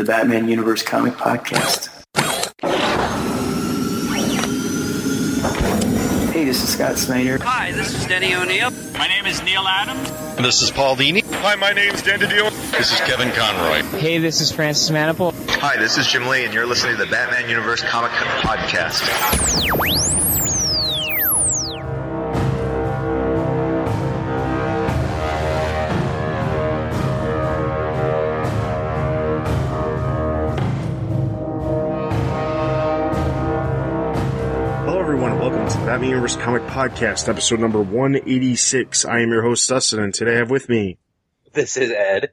the Batman Universe Comic Podcast. Hey, this is Scott Snyder. Hi, this is Denny O'Neil. My name is Neal Adams. This is Paul Dini. Hi, my name is Dan DiDio. This is Kevin Conroy. Hey, this is Francis Manapul. Hi, this is Jim Lee, and you're listening to the Batman Universe Comic Podcast. Batman Universe Comic Podcast, episode number 186. I am your host, Dustin, and today I have with me, This is Ed.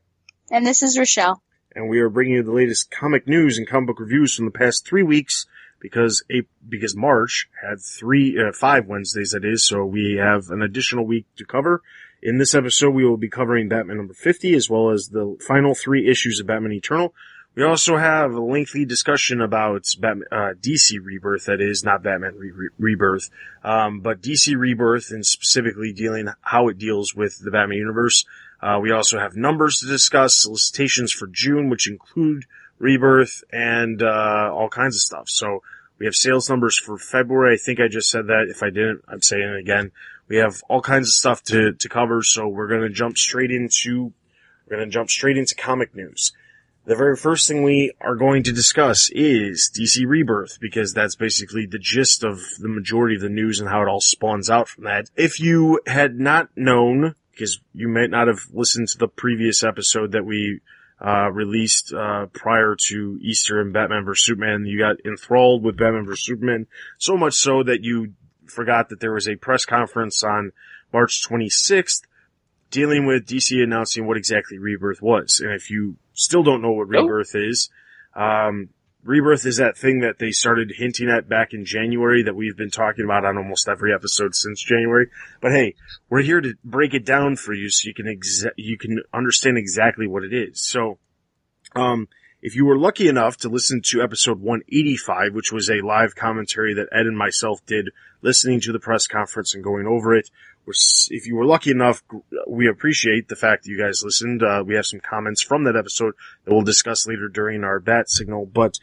And this is Rochelle. and we are bringing you the latest comic news and comic book reviews from the past three weeks because a, because March had three, uh, five Wednesdays that is, so we have an additional week to cover. In this episode, we will be covering Batman number 50 as well as the final three issues of Batman Eternal. We also have a lengthy discussion about Batman, uh, DC Rebirth, that is, not Batman Re- Re- Rebirth, um, but DC Rebirth and specifically dealing how it deals with the Batman universe. Uh, we also have numbers to discuss, solicitations for June, which include Rebirth and, uh, all kinds of stuff. So we have sales numbers for February. I think I just said that. If I didn't, I'm saying it again. We have all kinds of stuff to, to cover. So we're to jump straight into, we're going to jump straight into comic news. The very first thing we are going to discuss is DC Rebirth because that's basically the gist of the majority of the news and how it all spawns out from that. If you had not known, because you might not have listened to the previous episode that we uh, released uh, prior to Easter and Batman vs Superman, you got enthralled with Batman vs Superman so much so that you forgot that there was a press conference on March 26th dealing with DC announcing what exactly Rebirth was. And if you still don't know what Rebirth is, um, Rebirth is that thing that they started hinting at back in January that we've been talking about on almost every episode since January. But hey, we're here to break it down for you so you can exa- you can understand exactly what it is. So, um, if you were lucky enough to listen to episode 185, which was a live commentary that Ed and myself did listening to the press conference and going over it, if you were lucky enough, we appreciate the fact that you guys listened. Uh, we have some comments from that episode that we'll discuss later during our bat signal, but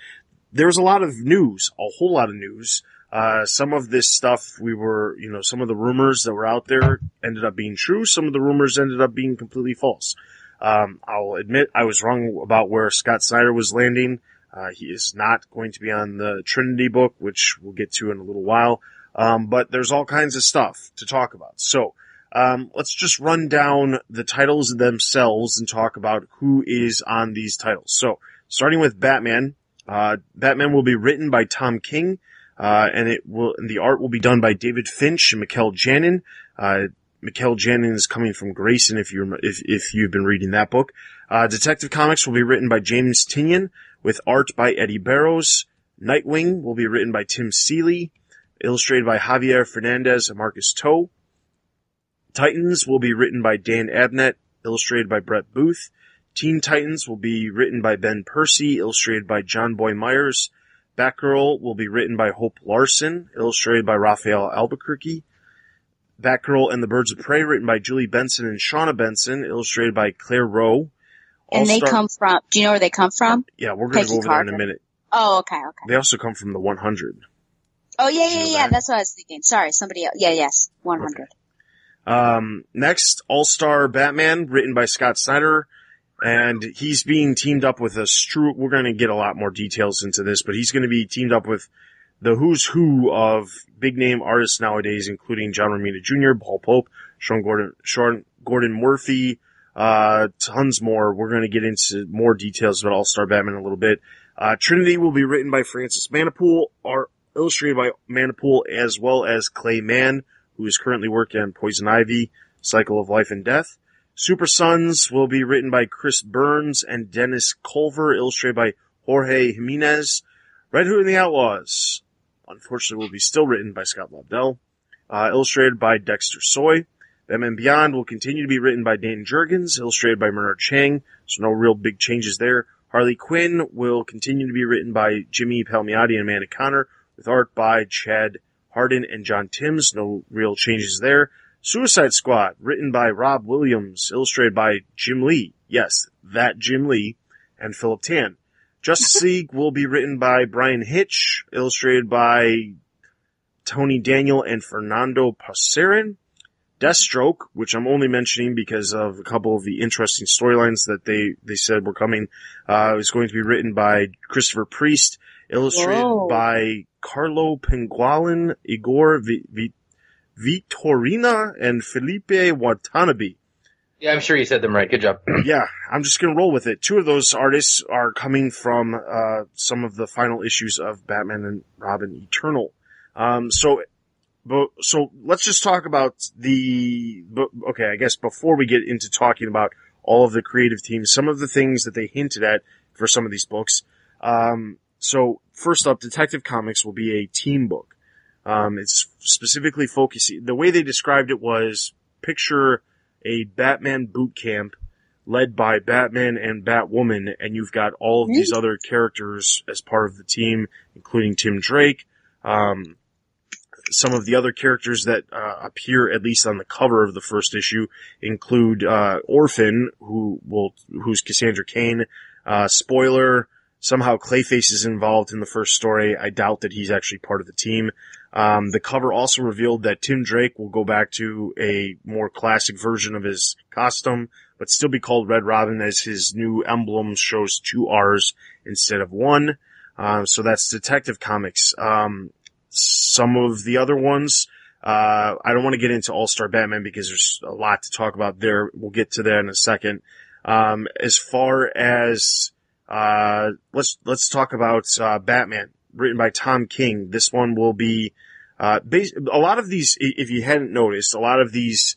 there was a lot of news, a whole lot of news. Uh, some of this stuff we were, you know, some of the rumors that were out there ended up being true. Some of the rumors ended up being completely false. Um, I'll admit I was wrong about where Scott Snyder was landing. Uh, he is not going to be on the Trinity book, which we'll get to in a little while. Um, but there's all kinds of stuff to talk about. So, um, let's just run down the titles themselves and talk about who is on these titles. So, starting with Batman, uh, Batman will be written by Tom King, uh, and it will, and the art will be done by David Finch and Mikel Janin. Uh, Mikel Janin is coming from Grayson if you if if you've been reading that book. Uh, Detective Comics will be written by James Tynion with art by Eddy Barrows. Nightwing will be written by Tim Seeley, illustrated by Javier Fernandez and Marcus To. Titans will be written by Dan Abnett, illustrated by Brett Booth. Teen Titans will be written by Ben Percy, illustrated by Jonboy Meyers. Batgirl will be written by Hope Larson, illustrated by Rafael Albuquerque. Batgirl and the Birds of Prey, written by Julie Benson and Shawna Benson, illustrated by Claire Roe. And they All-Star- come from, do you know where they come from? Yeah, we're going to go over there in a minute. Oh, okay, okay. They also come from the 100. Oh, yeah, yeah, yeah, that? that's what I was thinking. Sorry, somebody else. Yeah, yes, 100. Um, next, All-Star Batman, written by Scott Snyder, and he's being teamed up with a Stru. We're going to get a lot more details into this, but he's going to be teamed up with the who's who of big name artists nowadays, including John Romita Jr., Paul Pope, Sean Gordon, Sean Gordon Murphy, uh, tons more. We're going to get into more details about All-Star Batman in a little bit. Uh, Trinity will be written by Francis Manapul, art illustrated by Manapul, as well as Clay Mann, who is currently working on Poison Ivy, Cycle of Life and Death. Super Sons will be written by Chris Burns and Dennis Culver, illustrated by Jorge Jimenez. Red Hood and the Outlaws, unfortunately, will be still written by Scott Lobdell, uh, illustrated by Dexter Soy. Batman Beyond will continue to be written by Dan Jurgens, illustrated by Bernard Chang, so no real big changes there. Harley Quinn will continue to be written by Jimmy Palmiotti and Amanda Conner, with art by Chad Hardin and John Timms, no real changes there. Suicide Squad, written by Rob Williams, illustrated by Jim Lee. Yes, that Jim Lee and Philip Tan. Justice League will be written by Bryan Hitch, illustrated by Tony Daniel and Fernando Pasarin. Deathstroke, which I'm only mentioning because of a couple of the interesting storylines that they, they said were coming, uh, is going to be written by Christopher Priest, illustrated Whoa. by Carlo Pagulayan, Igor Vi- Vi- Vitorina, and Felipe Watanabe. Yeah, I'm sure you said them right. Good job. yeah, I'm just gonna roll with it. Two of those artists are coming from uh, some of the final issues of Batman and Robin Eternal. Um, so, but, so let's just talk about the. But, okay, I guess before we get into talking about all of the creative teams, some of the things that they hinted at for some of these books. Um, so first up, Detective Comics will be a team book. Um, it's specifically focusing. The way they described it was picture a Batman boot camp led by Batman and Batwoman, and you've got all of these other characters as part of the team, including Tim Drake, um, some of the other characters that uh, appear at least on the cover of the first issue include uh, Orphan, who will who's Cassandra Cain. Uh, spoiler: somehow Clayface is involved in the first story. I doubt that he's actually part of the team. Um, the cover also revealed that Tim Drake will go back to a more classic version of his costume, but still be called Red Robin as his new emblem shows two R's instead of one. Uh, so that's Detective Comics. Um, some of the other ones, uh, I don't want to get into All Star Batman because there's a lot to talk about there. We'll get to that in a second. Um, as far as uh, let's let's talk about uh, Batman, written by Tom King. This one will be uh, bas- a lot of these. If you hadn't noticed, a lot of these,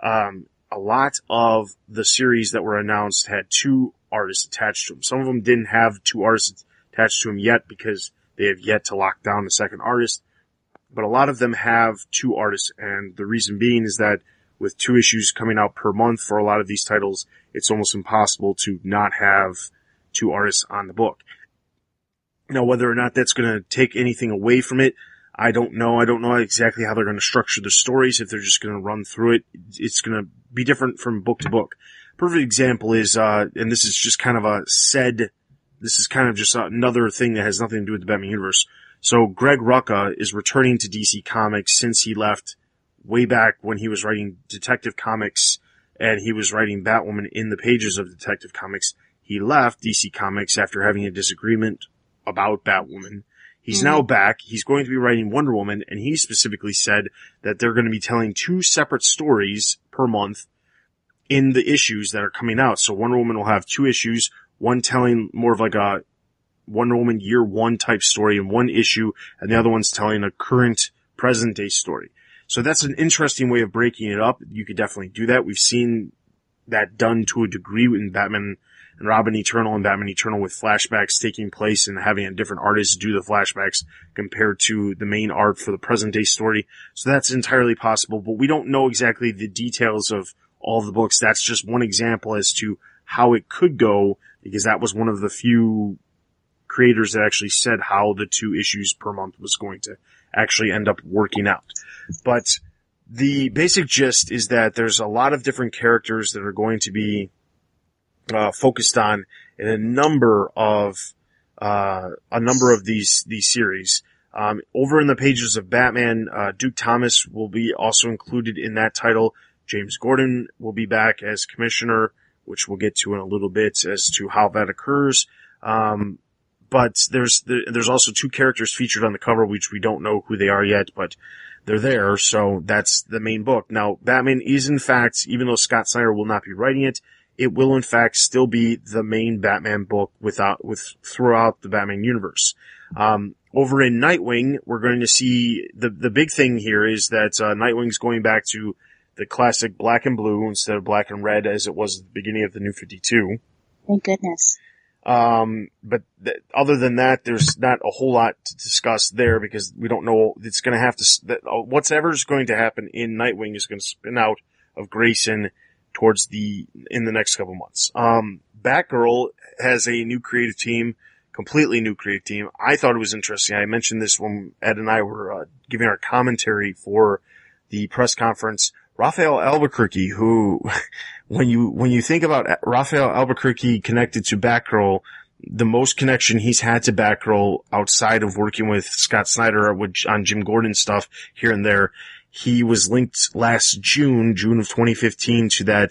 um, a lot of the series that were announced had two artists attached to them. Some of them didn't have two artists attached to them yet because they have yet to lock down a second artist. But a lot of them have two artists, and the reason being is that with two issues coming out per month for a lot of these titles, it's almost impossible to not have two artists on the book. Now, whether or not that's going to take anything away from it, I don't know. I don't know exactly how they're going to structure the stories. If they're just going to run through it, it's going to be different from book to book. Perfect example is, uh, and this is just kind of a said, this is kind of just another thing that has nothing to do with the Batman universe. So Greg Rucka is returning to DC Comics since he left way back when he was writing Detective Comics and he was writing Batwoman in the pages of Detective Comics. He left DC Comics after having a disagreement about Batwoman. He's now mm-hmm. back. He's going to be writing Wonder Woman, and he specifically said that they're going to be telling two separate stories per month in the issues that are coming out. So Wonder Woman will have two issues, one telling more of like a Wonder Woman year one type story in one issue, and the other one's telling a current present day story. So that's an interesting way of breaking it up. You could definitely do that. We've seen that done to a degree in Batman and Robin Eternal and Batman Eternal with flashbacks taking place and having a different artist do the flashbacks compared to the main art for the present day story. So that's entirely possible, but we don't know exactly the details of all the books. That's just one example as to how it could go because that was one of the few creators that actually said how the two issues per month was going to actually end up working out. But the basic gist is that there's a lot of different characters that are going to be uh, focused on in a number of uh, a number of these these series. Um, over in the pages of Batman, uh, Duke Thomas will be also included in that title. James Gordon will be back as commissioner, which we'll get to in a little bit as to how that occurs. Um, but there's there's also two characters featured on the cover, which we don't know who they are yet, but they're there. So that's the main book. Now, Batman is in fact, even though Scott Snyder will not be writing it, it will in fact still be the main Batman book without with throughout the Batman universe. Um, over in Nightwing, we're going to see the the big thing here is that uh, Nightwing's going back to the classic black and blue instead of black and red as it was at the beginning of the New Fifty Two. Thank goodness. Um, but th- other than that, there's not a whole lot to discuss there because we don't know. It's going to have to, that, uh, whatever's going to happen in Nightwing is going to spin out of Grayson towards the, in the next couple months. Um, Batgirl has a new creative team, completely new creative team. I thought it was interesting. I mentioned this when Ed and I were uh, giving our commentary for the press conference. Rafael Albuquerque, who, when you, when you think about Rafael Albuquerque connected to Batgirl, the most connection he's had to Batgirl outside of working with Scott Snyder with, on Jim Gordon stuff here and there. He was linked last June, June of 2015 to that,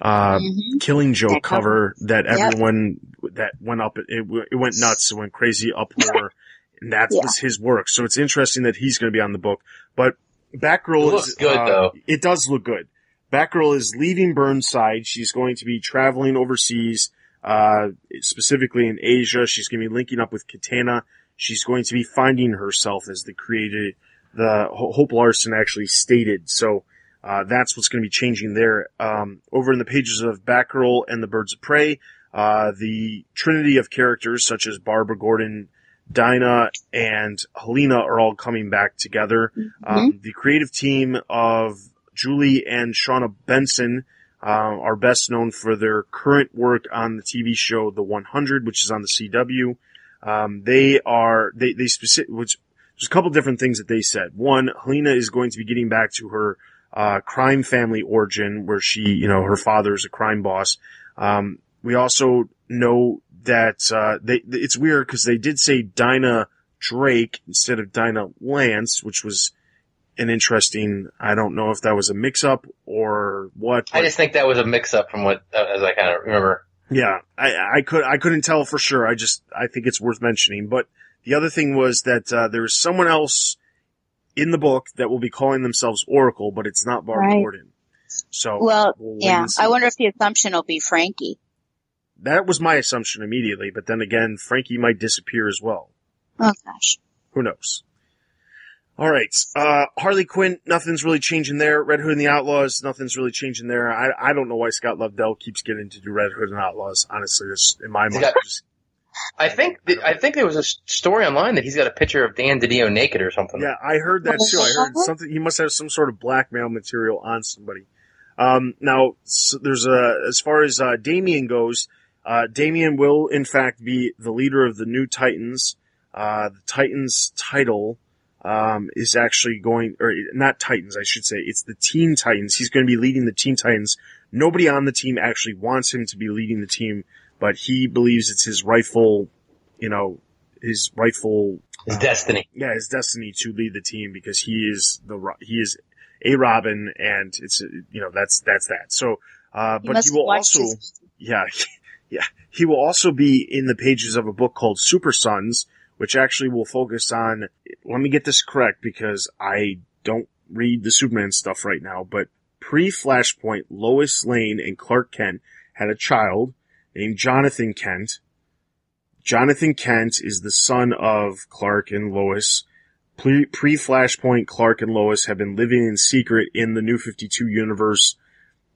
uh, Mhm. Killing Joke That cover. cover that Yep. everyone that went up, it, it went nuts, it went crazy uproar. and that Yeah. was his work. So it's interesting that he's going to be on the book, but Batgirl It looks is, good, uh, though. It does look good. Batgirl is leaving Burnside. She's going to be traveling overseas, uh, specifically in Asia. She's going to be linking up with Katana. She's going to be finding herself as the creator, the Hope Larson actually stated. So, uh, that's what's going to be changing there. Um, over in the pages of Batgirl and the Birds of Prey, uh, the trinity of characters such as Barbara Gordon, Dinah, and Helena are all coming back together. Um, the creative team of Julie and Shawna Benson uh, are best known for their current work on the TV show The 100, which is on the CW. Um, they are they they specific which there's a couple different things that they said. One, Helena is going to be getting back to her uh, crime family origin, where she you know her father is a crime boss. Um, we also know that uh, they it's weird because they did say Dinah Drake instead of Dinah Lance, which was an interesting. I don't know if that was a mix-up or what. I just think that was a mix-up from what, uh, as I kind of remember. yeah, I, I could I couldn't tell for sure. I just I think it's worth mentioning. But the other thing was that uh, there is someone else in the book that will be calling themselves Oracle, but it's not Barbara Right. Gordon. So Well, we'll yeah. I wonder if the assumption will be Frankie. that was my assumption immediately. But then again, Frankie might disappear as well. Oh gosh. Who knows? All right, uh, Harley Quinn. Nothing's really changing there. Red Hood and the Outlaws. Nothing's really changing there. I I don't know why Scott Lobdell keeps getting to do Red Hood and Outlaws. Honestly, it's in my He's mind. got- just- I think I think there was a story online that he's got a picture of Dan DiDio naked or something. Yeah, I heard that too. I heard something. He must have some sort of blackmail material on somebody. Um, now, s there's a as far as uh, Damian goes. Uh, Damian will in fact be the leader of the new Titans. Uh, the Titans title um, is actually going, or not Titans, I should say. It's the Teen Titans. He's going to be leading the Teen Titans. Nobody on the team actually wants him to be leading the team, but he believes it's his rightful, you know, his rightful His destiny. yeah, his destiny to lead the team because he is the Ro- he is a Robin, and it's uh, you know that's that's that. So, uh, He but he will also his- yeah yeah he will also be in the pages of a book called Super Sons, which actually will focus on. Let me get this correct because I don't read the Superman stuff right now, but pre Flashpoint, Lois Lane and Clark Kent had a child named Jonathan Kent. Jonathan Kent is the son of Clark and Lois. Pre Flashpoint, Clark and Lois have been living in secret in the New 52 universe,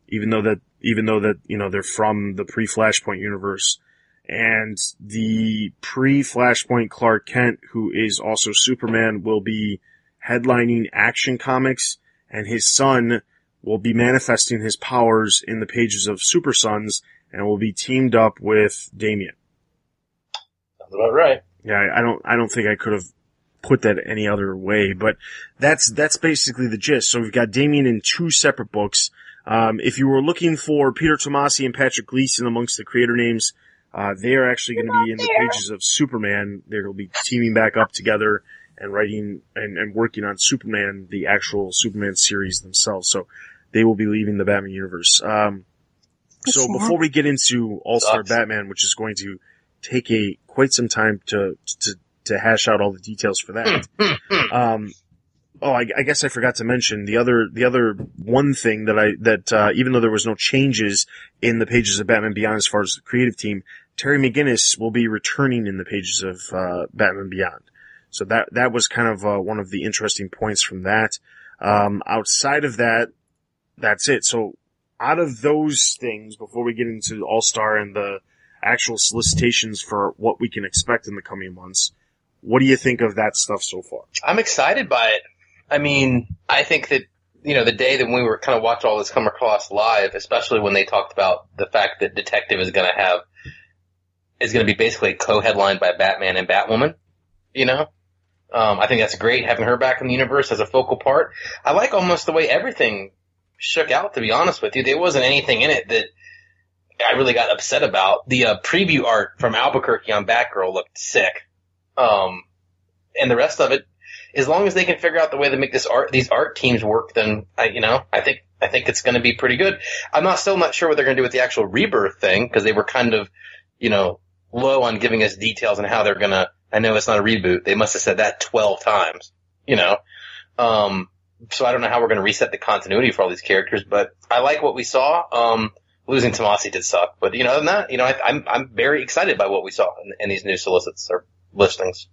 even though that, even though that, you know, they're from the pre Flashpoint universe. And the pre Flashpoint Clark Kent, who is also Superman, will be headlining Action Comics, and his son will be manifesting his powers in the pages of Super Sons, and will be teamed up with Damian. Sounds about right. Yeah, I- don't, I don't think I could have put that any other way, but that's, that's basically the gist. So we've got Damian in two separate books. Um, if you were looking for Peter Tomasi and Patrick Gleason amongst the creator names, uh, they are actually going to be in the pages of Superman. They'll be teaming back up together and writing and, and working on Superman, the actual Superman series themselves. So they will be leaving the Batman universe. Um, so That's before we get into All Star Batman, which is going to take a quite some time to to to hash out all the details for that. um, oh, I, I guess I forgot to mention the other the other one thing that I that uh, even though there was no changes in the pages of Batman Beyond as far as the creative team, Terry McGinnis will be returning in the pages of uh, Batman Beyond. So that that was kind of uh, one of the interesting points from that. Um, outside of that, that's it. So out of those things, before we get into All Star and the actual solicitations for what we can expect in the coming months, what do you think of that stuff so far? I'm excited by it. I mean, I think that, you know, the day that we were kind of watching all this come across live, especially when they talked about the fact that Detective is going to have, is going to be basically co-headlined by Batman and Batwoman, you know? Um, I think that's great having her back in the universe as a focal part. I like almost the way everything shook out, to be honest with you. There wasn't anything in it that, I really got upset about. The uh, preview art from Albuquerque on Batgirl looked sick. Um, and the rest of it, as long as they can figure out the way to make this art, these art teams work, then I, you know, I think, I think it's going to be pretty good. I'm not still not sure what they're going to do with the actual rebirth thing because they were kind of, you know, low on giving us details on how they're going to. I know it's not a reboot. They must have said that 12 times, you know. Um, so I don't know how we're going to reset the continuity for all these characters, but I like what we saw. Um, losing Tomasi did suck, but you know, other than that, you know, I, I'm I'm very excited by what we saw in, in these new solicits or listings.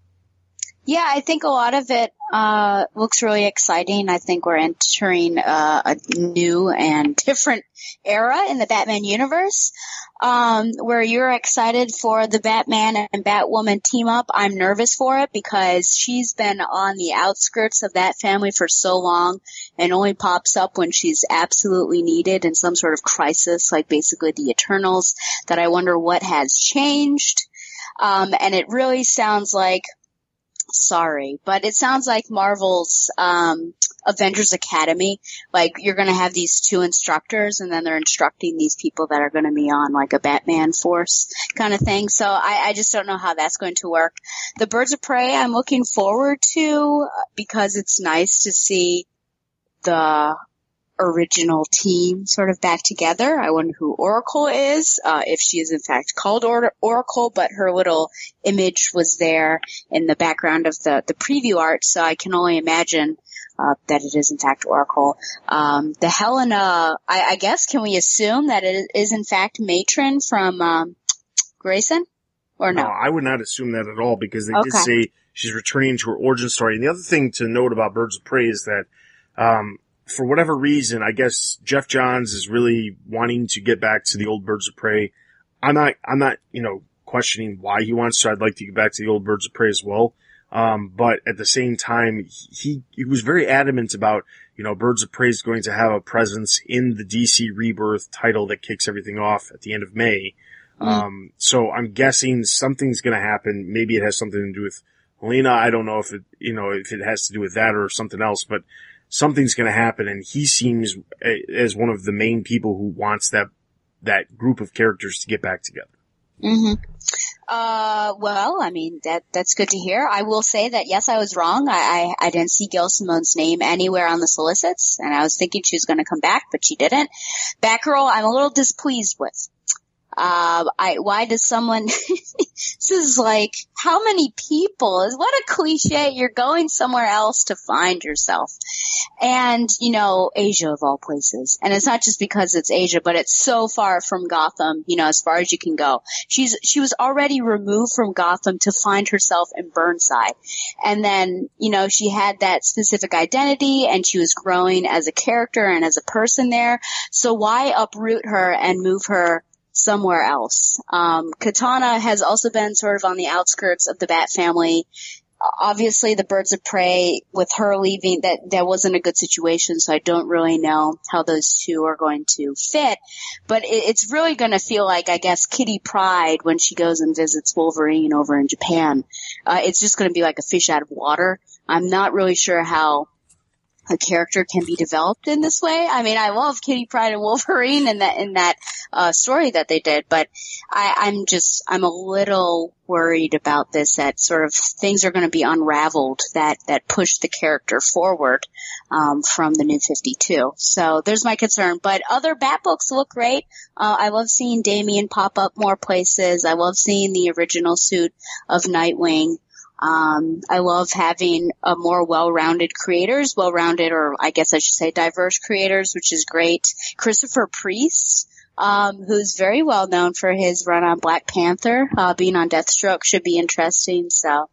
Yeah, I think a lot of it uh, looks really exciting. I think we're entering uh, a new and different era in the Batman universe. Um, where you're excited for the Batman and Batwoman team up, I'm nervous for it because she's been on the outskirts of that family for so long and only pops up when she's absolutely needed in some sort of crisis, like basically the Eternals, that I wonder what has changed. Um, and it really sounds like sorry, but it sounds like Marvel's um, Avengers Academy. Like you're going to have these two instructors, and then they're instructing these people that are going to be on like a Batman force kind of thing. So I, I just don't know how that's going to work. The Birds of Prey, I'm looking forward to because it's nice to see the original team sort of back together. I wonder who Oracle is, uh, if she is in fact called or- Oracle, but her little image was there in the background of the, the preview art, so I can only imagine uh, that it is in fact Oracle. Um, the Helena, I, I, guess, can we assume that it is in fact Matron from um, Grayson? Or no? no? I would not assume that at all because they okay. did say she's returning to her origin story. And the other thing to note about Birds of Prey is that um, for whatever reason, I guess Geoff Johns is really wanting to get back to the old Birds of Prey. I'm not, I'm not, you know, questioning why he wants to. I'd like to get back to the old Birds of Prey as well. Um, but at the same time, he, he was very adamant about, you know, Birds of Prey is going to have a presence in the DC Rebirth title that kicks everything off at the end of May. Mm. Um, so I'm guessing something's going to happen. Maybe it has something to do with Helena. I don't know if it, you know, if it has to do with that or something else, but something's going to happen. And he seems as one of the main people who wants that, that group of characters to get back together. Mm-hmm. Uh, well, I mean, that, that's good to hear. I will say that yes, I was wrong. I, I, I didn't see Gail Simone's name anywhere on the solicits and I was thinking she was going to come back, but she didn't. Batgirl, I'm a little displeased with. Uh, I, why does someone, this is like, how many people, is what a cliche, you're going somewhere else to find yourself. And, you know, Asia of all places. And it's not just because it's Asia, but it's so far from Gotham, you know, as far as you can go. She's, she was already removed from Gotham to find herself in Burnside. And then, you know, she had that specific identity and she was growing as a character and as a person there. So why uproot her and move her somewhere else. Um, Katana has also been sort of on the outskirts of the Bat family. Obviously, the Birds of Prey, with her leaving, that that wasn't a good situation. So I don't really know how those two are going to fit. But it, it's really going to feel like, I guess, Kitty Pryde when she goes and visits Wolverine over in Japan. Uh, it's just going to be like a fish out of water. I'm not really sure how a character can be developed in this way. I mean, I love Kitty Pryde and Wolverine and that in that uh, story that they did, but I, I'm just I'm a little worried about this. That sort of things are going to be unraveled that that push the character forward um, from the New Fifty Two. So there's my concern. But other Bat books look great. Uh, I love seeing Damian pop up more places. I love seeing the original suit of Nightwing. Um, I love having a more well-rounded creators, well-rounded, or I guess I should say diverse creators, which is great. Christopher Priest, um, who's very well known for his run on Black Panther, uh, being on Deathstroke should be interesting. So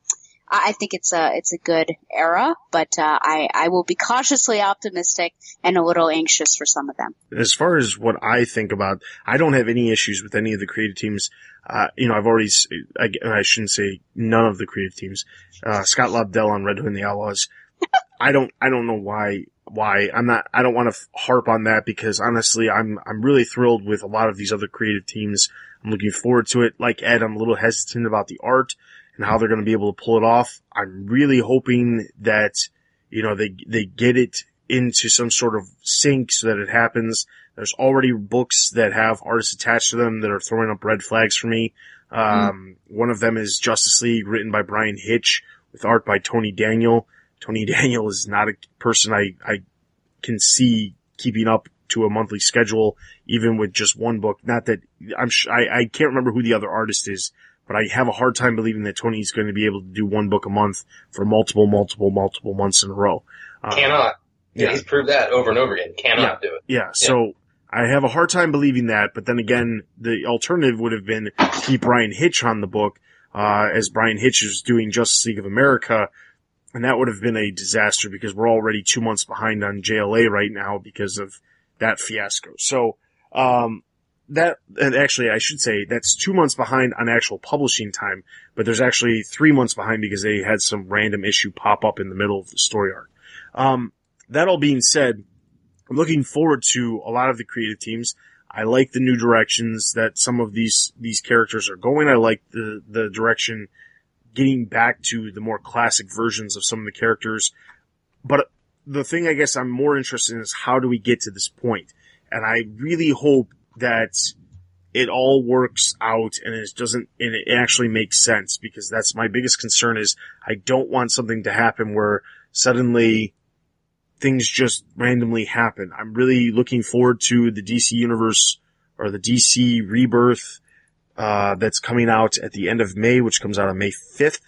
I think it's a it's a good era, but uh, I I will be cautiously optimistic and a little anxious for some of them. As far as what I think about, I don't have any issues with any of the creative teams. Uh, you know, I've already I, I, shouldn't say none of the creative teams. Uh, Scott Lobdell on Red Hood and the Outlaws. I don't I don't know why why I'm not I don't want to harp on that because honestly I'm I'm really thrilled with a lot of these other creative teams. I'm looking forward to it. Like Ed, I'm a little hesitant about the art and how they're going to be able to pull it off. I'm really hoping that, you know, they, they get it into some sort of sync so that it happens. There's already books that have artists attached to them that are throwing up red flags for me. Um, one of them is Justice League written by Bryan Hitch with art by Tony Daniel. Tony Daniel is not a person I, I can see keeping up to a monthly schedule, even with just one book. Not that I'm, sh- I, I can't remember who the other artist is, but I have a hard time believing that Tony's going to be able to do one book a month for multiple, multiple, multiple months in a row. Um, Cannot. yeah. He's proved that over and over again. Cannot do it. Yeah, so I have a hard time believing that, but then again, the alternative would have been keep Bryan Hitch on the book, uh, as Bryan Hitch is doing Justice League of America, and that would have been a disaster because we're already two months behind on JLA right now because of that fiasco. So, um, that, and actually I should say that's two months behind on actual publishing time, but there's actually three months behind because they had some random issue pop up in the middle of the story arc. Um, that all being said, I'm looking forward to a lot of the creative teams. I like the new directions that some of these these characters are going. I like the the direction getting back to the more classic versions of some of the characters. But the thing I guess I'm more interested in is how do we get to this point? And I really hope that it all works out and it doesn't and it actually makes sense because that's my biggest concern is I don't want something to happen where suddenly things just randomly happen. I'm really looking forward to the DC universe or the DC rebirth, uh, that's coming out at the end of May, which comes out on May 5th.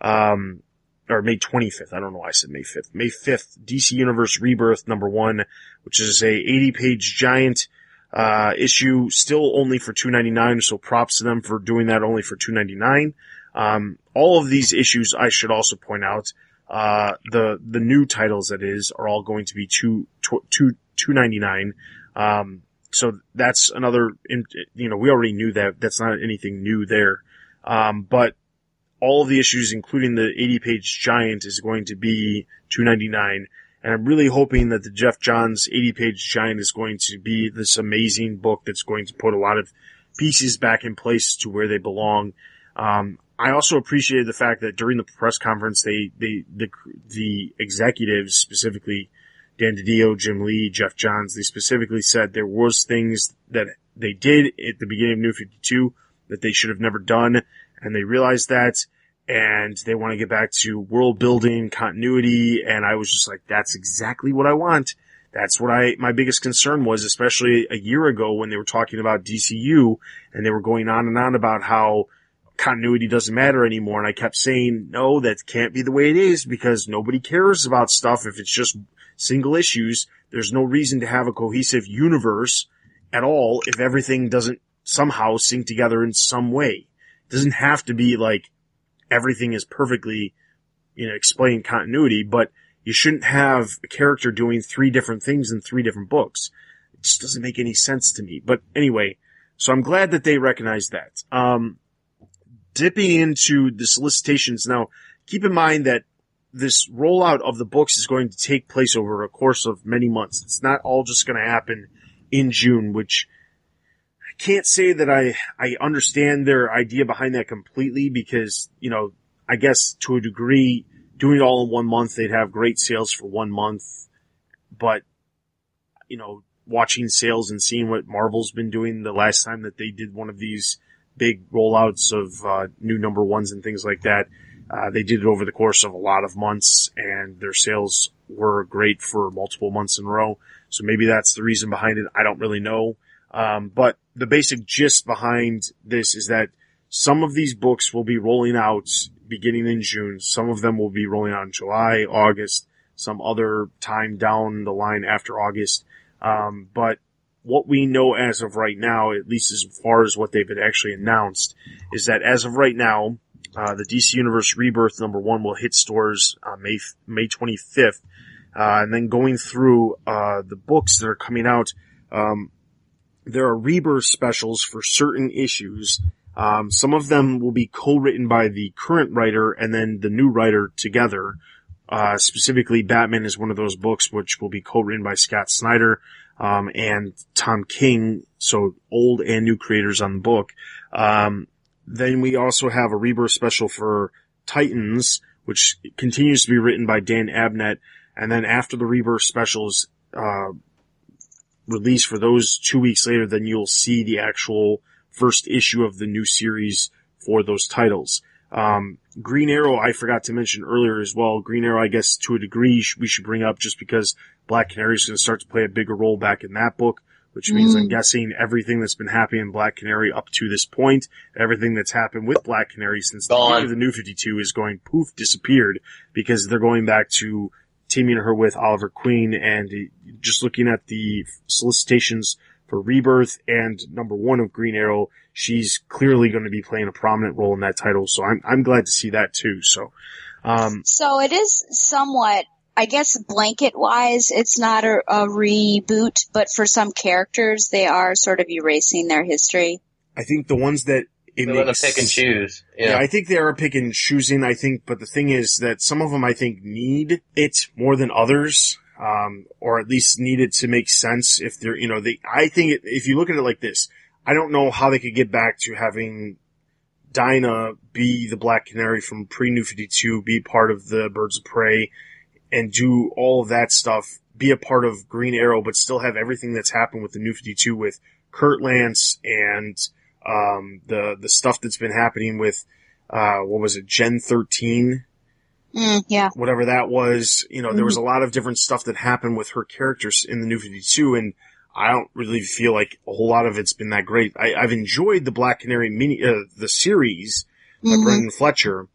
Um, or May 25th. I don't know why I said May 5th. May 5th, DC Universe Rebirth number one, which is a 80 page giant, uh, issue still only for 299. So props to them for doing that only for 299. Um, all of these issues, I should also point out, uh, the, the new titles that is are all going to be two, two, two, 299. Um, so that's another, you know, we already knew that. That's not anything new there. Um, but all of the issues, including the 80 page giant, is going to be 299. And I'm really hoping that the Geoff Johns 80 page giant is going to be this amazing book that's going to put a lot of pieces back in place to where they belong. Um, I also appreciated the fact that during the press conference, they, they, the, the executives, specifically Dan DiDio, Jim Lee, Geoff Johns, they specifically said there was things that they did at the beginning of New 52 that they should have never done. And they realized that and they want to get back to world building, continuity. And I was just like, that's exactly what I want. That's what I, my biggest concern was, especially a year ago when they were talking about DCU and they were going on and on about how continuity doesn't matter anymore. And I kept saying, no, that can't be the way it is because nobody cares about stuff if it's just single issues. There's no reason to have a cohesive universe at all if everything doesn't somehow sync together in some way. It doesn't have to be like everything is perfectly, you know, explain continuity, but you shouldn't have a character doing three different things in three different books. It just doesn't make any sense to me. But anyway, so I'm glad that they recognize that. Um, dipping into the solicitations now, keep in mind that this rollout of the books is going to take place over a course of many months. It's not all just going to happen in June, which can't say that I, I understand their idea behind that completely because, you know, I guess to a degree, doing it all in one month, they'd have great sales for one month, but, you know, watching sales and seeing what Marvel's been doing the last time that they did one of these big rollouts of, uh, new number ones and things like that, uh, they did it over the course of a lot of months and their sales were great for multiple months in a row. So maybe that's the reason behind it. I don't really know. Um, but the basic gist behind this is that some of these books will be rolling out beginning in June. Some of them will be rolling out in July, August, some other time down the line after August. Um, but what we know as of right now, at least as far as what they've actually announced, is that as of right now, uh, the DC Universe Rebirth number one will hit stores on May, May 25th. Uh, and then going through, uh, the books that are coming out, um, there are rebirth specials for certain issues. Um, some of them will be co-written by the current writer and then the new writer together. Uh, specifically Batman is one of those books which will be co-written by Scott Snyder, um, and Tom King. So old and new creators on the book. Um, then we also have a rebirth special for Titans, which continues to be written by Dan Abnett. and then after the Rebirth specials uh, release for those two weeks later, then you'll see the actual first issue of the new series for those titles. Um, Green Arrow, I forgot to mention earlier as well. Green Arrow, I guess to a degree we should bring up just because Black Canary is going to start to play a bigger role back in that book, which means I'm guessing everything that's been happening in Black Canary up to this point, everything that's happened with Black Canary since the Gone. beginning of the New 52 is going poof, disappeared because they're going back to teaming her with Oliver Queen and just looking at the solicitations for Rebirth and number one of Green Arrow, she's clearly going to be playing a prominent role in that title. So I'm, I'm glad to see that too. So, um, So it is somewhat, I guess, blanket wise, it's not a, a reboot, but for some characters, they are sort of erasing their history. I think the ones that it They makes, pick and choose. Yeah. Yeah. I think they are pick and choosing, I think, but the thing is that some of them I think need it more than others. Um, or at least need it to make sense if they're, you know, they, I think it, if you look at it like this, I don't know how they could get back to having Dinah be the Black Canary from pre New 52, be part of the Birds of Prey, and do all of that stuff, be a part of Green Arrow, but still have everything that's happened with the New 52 with Kurt Lance and, um, the, the stuff that's been happening with, uh, what was it, Gen 13? Mm, yeah. whatever that was, you know, there was a lot of different stuff that happened with her characters in the New 52 and I don't really feel like a whole lot of it's been that great. I, I've enjoyed the Black Canary mini, uh, the series by Mhm. Brenden Fletcher,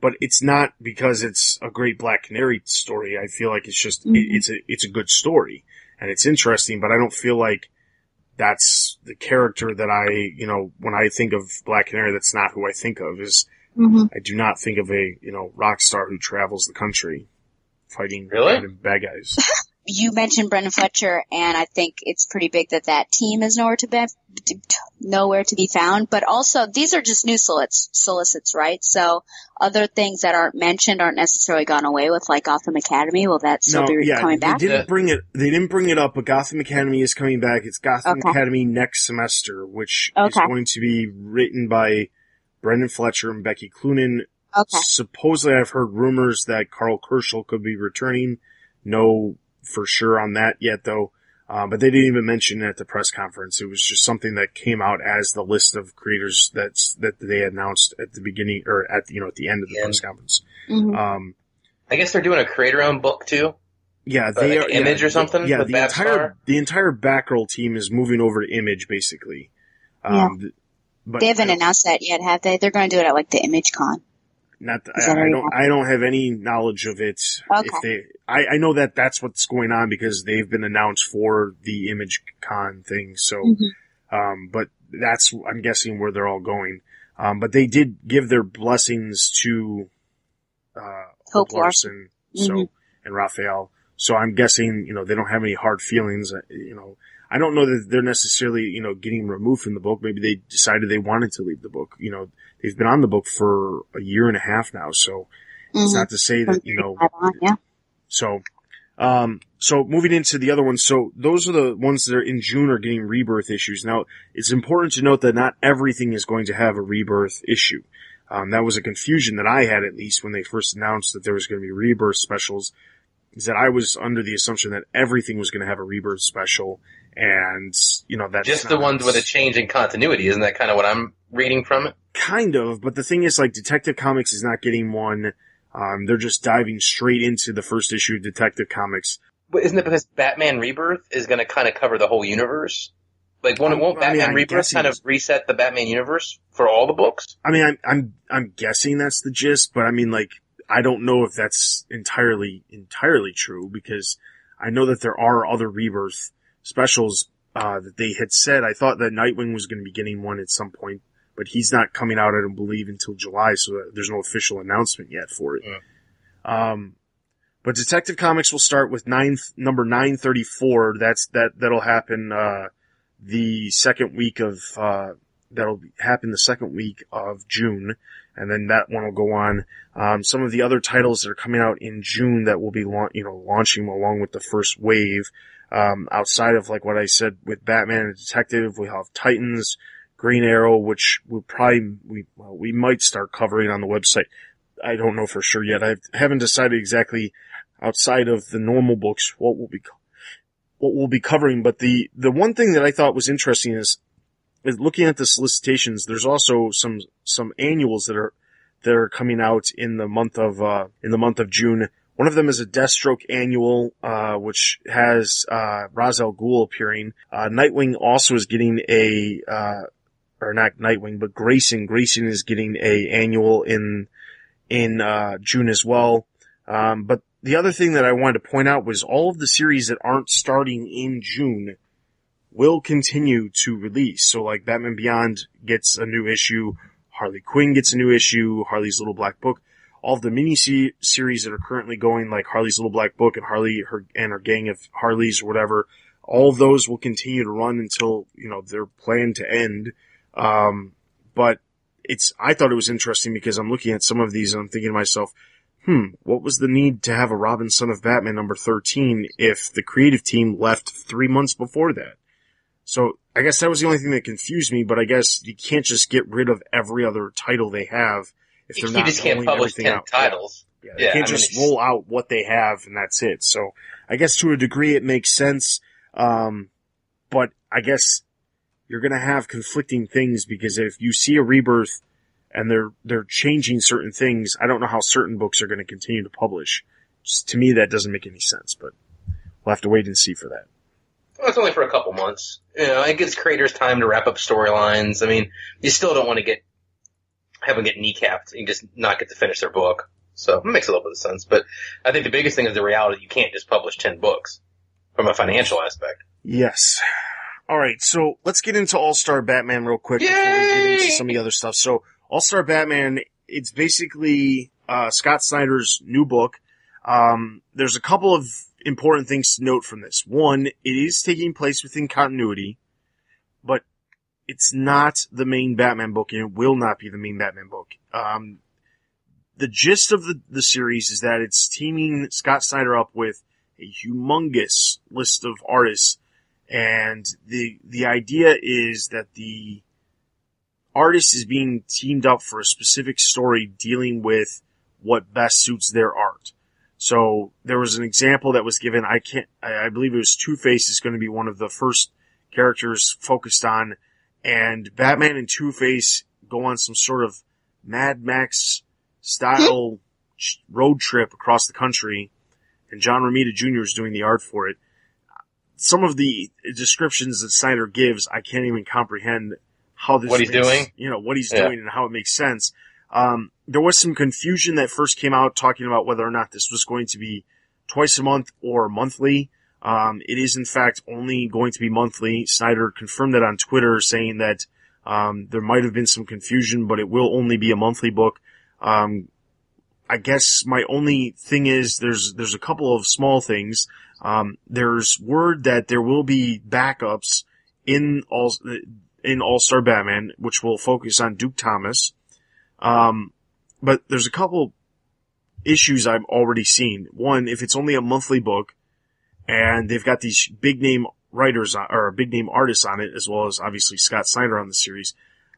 but it's not because it's a great Black Canary story. I feel like it's just, it, Mhm. it's a, it's a good story and it's interesting, but I don't feel like that's the character that I, you know, when I think of Black Canary, that's not who I think of is Mhm. I do not think of a, you know, rock star who travels the country fighting Really? random bad guys. You mentioned Brenden Fletcher, and I think it's pretty big that that team is nowhere to be nowhere to be found. But also, these are just new solicits, solicits, right? So other things that aren't mentioned aren't necessarily gone away with, like Gotham Academy. Will that still no, be yeah, coming they back? didn't Yeah. bring it. They didn't bring it up, but Gotham Academy is coming back. It's Gotham Okay. Academy next semester, which is going to be written by Brenden Fletcher and Becky Cloonan. Okay. Supposedly, I've heard rumors that Karl Kerschl could be returning. No for sure on that yet, though. Uh, but they didn't even mention it at the press conference. It was just something that came out as the list of creators that's that they announced at the beginning or at you know at the end of the Yeah. press conference. Mhm. Um, I guess they're doing a creator-owned book too. yeah, they like are Image yeah, or something Yeah, the Babstar? entire the entire Batgirl team is moving over to Image basically. Um, th- but They haven't announced that yet, have they? They're going to do it at like the Image Con. Not, I, I don't, I don't have any knowledge of it. Okay. If they, I, I know that that's what's going on because they've been announced for the Image Con thing. So, Mhm. um, but that's, I'm guessing where they're all going. Um, but they did give their blessings to, uh, Hope Larson. So, Mhm. and Rafael. So I'm guessing, you know, they don't have any hard feelings, uh, you know, I don't know that they're necessarily, you know, getting removed from the book. Maybe they decided they wanted to leave the book. You know, they've been on the book for a year and a half now, so it's Mhm. not to say that, you know, yeah. so, um, so moving into the other ones, so those are the ones that are in June are getting rebirth issues. Now, it's important to note that not everything is going to have a rebirth issue. Um, that was a confusion that I had at least when they first announced that there was going to be rebirth specials, is that I was under the assumption that everything was going to have a rebirth special, and you know that's Just the not- ones with a change in continuity. Isn't that kind of what I'm reading from it? Kind of, but the thing is, like, Detective Comics is not getting one. Um, they're just diving straight into the first issue of Detective Comics. But isn't it because Batman Rebirth is going to kind of cover the whole universe? Like, won't, won't Batman I'm Rebirth guessing kind of reset the Batman universe for all the books? I mean, I'm, I'm, I'm guessing that's the gist, but I mean, like, I don't know if that's entirely, entirely true because I know that there are other rebirth specials, uh, that they had said. I thought that Nightwing was going to be getting one at some point, but he's not coming out, I don't believe, until July, so there's no official announcement yet for it. Um, but Detective Comics will start with nine, number 934. That's, that, that'll happen, uh, the second week of, uh, that'll happen the second week of June. And then that one will go on. Um, some of the other titles that are coming out in June that will be, laun- you know, launching along with the first wave. Um, outside of like what I said with Batman and Detective, we have Titans, Green Arrow, which we probably, we, well, we might start covering on the website. I don't know for sure yet. I haven't decided exactly outside of the normal books, what we'll be, what we'll be covering. But the, the one thing that I thought was interesting is, is looking at the solicitations, there's also some, some annuals that are, that are coming out in the month of, uh, in the month of June. One of them is a Deathstroke annual, uh, which has, uh, Ra's Ghul appearing. Uh, Nightwing also is getting a, uh, or not Nightwing, but Grayson. Grayson is getting a annual in, in, uh, June as well. Um, but the other thing that I wanted to point out was all of the series that aren't starting in June will continue to release. So like Batman Beyond gets a new issue, Harley Quinn gets a new issue, Harley's Little Black Book. All of the mini series that are currently going, like Harley's Little Black Book and Harley her and her gang of Harleys or whatever, all of those will continue to run until you know they're planned to end. Um, but it's I thought it was interesting because I'm looking at some of these and I'm thinking to myself, hmm, what was the need to have a Robin Son of Batman number 13 if the creative team left three months before that? So I guess that was the only thing that confused me, but I guess you can't just get rid of every other title they have if they're you not just can't publish ten out. titles. Yeah, they Yeah, can't I just it's- roll out what they have and that's it. So I guess to a degree it makes sense. Um, but I guess you're going to have conflicting things because if you see a rebirth and they're, they're changing certain things, I don't know how certain books are going to continue to publish. Just, to me, that doesn't make any sense, but we'll have to wait and see for that. Well, it's only for a couple months. You know, it gives creators time to wrap up storylines. I mean, you still don't want to get have them get kneecapped and just not get to finish their book. So it makes a little bit of sense. But I think the biggest thing is the reality you can't just publish ten books from a financial aspect. Yes. All right, so let's get into All Star Batman real quick before we get into some of the other stuff. So All Star Batman, it's basically uh, Scott Snyder's new book. Um, there's a couple of important things to note from this. One, it is taking place within continuity, but it's not the main Batman book, and it will not be the main Batman book. Um, the gist of the, the series is that it's teaming Scott Snyder up with a humongous list of artists and the the idea is that the artist is being teamed up for a specific story dealing with what best suits their art. So there was an example that was given. I can't. I I believe it was Two Face is going to be one of the first characters focused on, and Batman and Two Face go on some sort of Mad Max style road trip across the country, and John Romita Jr. is doing the art for it some of the descriptions that Snyder gives, I can't even comprehend how this What he's makes- doing? you know, what he's Yeah. doing and how it makes sense. Um, there was some confusion that first came out talking about whether or not this was going to be twice a month or monthly. Um, it is in fact only going to be monthly. Snyder confirmed that on Twitter saying that, um, there might have been some confusion, but it will only be a monthly book. Um, I guess my only thing is there's, there's a couple of small things. Um, there's word that there will be backups in all, in All-Star Batman, which will focus on Duke Thomas. Um, but there's a couple issues I've already seen. One, if it's only a monthly book and they've got these big name writers on, or big name artists on it, as well as obviously Scott Snyder on the series,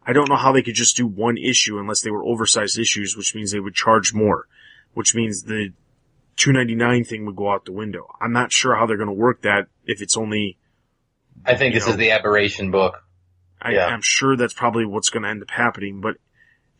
I don't know how they could just do one issue unless they were oversized issues, which means they would charge more, which means the 299 thing would go out the window. I'm not sure how they're going to work that if it's only, I think this know. is the aberration book. I, Yeah. I'm sure that's probably what's going to end up happening, but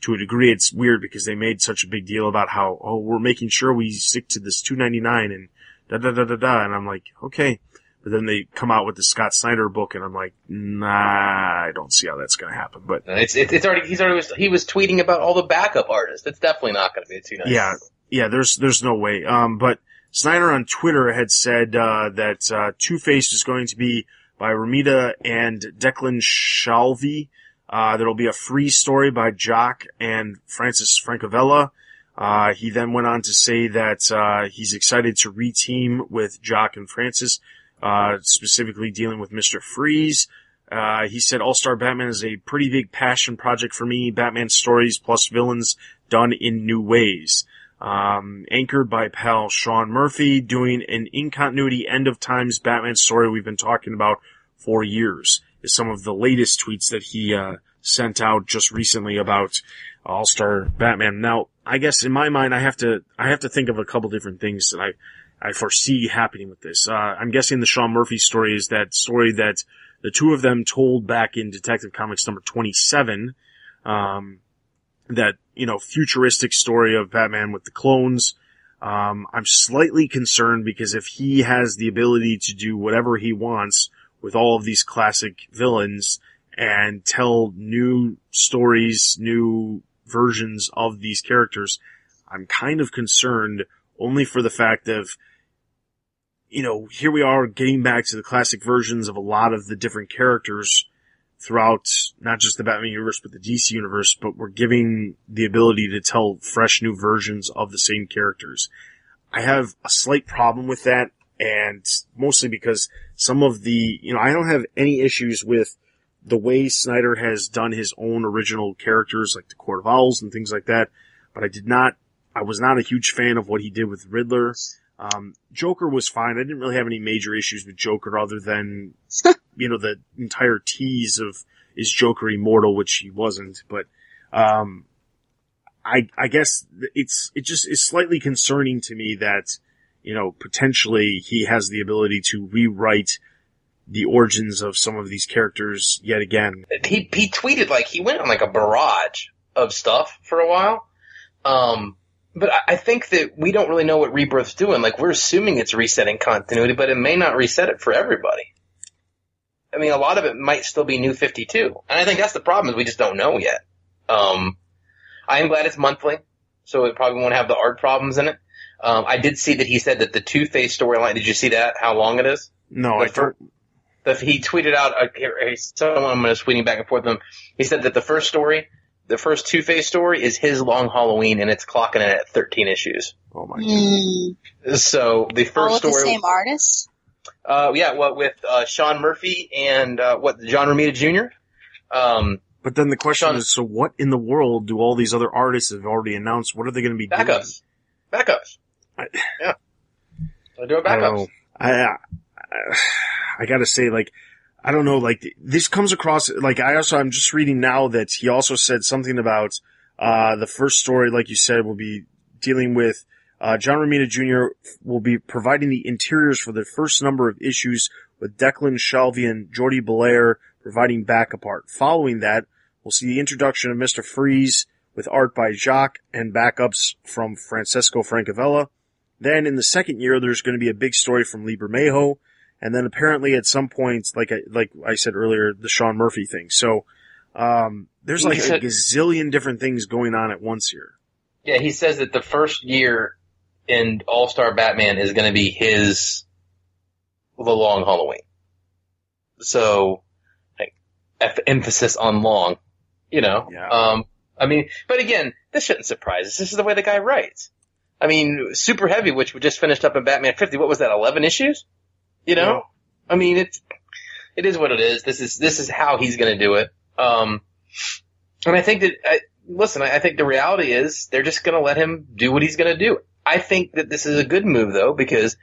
to a degree it's weird because they made such a big deal about how, oh, we're making sure we stick to this 299 and da da da da da, and I'm like, okay. But then they come out with the Scott Snyder book and I'm like, nah, I don't see how that's going to happen, but It's, it's it's already he's already was, he was tweeting about all the backup artists. It's definitely not going to be a two ninety. Yeah, yeah. There's there's no way. Um, but Snyder on Twitter had said uh, that uh, Two Face is going to be by Romita and Declan Shalvey. Uh, there'll be a free story by Jock and Francis Francavilla. Uh, he then went on to say that uh, he's excited to reteam with Jock and Francis, uh, specifically dealing with Mister Freeze. Uh, he said All Star Batman is a pretty big passion project for me. Batman stories plus villains done in new ways. Um, anchored by pal Sean Murphy, doing an in continuity end of times Batman story we've been talking about for years. Is some of the latest tweets that he uh, sent out just recently about All Star Batman. Now, I guess in my mind, I have to I have to think of a couple different things that I I foresee happening with this. Uh, I'm guessing the Sean Murphy story is that story that the two of them told back in Detective Comics number 27, um, that, you know, futuristic story of Batman with the clones. Um, I'm slightly concerned because if he has the ability to do whatever he wants with all of these classic villains and tell new stories, new versions of these characters, I'm kind of concerned only for the fact of, you know, here we are getting back to the classic versions of a lot of the different characters throughout not just the Batman universe, but the DC universe, but we're giving the ability to tell fresh new versions of the same characters. I have a slight problem with that and mostly because some of the, you know, I don't have any issues with the way Snyder has done his own original characters, like the Court of Owls and things like that, but I did not, I was not a huge fan of what he did with Riddler. Um, Joker was fine. I didn't really have any major issues with Joker other than, you know, the entire tease of is Joker immortal, which he wasn't, but, um, I, I guess it's, it just is slightly concerning to me that, you know, potentially he has the ability to rewrite the origins of some of these characters yet again. He he tweeted like he went on like a barrage of stuff for a while. Um, but I, I think that we don't really know what Rebirth's doing. Like we're assuming it's resetting continuity, but it may not reset it for everybody. I mean, a lot of it might still be New 52. And I think that's the problem is we just don't know yet. Um, I am glad it's monthly, so it probably won't have the art problems in it. Um, I did see that he said that the Two-Face storyline, did you see that? How long it is? No, The I don't. The, he tweeted out, uh, he- someone I'm tweeting back and forth with him. He said that the first story, the first Two Face story, is his Long Halloween, and it's clocking in at 13 issues. Oh my god. Hmm. So the All first with the story, same artist? uh, yeah, what with uh, Sean Murphy and uh, what John Romita Jr. Um, But then the question Sean- is, so what in the world do all these other artists have already announced? What are they going to be doing? backups, backups. I- yeah, they're doing I don't backups. know. I, I, I gotta say, like, I don't know, like, this comes across, like, I also, I'm just reading now that he also said something about, uh, the first story, like you said, will be dealing with, uh, John Romita Jr. will be providing the interiors for the first number of issues with Declan Shalvey and Jordie Bellaire providing backup art. Following that, we'll see the introduction of Mr. Freeze with art by Jock and backups from Francesco Francavilla. Then in the second year, there's going to be a big story from Lee Bermejo, and then apparently at some point, like I, like I said earlier, the Sean Murphy thing. So, um, there's like He a gazillion different things going on at once here. Yeah, he says that the first year in All Star Batman is going to be his the long Halloween. So, like, F- emphasis on long, you know. Yeah. Um, I mean, but again, this shouldn't surprise us. This is the way the guy writes. I mean, Super Heavy, which we just finished up in Batman 50, what was that, 11 issues? You know? Yeah. I mean, it's, it is what it is. This is, this is how he's going to do it. Um, and I think that, I, listen, I, I think the reality is they're just going to let him do what he's going to do. I think that this is a good move though, because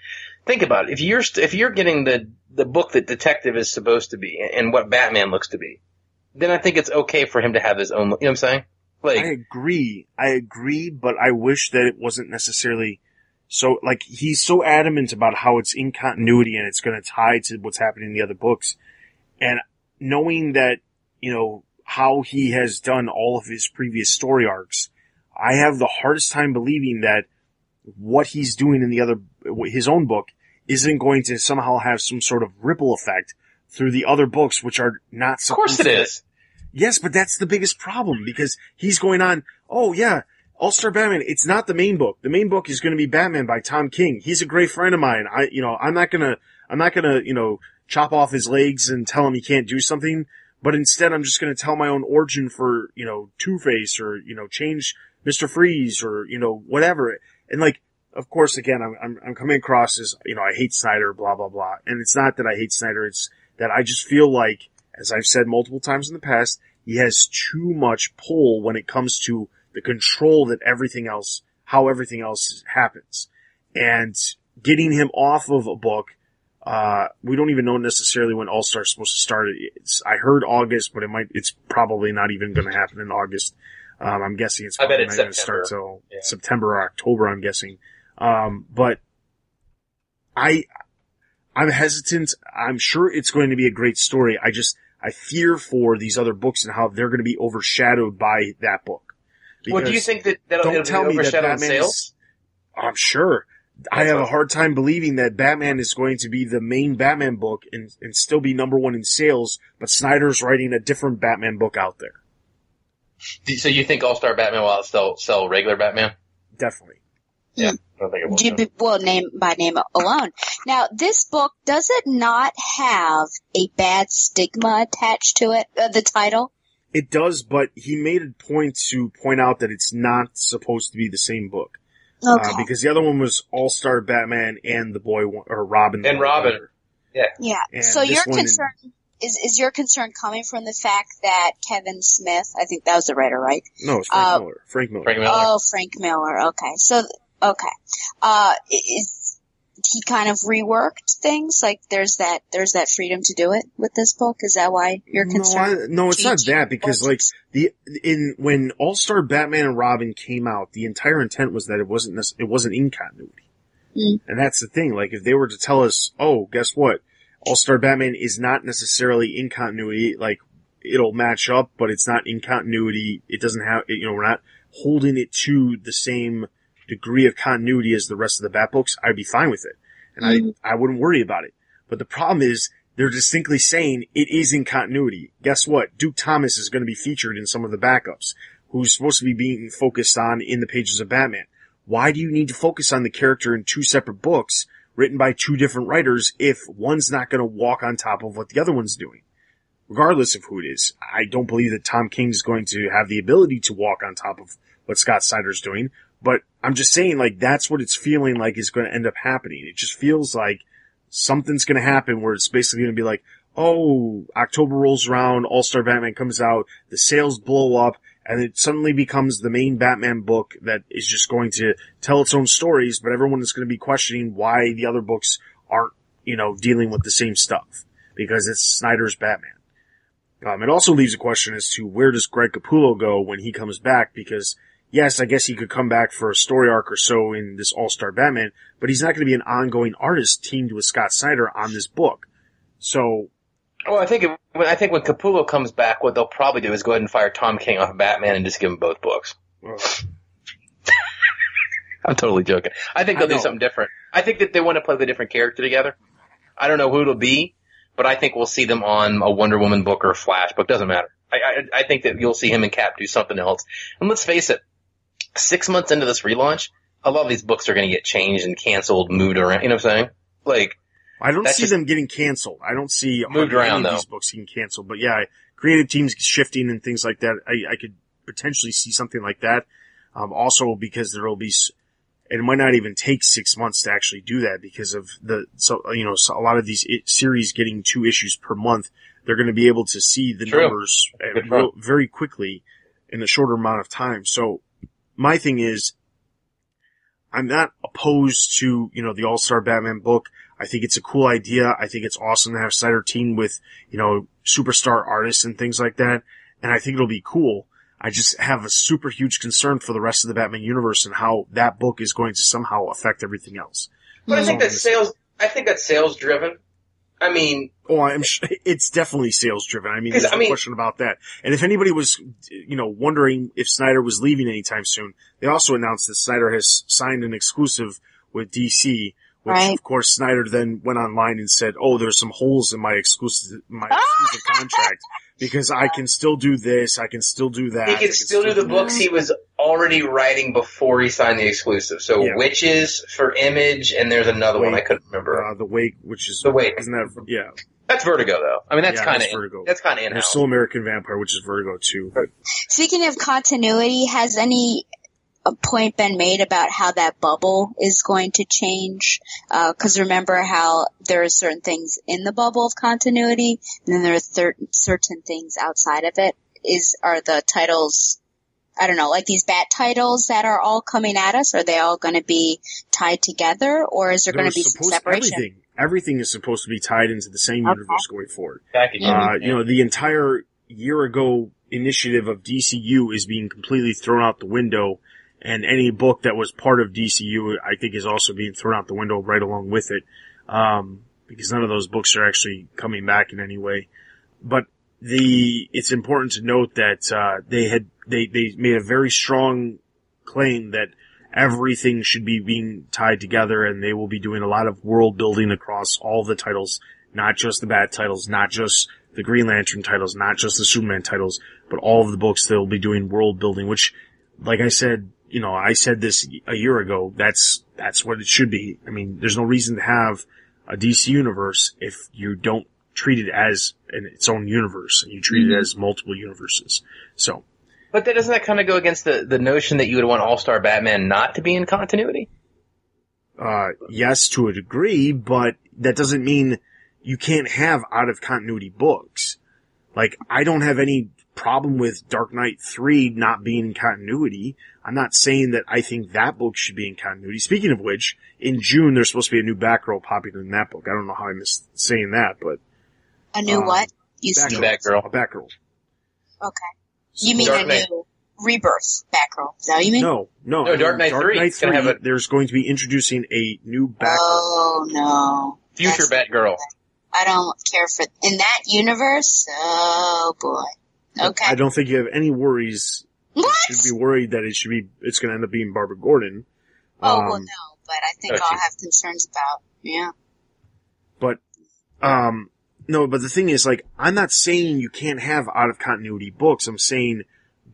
think about it. If you're, if you're getting the, the book that Detective is supposed to be and what Batman looks to be, then I think it's okay for him to have his own, you know what I'm saying? Like, I agree. I agree, but I wish that it wasn't necessarily so, like, he's so adamant about how it's in continuity and it's going to tie to what's happening in the other books. And knowing that, you know, how he has done all of his previous story arcs, I have the hardest time believing that what he's doing in the other, his own book isn't going to somehow have some sort of ripple effect through the other books, which are not so of course it to- is. Yes, but that's the biggest problem because he's going on, oh yeah, All-Star Batman, it's not the main book. The main book is going to be Batman by Tom King. He's a great friend of mine. I, you know, I'm not gonna, I'm not gonna, you know, chop off his legs and tell him he can't do something, but instead I'm just gonna tell my own origin for, you know, Two-Face or, you know, change Mr. Freeze or, you know, whatever. And like, of course, again, I'm, I'm, I'm coming across as, you know, I hate Snyder, blah, blah, blah. And it's not that I hate Snyder, it's that I just feel like, as I've said multiple times in the past, he has too much pull when it comes to the control that everything else, how everything else happens. And getting him off of a book, uh, we don't even know necessarily when All Star is supposed to start. It's, I heard August, but it might, it's probably not even going to happen in August. Um, I'm guessing it's I bet probably it's not going to start till Yeah. September or October, I'm guessing. Um, but I, I'm hesitant. I'm sure it's going to be a great story. I just, I fear for these other books and how they're going to be overshadowed by that book. Well, do you think that that'll, don't it'll tell be me that overshadowed in Batman sales? is, I'm sure. I That's have a hard time believing that Batman is going to be the main Batman book and, and still be number one in sales, but Snyder's writing a different Batman book out there. So you think All Star Batman will sell sell regular Batman? Definitely. Yeah, I don't think it will. G- well, name by name alone. Now, this book does it not have a bad stigma attached to it? Uh, the title. It does, but he made a point to point out that it's not supposed to be the same book. Okay. Uh, because the other one was All Star Batman and the boy, or Robin. the And Boy Robin. Wonder. yeah. and So your one- concern is is your concern coming from the fact that Kevin Smith, I think that was the writer, right? No, it's Frank Uh, Miller. Frank Miller. Frank Miller. Oh, Frank Miller. Okay. So, okay. Uh, is he kind of reworked things? Like there's that, there's that freedom to do it with this book? Is that why you're No, concerned? I, no, it's not that because like the in when All Star Batman and Robin came out, the entire intent was that it wasn't nec- it wasn't in continuity, Mm. and that's the thing. Like if they were to tell us, oh, guess what, All Star Batman is not necessarily in continuity, like it'll match up, but it's not in continuity. It doesn't have, you know, we're not holding it to the same degree of continuity as the rest of the Bat books. I'd be fine with it, and Mhm. I I wouldn't worry about it. But the problem is they're distinctly saying it is in continuity. Guess what? Duke Thomas is going to be featured in some of the backups, who's supposed to be being focused on in the pages of Batman. Why do you need to focus on the character in two separate books written by two different writers if one's not going to walk on top of what the other one's doing? Regardless of who it is, I don't believe that Tom King is going to have the ability to walk on top of what Scott Snyder's doing, but I'm just saying like that's what it's feeling like is going to end up happening. It just feels like something's going to happen where it's basically going to be like, oh, October rolls around, All Star Batman comes out, the sales blow up, and it suddenly becomes the main Batman book that is just going to tell its own stories, but everyone is going to be questioning why the other books aren't, you know, dealing with the same stuff because it's Snyder's Batman. Um, it also leaves a question as to where does Greg Capullo go when he comes back because yes, I guess he could come back for a story arc or so in this All-Star Batman, but he's not going to be an ongoing artist teamed with Scott Snyder on this book. So, Well, I think it, I think when Capullo comes back, what they'll probably do is go ahead and fire Tom King off of Batman and just give him both books. well, I'm totally joking. I think they'll I do something different. I think that they want to play the different character together. I don't know who it'll be, but I think we'll see them on a Wonder Woman book or a Flash book. Doesn't matter. I, I, I think that you'll see him and Cap do something else. And let's face it, six months into this relaunch, a lot of these books are going to get changed and canceled, moved around. You know what I'm saying? Like, I don't see them getting canceled. I don't see Moved around, of though. these books getting canceled. But yeah, creative teams shifting and things like that. I, I could potentially see something like that. Um, also because there will be, and it might not even take six months to actually do that because of the, so, you know, so a lot of these series getting two issues per month, they're going to be able to see the True. numbers uh, real, very quickly in a shorter amount of time. So my thing is, I'm not opposed to, you know, the All-Star Batman book. I think it's a cool idea. I think it's awesome to have Snyder team with, you know, superstar artists and things like that. And I think it'll be cool. I just have a super huge concern for the rest of the Batman universe and how that book is going to somehow affect everything else. but I think that's sales. I think that's sales driven. I mean, Oh, I'm sure it's definitely sales driven. I mean, there's I no mean- question about that. And if anybody was, you know, wondering if Snyder was leaving anytime soon, they also announced that Snyder has signed an exclusive with DC, which Right. of course Snyder then went online and said, "Oh, there's some holes in my exclusive my exclusive contract because I can still do this, I can still do that, he I can still do the that." books he was already writing before he signed the exclusive. So Yeah. Wytches for Image, and there's another one I couldn't remember. Uh, the Wake, which is The Wake. isn't that yeah? That's Vertigo, though. I mean, that's Yeah, kind of Vertigo. that's kind of in There's house. still American Vampire, which is Vertigo too. Speaking of continuity, has any uh, point been made about how that bubble is going to change? Because remember how there are certain things in the bubble of continuity, and then there are thir- certain things outside of it. Is are the titles? I don't know, like these bat titles that are all coming at us. Are they all going to be tied together, or is there going to be some separation? Everything, everything is supposed to be tied into the same Okay. universe going forward. Uh, you know, the entire year ago initiative of DCU is being completely thrown out the window, and any book that was part of DCU, I think is also being thrown out the window right along with it. Um, because none of those books are actually coming back in any way. But the, it's important to note that, uh, they had, they, they made a very strong claim that everything should be being tied together and they will be doing a lot of world building across all the titles, not just the bad titles, not just the Green Lantern titles, not just the Superman titles, but all of the books they'll be doing world building, which, like I said, you know, I said this a year ago, that's, that's what it should be. I mean, there's no reason to have a DC universe if you don't treat it as an, its own universe and you treat it as multiple universes. So, But that doesn't that kind of go against the, the notion that you would want All Star Batman not to be in continuity? uh, yes, to a degree, but that doesn't mean you can't have out of continuity books. Like, I don't have any problem with Dark Knight 3 not being in continuity. I'm not saying that I think that book should be in continuity. Speaking of which, in June there's supposed to be a new Batgirl popping in that book. I don't know how I missed saying that, but A new Um, what? You Batgirl. see? Batgirl. A Batgirl. Okay. You mean Dark a Knight. new rebirth Batgirl? Is that what you mean? No, no. No, I Dark mean, Knight 3 is gonna have a- there's going to be introducing a new Batgirl. Oh no. Future That's- Batgirl. I don't care for in that universe. Oh boy. Okay. I don't think you have any worries what? should be worried that it should be it's going to end up being Barbara Gordon. oh well, Um, no. But I think I'll geez. have concerns about. Yeah. But um no, but the thing is like I'm not saying you can't have out of continuity books. I'm saying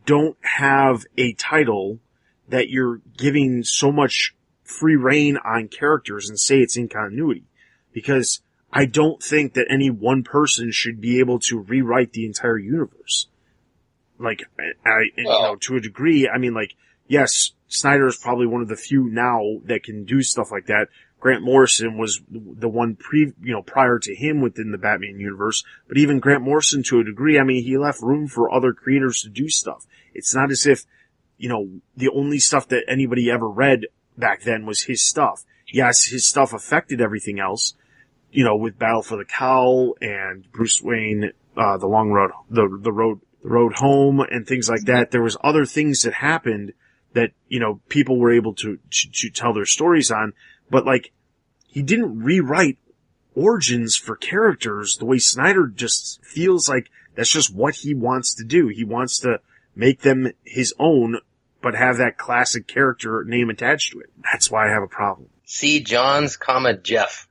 don't have a title that you're giving so much free reign on characters and say it's in continuity. Because I don't think that any one person should be able to rewrite the entire universe. Like, I, you know, to a degree, I mean, like, yes, Snyder is probably one of the few now that can do stuff like that. Grant Morrison was the one pre, you know, prior to him within the Batman universe. But even Grant Morrison, to a degree, I mean, he left room for other creators to do stuff. It's not as if, you know, the only stuff that anybody ever read back then was his stuff. Yes, his stuff affected everything else, you know, with Battle for the Cowl and Bruce Wayne, uh, the long road, the, the road, the road home and things like that. There was other things that happened that, you know, people were able to, to, to tell their stories on, but like, he didn't rewrite origins for characters the way Snyder just feels like that's just what he wants to do. He wants to make them his own, but have that classic character name attached to it. That's why I have a problem. See Johns, comma Geoff.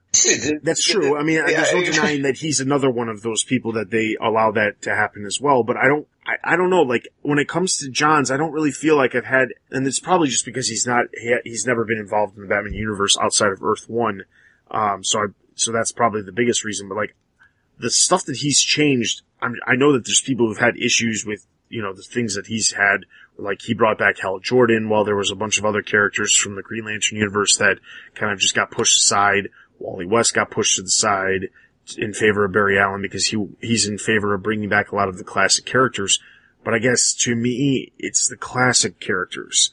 That's true. I mean, there's no denying that he's another one of those people that they allow that to happen as well. But I don't, I, I don't know. Like when it comes to Johns, I don't really feel like I've had, and it's probably just because he's not, he, he's never been involved in the Batman universe outside of Earth One. Um, so I, so that's probably the biggest reason. But like the stuff that he's changed, I'm, I know that there's people who've had issues with, you know, the things that he's had. Like he brought back Hal Jordan while there was a bunch of other characters from the Green Lantern universe that kind of just got pushed aside. Wally West got pushed to the side in favor of Barry Allen because he, he's in favor of bringing back a lot of the classic characters. But I guess to me, it's the classic characters.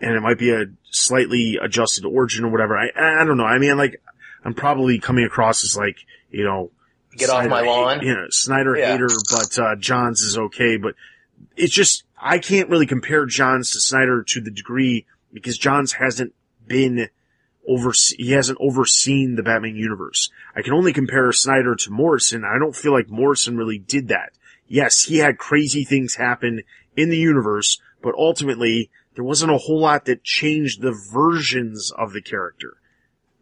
And it might be a slightly adjusted origin or whatever. I, I don't know. I mean, like, I'm probably coming across as like, you know, Get off my lawn. You know, Snyder Yeah. hater, but, uh, Johns is okay. But it's just, I can't really compare Johns to Snyder to the degree because Johns hasn't been over, he hasn't overseen the Batman universe. I can only compare Snyder to Morrison. I don't feel like Morrison really did that. Yes, he had crazy things happen in the universe, but ultimately there wasn't a whole lot that changed the versions of the character.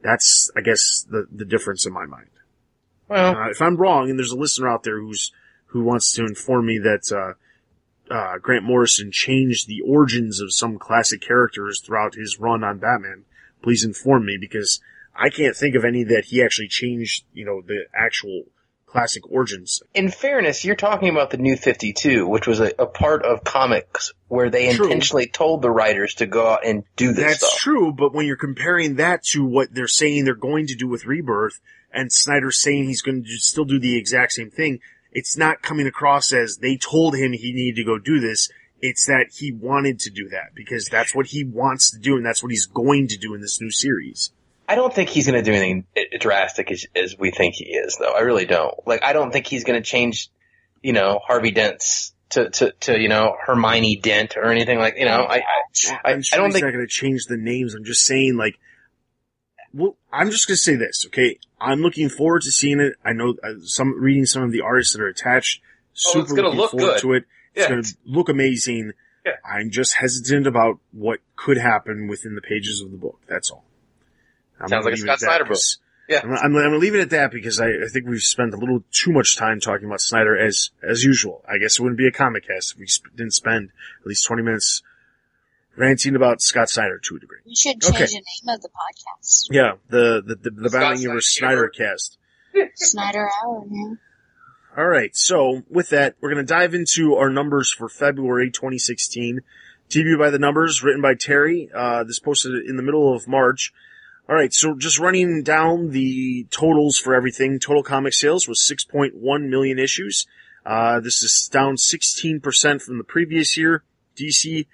That's, I guess, the, the difference in my mind. Well, Uh, if I'm wrong, and there's a listener out there who's who wants to inform me that uh, uh, Grant Morrison changed the origins of some classic characters throughout his run on Batman, please inform me because I can't think of any that he actually changed. You know, the actual classic origins. in fairness, you're talking about the New 52, which was a, a part of comics where they True. intentionally told the writers to go out and do this That's stuff. true, but when you're comparing that to what they're saying they're going to do with Rebirth, and Snyder's saying he's going to still do the exact same thing, it's not coming across as they told him he needed to go do this. It's that he wanted to do that because that's what he wants to do and that's what he's going to do in this new series. I don't think he's going to do anything drastic as, as we think he is, though. I really don't. Like, I don't think he's going to change, you know, Harvey Dent's to, to, to you know Hermione Dent or anything like you know I I, I'm sure I don't he's think not going to change the names. I'm just saying, like, well, I'm just going to say this, okay? I'm looking forward to seeing it. I know uh, some reading some of the artists that are attached. Oh, Super it's gonna looking look forward good. to it. It's Yeah. going to look amazing. Yeah. I'm just hesitant about what could happen within the pages of the book. That's all. I'm Sounds gonna like a leave it at Scott Snyder that book. 'cause- Yeah. I'm, I'm, I'm going to leave it at that because I, I think we've spent a little too much time talking about Snyder as as usual. I guess it wouldn't be a comic cast if we sp- didn't spend at least 20 minutes ranting about Scott Snyder to a degree. We should change Okay. the name of the podcast. Yeah, the the the, the Scott Batman Universe Snyder. Snyder cast. Snyder Hour, man. All right, so with that, we're going to dive into our numbers for February 2016. TV by the numbers, written by Terry. Uh, this posted in the middle of March. All right, so just running down the totals for everything. Total comic sales was 6.1 million issues. Uh, this is down 16% from the previous year. DC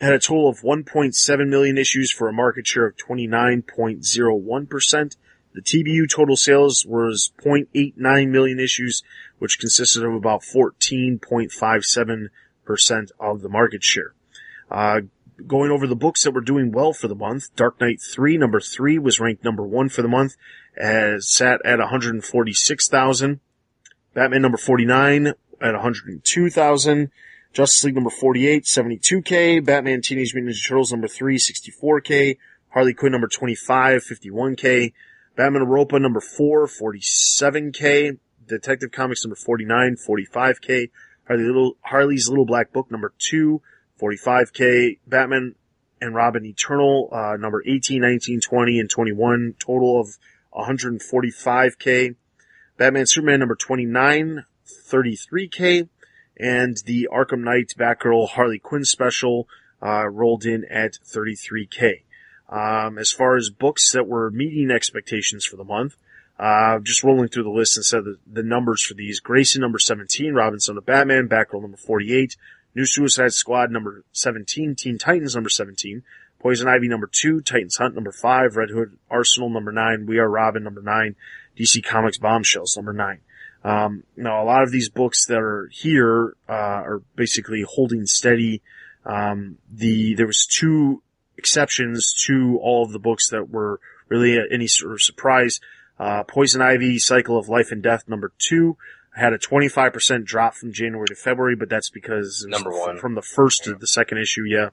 had a total of 1.7 million issues for a market share of 29.01%. The TBU total sales was 0.89 million issues, which consisted of about 14.57% of the market share. Uh, going over the books that were doing well for the month, Dark Knight 3, number 3, was ranked number 1 for the month, as sat at 146,000. Batman number 49 at 102,000. Justice League number 48, 72k. Batman Teenage Mutant Ninja Turtles number 3, 64k. Harley Quinn number 25, 51k. Batman Europa number 4, 47k. Detective Comics number 49, 45k. Harley Little, Harley's Little Black Book number 2, 45k. Batman and Robin Eternal, uh, number 18, 19, 20, and 21, total of 145k. Batman Superman number 29, 33k. And the Arkham Knight Batgirl Harley Quinn special, uh, rolled in at 33k. Um, as far as books that were meeting expectations for the month, uh, just rolling through the list instead of the, the numbers for these. Grayson number 17, Robin Son of Batman, Batgirl number 48, New Suicide Squad number 17, Teen Titans number 17, Poison Ivy number 2, Titans Hunt number 5, Red Hood Arsenal number 9, We Are Robin number 9, DC Comics Bombshells number 9. Um, now a lot of these books that are here, uh, are basically holding steady. Um, the, there was two exceptions to all of the books that were really any sort of surprise. Uh, Poison Ivy Cycle of Life and Death number two had a 25% drop from January to February, but that's because Number one. from the first to the second issue, yeah.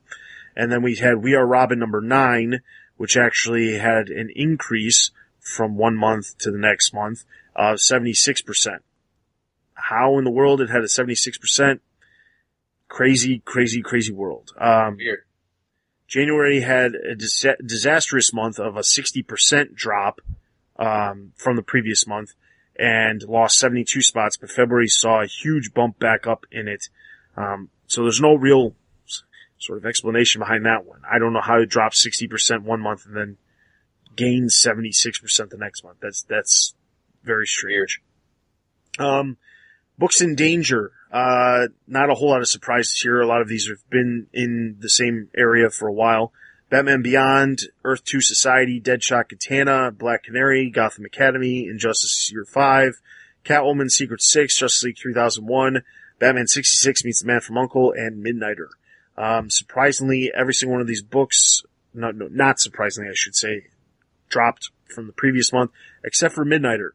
And then we had We Are Robin number nine, which actually had an increase from one month to the next month of 76%. How in the world it had a 76%? Crazy, crazy, crazy world. Um, weird. January had a dis- disastrous month of a 60% drop um, from the previous month and lost 72 spots, but February saw a huge bump back up in it. Um, so there's no real sort of explanation behind that one. I don't know how it dropped 60% one month and then gained 76% the next month. That's, that's very strange. Um, books in danger. Uh, not a whole lot of surprises here. A lot of these have been in the same area for a while. Batman Beyond, Earth 2 Society, Deadshot Katana, Black Canary, Gotham Academy, Injustice Year 5, Catwoman Secret 6, Justice League 3001, Batman 66 Meets the Man from Uncle, and Midnighter. Um, surprisingly, every single one of these books, no, no, not surprisingly, I should say, dropped from the previous month, except for Midnighter.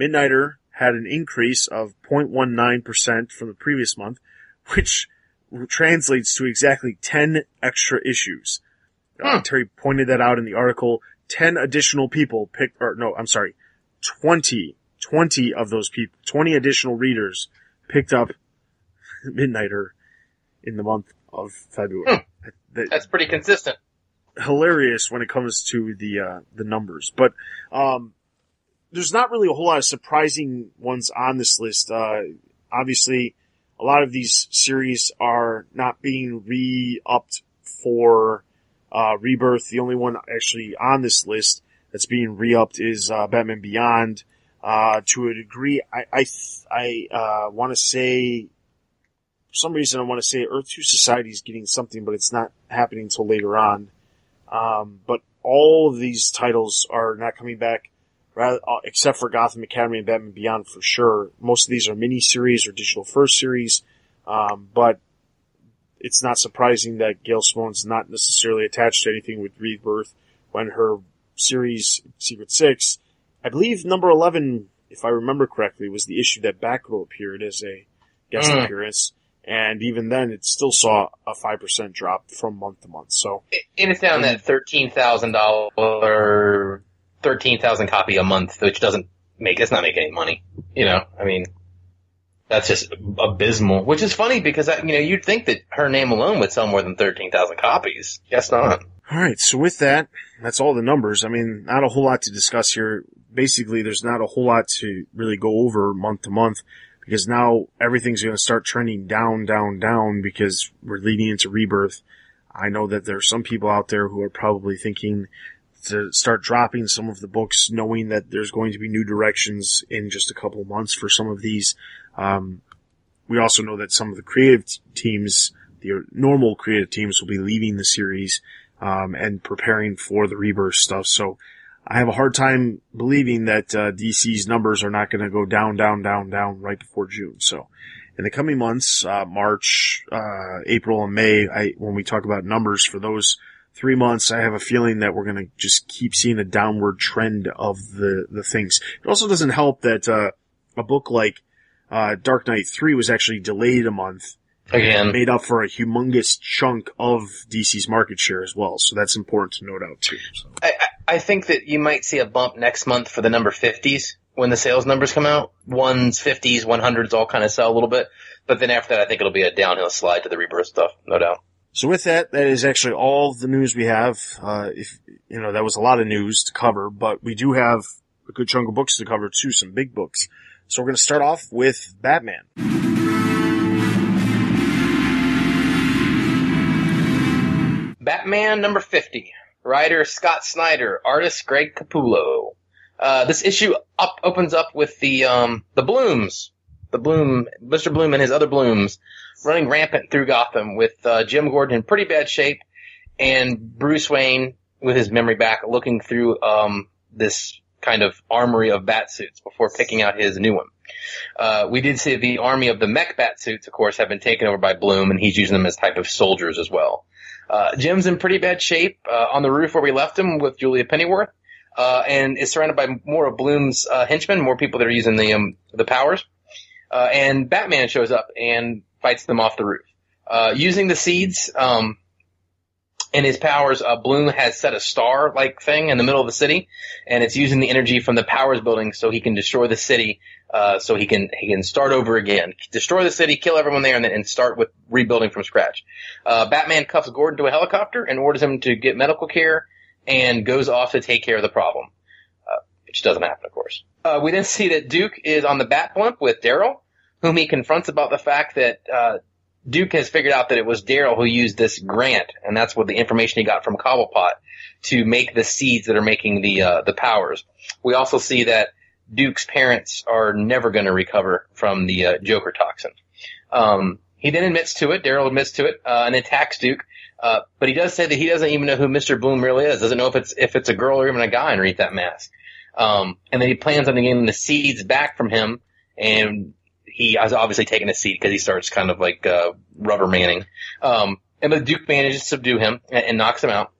Midnighter had an increase of 0.19% from the previous month, which translates to exactly 10 extra issues. Uh, Terry pointed that out in the article. 10 additional people picked, or no, I'm sorry, 20, 20 of those people, 20 additional readers picked up Midnighter in the month of February. That- That's pretty consistent. hilarious when it comes to the uh, the numbers. But um, there's not really a whole lot of surprising ones on this list. Uh, obviously, a lot of these series are not being re-upped for uh, Rebirth. The only one actually on this list that's being re-upped is uh, Batman Beyond. Uh, to a degree, I I, th- I uh, want to say for some reason I want to say Earth 2 Society is getting something, but it's not happening until later on. Um, but all of these titles are not coming back, rather, uh, except for Gotham Academy and Batman Beyond for sure. Most of these are mini series or digital first series. Um, but it's not surprising that Gail Simone's not necessarily attached to anything with Rebirth when her series Secret Six, I believe number 11, if I remember correctly, was the issue that Batgirl appeared as a guest Mm. appearance. And even then, it still saw a 5% drop from month to month. So, And it's down that thirteen thousand dollar, thirteen thousand copy a month, which doesn't make it's not making any money. You know, I mean, that's just abysmal. Which is funny because I, you know you'd think that her name alone would sell more than thirteen thousand copies. Guess not. All right. So with that, that's all the numbers. I mean, not a whole lot to discuss here. Basically, there's not a whole lot to really go over month to month because now everything's going to start trending down, down, down because we're leading into rebirth. I know that there are some people out there who are probably thinking to start dropping some of the books, knowing that there's going to be new directions in just a couple months for some of these. Um, we also know that some of the creative teams, the normal creative teams will be leaving the series um, and preparing for the rebirth stuff. So I have a hard time believing that uh, DC's numbers are not going to go down, down, down, down right before June. So in the coming months, uh, March, uh, April, and May, I, when we talk about numbers for those three months, I have a feeling that we're going to just keep seeing a downward trend of the the things. It also doesn't help that uh, a book like uh, Dark Knight Three was actually delayed a month Again, made up for a humongous chunk of DC's market share as well. So that's important to note out too. So. I, I I think that you might see a bump next month for the number fifties when the sales numbers come out. Ones, fifties, one hundreds all kind of sell a little bit, but then after that, I think it'll be a downhill slide to the rebirth stuff, no doubt. So with that, that is actually all the news we have. Uh, if, you know, that was a lot of news to cover, but we do have a good chunk of books to cover too, some big books. So we're going to start off with Batman. Batman number 50. Writer Scott Snyder, artist Greg Capullo. Uh, this issue up opens up with the um, the Blooms, the Bloom, Mr. Bloom and his other Blooms, running rampant through Gotham with uh, Jim Gordon in pretty bad shape, and Bruce Wayne with his memory back, looking through um, this kind of armory of bat suits before picking out his new one. Uh, we did see the army of the mech bat suits, of course, have been taken over by Bloom, and he's using them as type of soldiers as well. Uh, Jim's in pretty bad shape uh, on the roof where we left him with Julia Pennyworth, uh, and is surrounded by more of Bloom's uh, henchmen, more people that are using the um, the powers. Uh, and Batman shows up and fights them off the roof. Uh, using the seeds um, and his powers, uh, Bloom has set a star-like thing in the middle of the city, and it's using the energy from the powers building so he can destroy the city. Uh, so he can he can start over again, destroy the city, kill everyone there, and then and start with rebuilding from scratch. Uh, Batman cuffs Gordon to a helicopter and orders him to get medical care, and goes off to take care of the problem, which doesn't happen, of course. Uh, we then see that Duke is on the Bat blimp with Daryl, whom he confronts about the fact that uh, Duke has figured out that it was Daryl who used this grant, and that's what the information he got from Cobblepot to make the seeds that are making the uh, the powers. We also see that Duke's parents are never going to recover from the uh, Joker toxin. Um, he then admits to it. Daryl admits to it uh, and attacks Duke. Uh, but he does say that he doesn't even know who Mr. Bloom really is. Doesn't know if it's if it's a girl or even a guy underneath that mask. Um, and then he plans on getting the seeds back from him, and he has obviously taken a seat because he starts kind of like uh, rubber manning. Um, and the Duke manages to subdue him and, and knocks him out.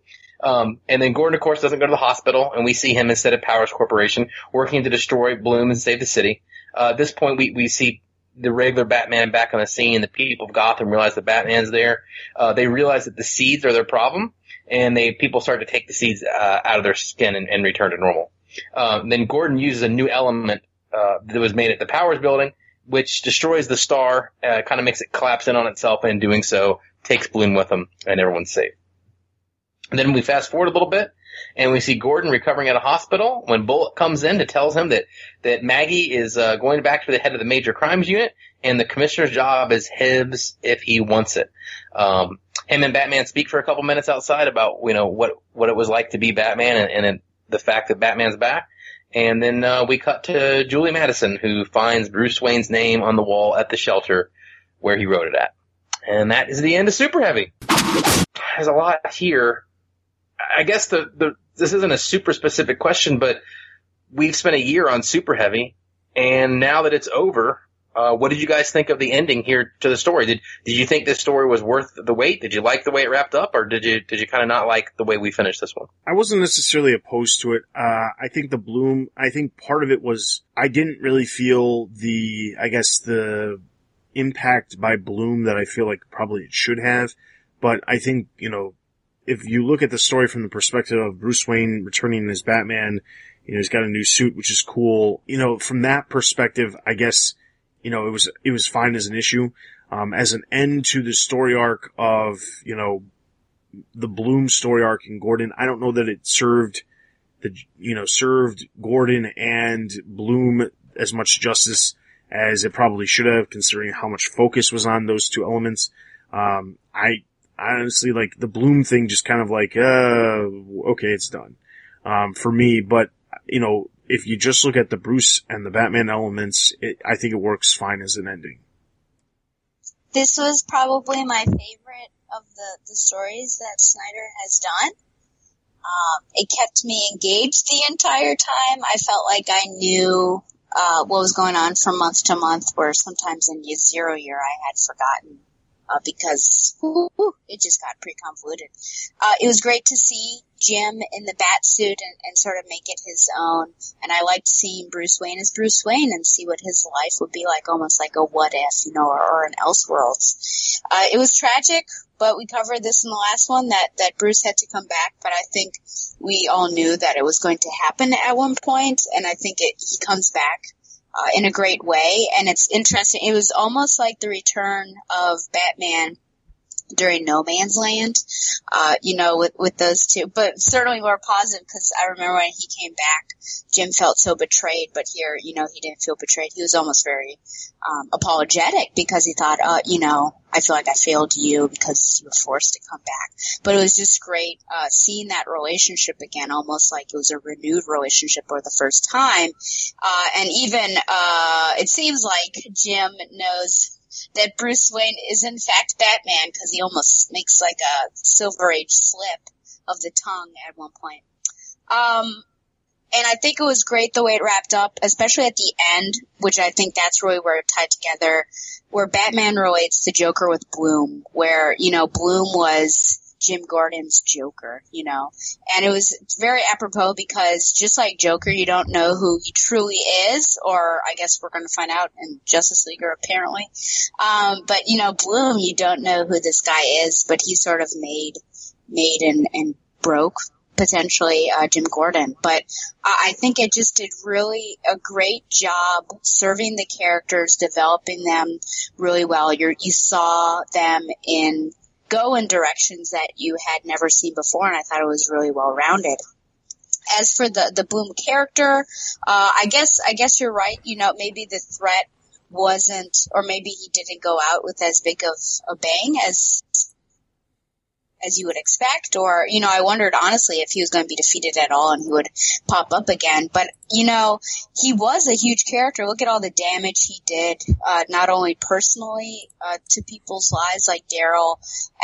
Um, and then Gordon, of course, doesn't go to the hospital, and we see him instead of Powers Corporation working to destroy Bloom and save the city. Uh, at this point, we, we see the regular Batman back on the scene. The people of Gotham realize that Batman's there. Uh, they realize that the seeds are their problem, and they people start to take the seeds uh, out of their skin and, and return to normal. Um, then Gordon uses a new element uh, that was made at the Powers Building, which destroys the star, uh, kind of makes it collapse in on itself, and in doing so, takes Bloom with him, and everyone's safe. And then we fast forward a little bit, and we see Gordon recovering at a hospital when Bullock comes in to tells him that that Maggie is uh, going back to the head of the major crimes unit, and the commissioner's job is his if he wants it. Um, him and Batman speak for a couple minutes outside about you know what what it was like to be Batman and, and the fact that Batman's back. And then uh, we cut to Julie Madison, who finds Bruce Wayne's name on the wall at the shelter where he wrote it at. And that is the end of Super Heavy. There's a lot here. I guess the, the this isn't a super specific question, but we've spent a year on Super Heavy, and now that it's over, Uh, what did you guys think of the ending here to the story? Did did you think this story was worth the wait? Did you like the way it wrapped up, or did you did you kind of not like the way we finished this one? I wasn't necessarily opposed to it. Uh, I think the Bloom, I think part of it was I didn't really feel the, I guess the impact by Bloom that I feel like probably it should have. But I think, you know, if you look at the story from the perspective of Bruce Wayne returning as Batman, you know, he's got a new suit, which is cool. You know, from that perspective, I guess, you know, it was, it was fine as an issue. Um, as an end to the story arc of, you know, the Bloom story arc in Gordon, I don't know that it served the, you know, served Gordon and Bloom as much justice as it probably should have, considering how much focus was on those two elements. Um, I, I honestly like the Bloom thing just kind of like, uh, okay, it's done. Um, for me, but, you know, if you just look at the Bruce and the Batman elements, it, I think it works fine as an ending. This was probably my favorite of the, the stories that Snyder has done. Um, it kept me engaged the entire time. I felt like I knew uh, what was going on from month to month, where sometimes in year zero year I had forgotten uh, because it just got pretty convoluted. Uh, it was great to see Jim in the bat suit and, and sort of make it his own. And I liked seeing Bruce Wayne as Bruce Wayne and see what his life would be like, almost like a what if, you know, or, or an Elseworlds. Uh, it was tragic, but we covered this in the last one that, that Bruce had to come back, but I think we all knew that it was going to happen at one point, and I think it, he comes back. Uh, in a great way, and it's interesting. It was almost like the return of Batman during No Man's Land, uh, you know, with, with those two, but certainly more positive because I remember when he came back, Jim felt so betrayed, but here, you know, he didn't feel betrayed. He was almost very, um, apologetic because he thought, uh, you know, I feel like I failed you because you were forced to come back. But it was just great, uh, seeing that relationship again, almost like it was a renewed relationship for the first time. Uh, and even, uh, it seems like Jim knows that Bruce Wayne is in fact Batman because he almost makes like a Silver Age slip of the tongue at one point. Um, and I think it was great the way it wrapped up, especially at the end, which I think that's really where it tied together, where Batman relates to Joker with Bloom, where, you know, Bloom was Jim Gordon's Joker, you know. And it was very apropos because just like Joker, you don't know who he truly is, or I guess we're going to find out in Justice League apparently. Um, but you know, Bloom, you don't know who this guy is, but he sort of made, made and, and broke potentially uh, Jim Gordon. But I think it just did really a great job serving the characters, developing them really well. you you saw them in go in directions that you had never seen before, and I thought it was really well rounded. As for the the Bloom character, uh, I guess I guess you're right. You know, maybe the threat wasn't, or maybe he didn't go out with as big of a bang as as you would expect, or, you know, I wondered honestly if he was going to be defeated at all and he would pop up again. But, you know, he was a huge character. Look at all the damage he did, uh, not only personally, uh, to people's lives like Daryl,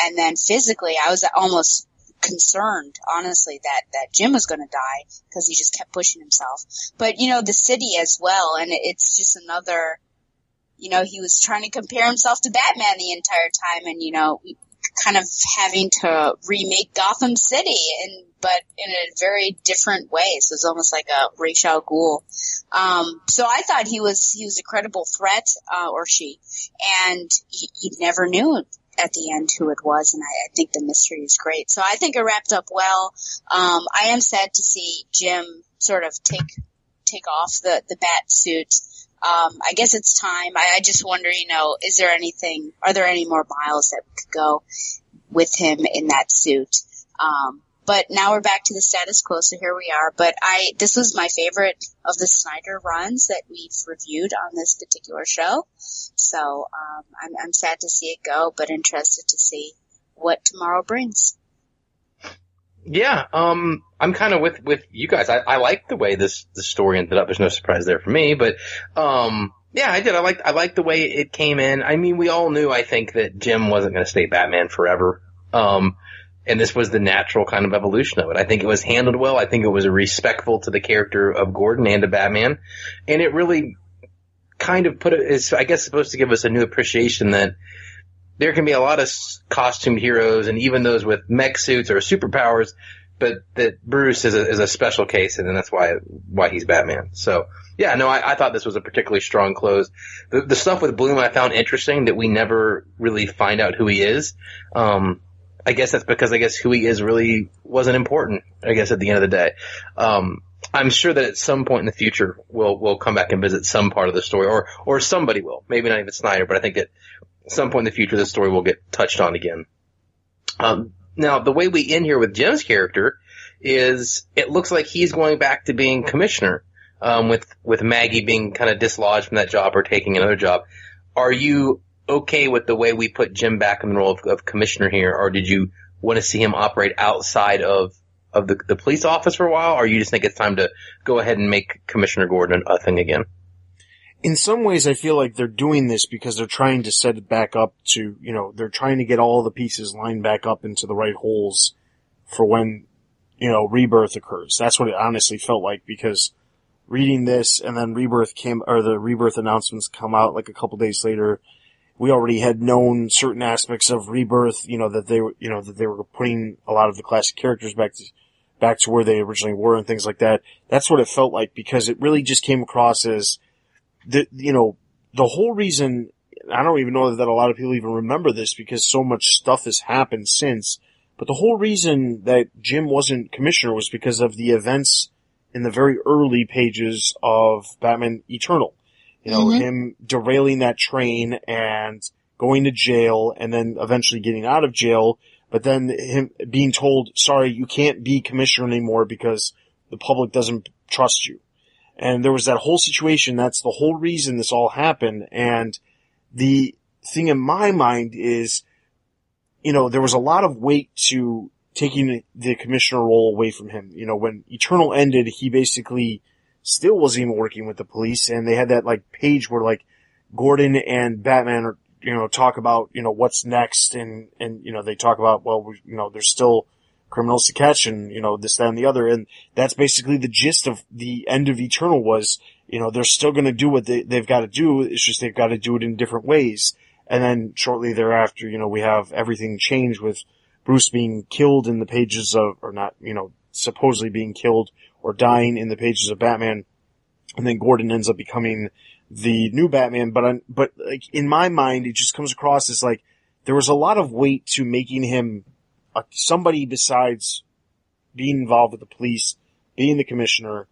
and then physically. I was almost concerned, honestly, that, that Jim was going to die because he just kept pushing himself. But, you know, the city as well, and it's just another, you know, he was trying to compare himself to Batman the entire time, and, you know, kind of having to remake Gotham City and but in a very different way. So it's almost like a Ra's al Ghul. Um, so I thought he was he was a credible threat, uh, or she, and you never knew at the end who it was, and I, I, think the mystery is great. So I think it wrapped up well. Um, I am sad to see Jim sort of take take off the the bat suit um, I guess it's time. I, I just wonder, you know, is there anything, are there any more miles that could go with him in that suit? Um, but now we're back to the status quo, so here we are. But I, this was my favorite of the Snyder runs that we've reviewed on this particular show. So, um, I'm, I'm sad to see it go, but interested to see what tomorrow brings. Yeah, um, I'm kind of with with you guys. I, I like the way this the story ended up. There's no surprise there for me, but um, yeah, I did. I like I like the way it came in. I mean, we all knew, I think, that Jim wasn't going to stay Batman forever. Um, and this was the natural kind of evolution of it. I think it was handled well. I think it was respectful to the character of Gordon and to Batman, and it really kind of put it is I guess supposed to give us a new appreciation that there can be a lot of costumed heroes and even those with mech suits or superpowers, but that Bruce is a, is a special case, and that's why why he's Batman. So yeah, no, I, I thought this was a particularly strong close. The, the stuff with Bloom I found interesting that we never really find out who he is. Um, I guess that's because I guess who he is really wasn't important. I guess at the end of the day, um, I'm sure that at some point in the future we'll we'll come back and visit some part of the story, or or somebody will. Maybe not even Snyder, but I think some point in the future the story will get touched on again. Um, now the way we end here with Jim's character is it looks like he's going back to being commissioner, um, with with Maggie being kind of dislodged from that job or taking another job. Are you okay with the way we put Jim back in the role of, of commissioner here, or did you want to see him operate outside of of the, the police office for a while, or you just think it's time to go ahead and make Commissioner Gordon a thing again? In some ways I feel like they're doing this because they're trying to set it back up to, you know, they're trying to get all the pieces lined back up into the right holes for when, you know, rebirth occurs. That's what it honestly felt like because reading this and then rebirth came, or the rebirth announcements come out like a couple days later. We already had known certain aspects of rebirth, you know, that they were, you know, that they were putting a lot of the classic characters back to, back to where they originally were and things like that. That's what it felt like because it really just came across as, the, you know, the whole reason, I don't even know that a lot of people even remember this because so much stuff has happened since, but the whole reason that Jim wasn't commissioner was because of the events in the very early pages of Batman Eternal. You know, Mhm. him derailing that train and going to jail and then eventually getting out of jail, but then him being told, sorry, you can't be commissioner anymore because the public doesn't trust you. And there was that whole situation. That's the whole reason this all happened. And the thing in my mind is, you know, there was a lot of weight to taking the commissioner role away from him. You know, when Eternal ended, he basically still wasn't even working with the police. And they had that like page where like Gordon and Batman are, you know, talk about, you know, what's next. And, and, you know, they talk about, well, we, you know, there's still criminals to catch and, you know, this, that, and the other. And that's basically the gist of the end of Eternal was, you know, they're still going to do what they, they've got to do. It's just they've got to do it in different ways. And then shortly thereafter, you know, we have everything change with Bruce being killed in the pages of, or not, you know, supposedly being killed or dying in the pages of Batman. And then Gordon ends up becoming the new Batman. But, on, but like in my mind, it just comes across as like there was a lot of weight to making him a, somebody besides being involved with the police, being the commissioner.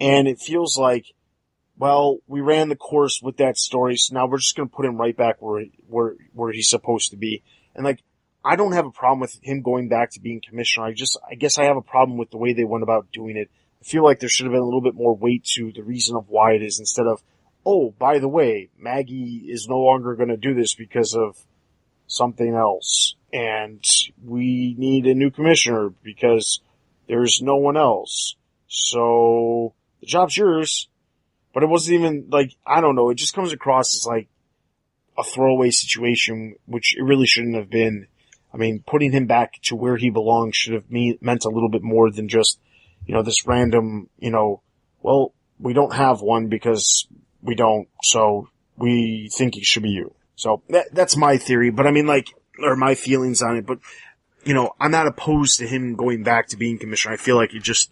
And it feels like, well, we ran the course with that story, so now we're just going to put him right back where, where, where he's supposed to be. And like, I don't have a problem with him going back to being commissioner. I just, I guess I have a problem with the way they went about doing it. I feel like there should have been a little bit more weight to the reason of why it is instead of, oh, by the way, Maggie is no longer going to do this because of something else. And we need a new commissioner because there's no one else. So the job's yours. But it wasn't even like, I don't know, it just comes across as like a throwaway situation, which it really shouldn't have been. I mean, putting him back to where he belongs should have me- meant a little bit more than just, you know, this random, you know, well, we don't have one because we don't, so we think it should be you. So that, that's my theory, but I mean like, or my feelings on it, but, you know, I'm not opposed to him going back to being commissioner. I feel like it just,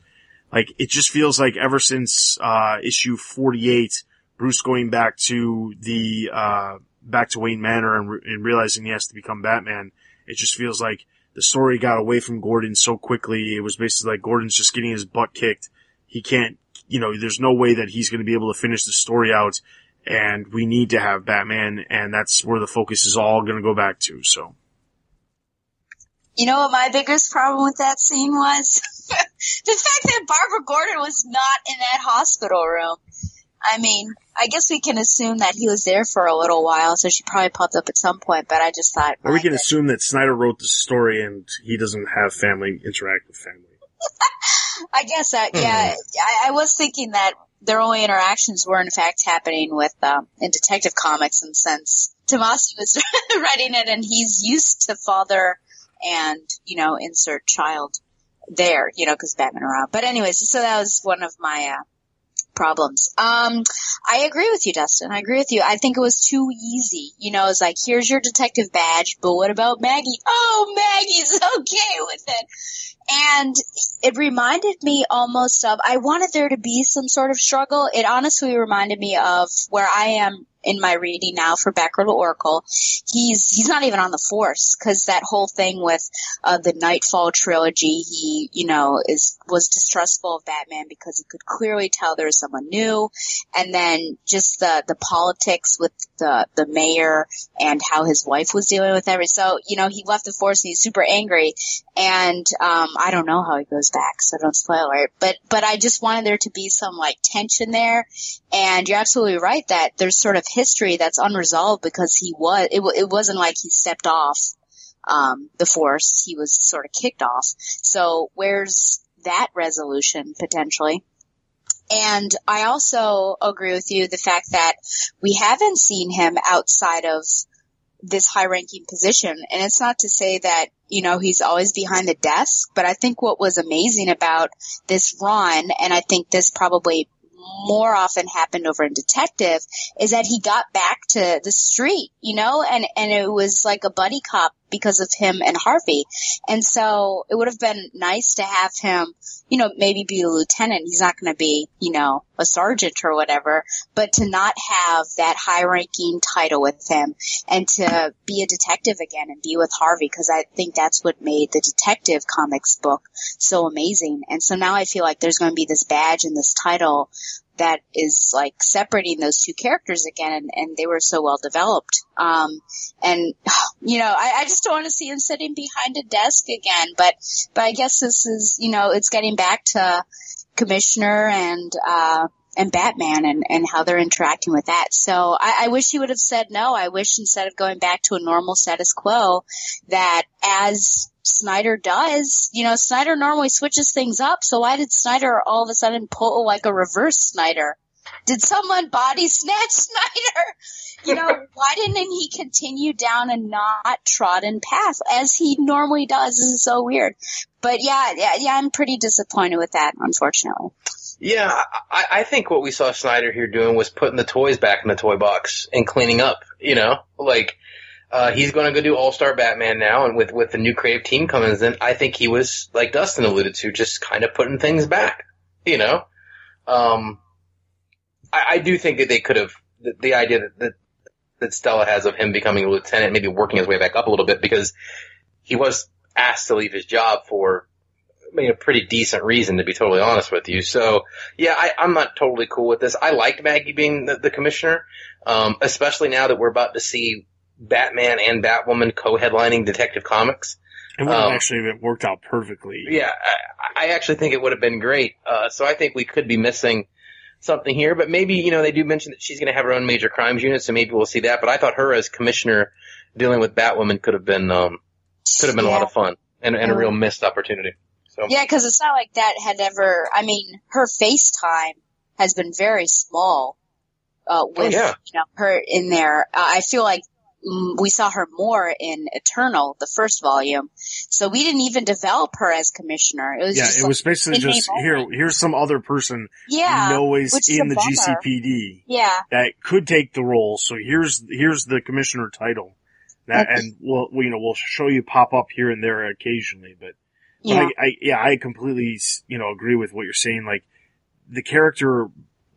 like, it just feels like ever since, uh, issue 48, Bruce going back to the, uh, back to Wayne Manor and, re- and realizing he has to become Batman, it just feels like the story got away from Gordon so quickly. It was basically like Gordon's just getting his butt kicked. He can't, you know, there's no way that he's going to be able to finish the story out. And we need to have Batman, and that's where the focus is all going to go back to. So, You know what my biggest problem with that scene was? the fact that Barbara Gordon was not in that hospital room. I mean, I guess we can assume that he was there for a little while, so she probably popped up at some point, but I just thought. or we can goodness. assume that Snyder wrote the story and he doesn't have family interact with family. I guess that, yeah, hmm. I, I was thinking that their only interactions were in fact happening with, um, in Detective Comics, and since Tomasi was writing it and he's used to father and, you know, insert child there, you know, cause Batman around. But anyways, so that was one of my, uh, problems. Um, I agree with you, Dustin. I agree with you. I think it was too easy. You know, it's like, here's your detective badge, but what about Maggie? Oh, Maggie's okay with it. And it reminded me almost of, I wanted there to be some sort of struggle. It honestly reminded me of where I am in my reading now for Batgirl Oracle. He's, he's not even on the force because that whole thing with, uh, the Knightfall trilogy, he, you know, is, was distrustful of Batman because he could clearly tell there was someone new. And then just the, the politics with the, the mayor and how his wife was dealing with everything. So, you know, he left the force and he's super angry. And, um, I don't know how he goes back, so don't spoil it. But, but I just wanted there to be some like tension there. And you're absolutely right that there's sort of history that's unresolved because he was, it, it wasn't like he stepped off, um, the force. He was sort of kicked off. So where's that resolution potentially? And I also agree with you the fact that we haven't seen him outside of this high ranking position. And it's not to say that, you know, he's always behind the desk, but I think what was amazing about this run, and I think this probably more often happened over in Detective, is that he got back to the street, you know, and, and it was like a buddy cop because of him and Harvey. And so it would have been nice to have him, you know, maybe be a lieutenant. He's not going to be, you know, a sergeant or whatever, but to not have that high ranking title with him and to be a detective again and be with Harvey because I think that's what made the detective comics book so amazing. And so now I feel like there's going to be this badge and this title that is like separating those two characters again and, and they were so well developed. Um, and you know, I, I just don't want to see him sitting behind a desk again, but, but I guess this is, you know, it's getting back to commissioner and, uh, and Batman and, and how they're interacting with that. So I, I wish he would have said no. I wish instead of going back to a normal status quo that as Snyder does, you know, Snyder normally switches things up. So why did Snyder all of a sudden pull like a reverse Snyder? Did someone body snatch Snyder? You know, why didn't he continue down a not trodden path as he normally does? This is so weird. But yeah, yeah, yeah, I'm pretty disappointed with that, unfortunately. Yeah, I, I think what we saw Snyder here doing was putting the toys back in the toy box and cleaning up. You know, like uh, he's going to go do All Star Batman now, and with with the new creative team coming in, I think he was like Dustin alluded to, just kind of putting things back. You know, um, I, I do think that they could have the, the idea that, that that Stella has of him becoming a lieutenant, maybe working his way back up a little bit because he was asked to leave his job for I mean, a pretty decent reason to be totally honest with you. So yeah, I, I'm not totally cool with this. I liked Maggie being the, the commissioner, um, especially now that we're about to see Batman and Batwoman co-headlining Detective Comics. It would have Um, actually been worked out perfectly. Yeah, I, I actually think it would have been great. Uh, so I think we could be missing something here, but maybe, you know, they do mention that she's going to have her own major crimes unit, so maybe we'll see that. But I thought her as commissioner dealing with Batwoman could have been, um, could have been a lot of fun and, and a real missed opportunity. So Yeah, because it's not like that had ever. I mean, her FaceTime has been very small. Uh, with yeah. you know her in there, uh, I feel like we saw her more in Eternal, the first volume. So we didn't even develop her as commissioner. It was Yeah, just it like, was basically just here. Here's some other person yeah, you know is which is in the bummer. GCPD yeah, that could take the role. So here's here's the commissioner title. That, Okay. and we'll we, you know we'll show you pop up here and there occasionally, but but yeah, I, I yeah I completely you know agree with what you're saying. Like the character,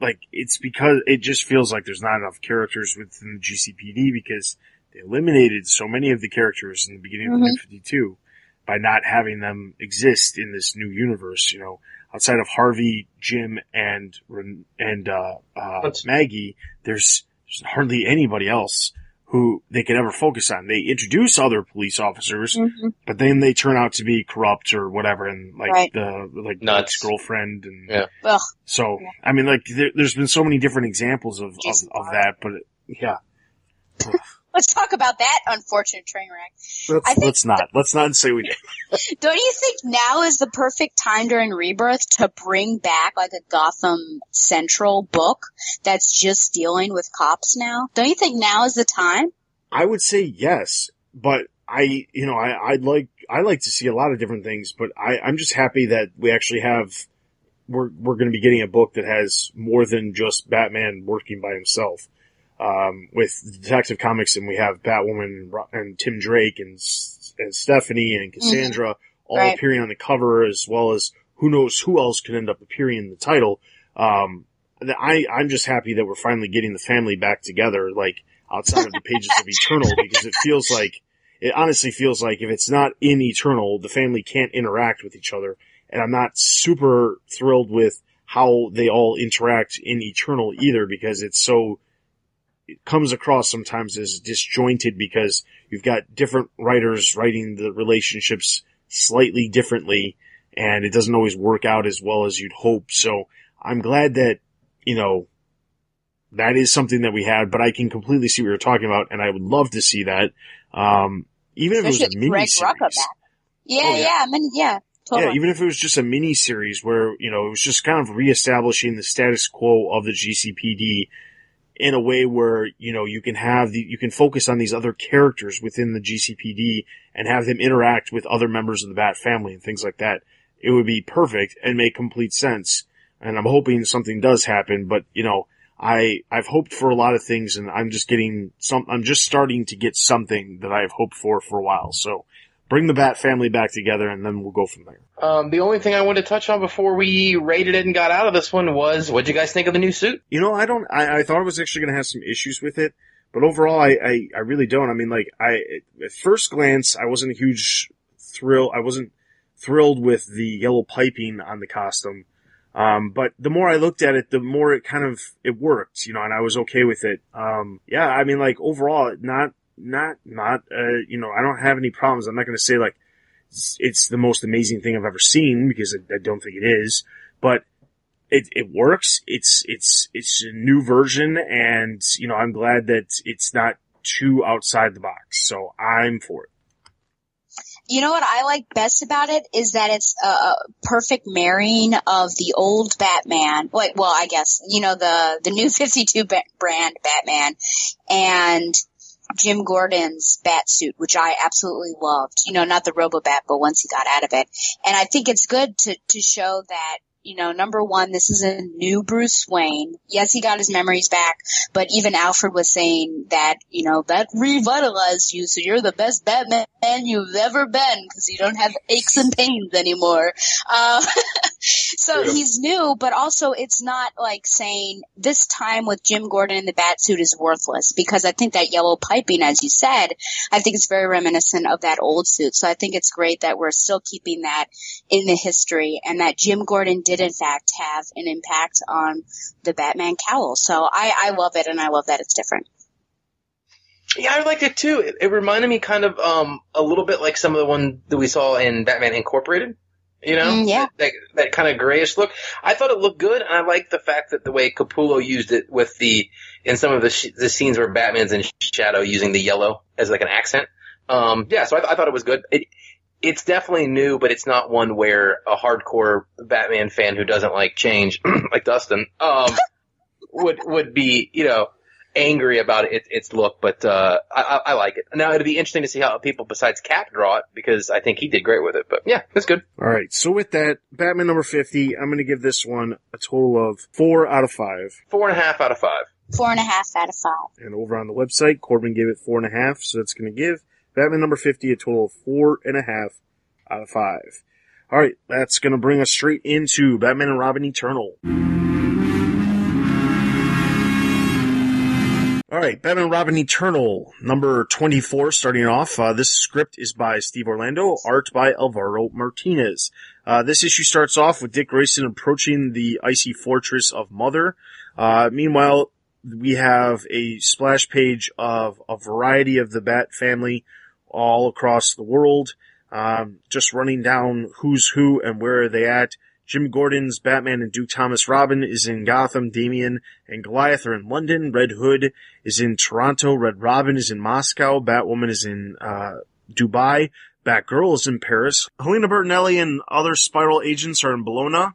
like it's because it just feels like there's not enough characters within the GCPD because they eliminated so many of the characters in the beginning of the Mhm. New 52 by not having them exist in this new universe. You know, outside of Harvey, Jim, and and uh, uh, That's- Maggie, there's, there's hardly anybody else who they could ever focus on. They introduce other police officers, Mhm. but then they turn out to be corrupt or whatever, and like Right. the like Nuts. ex girlfriend, and Yeah. Ugh. so Yeah. I mean, like there, there's been so many different examples of of, of that, but yeah, Let's talk about that unfortunate train wreck. let's I think- let's not let's not say we did. Don't you think now is the perfect time during Rebirth to bring back like a Gotham Central book that's just dealing with cops now? Don't you think now is the time? I would say yes, but I, you know, I, I'd like, I like to see a lot of different things, but I, I'm just happy that we actually have we're we're going to be getting a book that has more than just Batman working by himself. Um, with Detective Comics, and we have Batwoman and, Tim Drake and and Stephanie and Cassandra all Right. appearing on the cover, as well as who knows who else could end up appearing in the title. Um, I I'm just happy that we're finally getting the family back together, like outside of the pages of Eternal, because it feels like it honestly feels like if it's not in Eternal, the family can't interact with each other. And I'm not super thrilled with how they all interact in Eternal either because it's so, it comes across sometimes as disjointed because you've got different writers writing the relationships slightly differently and it doesn't always work out as well as you'd hope. So I'm glad that, you know, that is something that we had, but I can completely see what you're talking about and I would love to see that. Um, even if it was a mini series. Yeah, Oh, yeah. yeah, yeah, totally. Yeah, even if it was just a mini series where, you know, it was just kind of reestablishing the status quo of the GCPD in a way where, you know, you can have the, you can focus on these other characters within the GCPD and have them interact with other members of the Bat family and things like that. It would be perfect and make complete sense. And I'm hoping something does happen, but, you know, I, I've hoped for a lot of things and I'm just getting some, I'm just starting to get something that I've hoped for for a while. So bring the Bat family back together and then we'll go from there. Um, the only thing I wanted to touch on before we rated it and got out of this one was, what'd you guys think of the new suit? You know, I don't. I, I thought I was actually going to have some issues with it, but overall, I, I I really don't. I mean, like, I at first glance, I wasn't a huge thrill. I wasn't thrilled with the yellow piping on the costume. Um, but the more I looked at it, the more it kind of it worked, you know, and I was okay with it. Um, yeah, I mean, like overall, not not not uh, you know, I don't have any problems. I'm not going to say like it's, it's the most amazing thing I've ever seen because I, I don't think it is, but it, it works. It's, it's, it's a new version and, you know, I'm glad that it's not too outside the box. So I'm for it. You know what I like best about it is that it's a perfect marrying of the old Batman, like, well, I guess, you know, the, the new 52 ba- brand Batman and Jim Gordon's bat suit, which I absolutely loved. You know, not the Robobat, but once he got out of it. And I think it's good to, to show that, you know, number one, this is a new Bruce Wayne. Yes, he got his memories back, but even Alfred was saying that, you know, that revitalized you, so you're the best Batman you've ever been because you don't have aches and pains anymore. Uh, so he's new, but also it's not like saying this time with Jim Gordon in the bat suit is worthless because I think that yellow piping, as you said, I think it's very reminiscent of that old suit. So I think it's great that we're still keeping that in the history and that Jim Gordon did in fact have an impact on the Batman cowl. So I, I love it and I love that it's different. Yeah, I liked it too. It, it reminded me kind of um a little bit like some of the one that we saw in Batman Incorporated. You know, Mm, yeah. that that kind of grayish look. I thought it looked good, and I liked the fact that the way Capullo used it with the in some of the sh- the scenes where Batman's in shadow using the yellow as like an accent. Um, yeah, so I, I thought it was good. It it's definitely new, but it's not one where a hardcore Batman fan who doesn't like change, like Dustin, um, would would be you know angry about it, its look, but uh, I, I I like it. Now it'd be interesting to see how people besides Cap draw it because I think he did great with it. But yeah, it's good. All right. So with that, Batman number 50, I'm going to give this one a total of four out of five. Four and a half out of five. Four and a half out of five. And over on the website, Corbin gave it four and a half. So that's going to give Batman number 50 a total of four and a half out of five. All right. That's going to bring us straight into Batman and Robin Eternal. All right, Batman and Robin Eternal, number 24, starting off. Uh, this script is by Steve Orlando, art by Alvaro Martinez. Uh, this issue starts off with Dick Grayson approaching the icy fortress of Mother. Uh, meanwhile, we have a splash page of a variety of the Bat family all across the world, um, just running down who's who and where are they at. Jim Gordon's Batman and Duke Thomas Robin is in Gotham, Damian and Goliath are in London, Red Hood is in Toronto, Red Robin is in Moscow, Batwoman is in uh, Dubai, Batgirl is in Paris, Helena Bertinelli and other Spyral agents are in Bologna,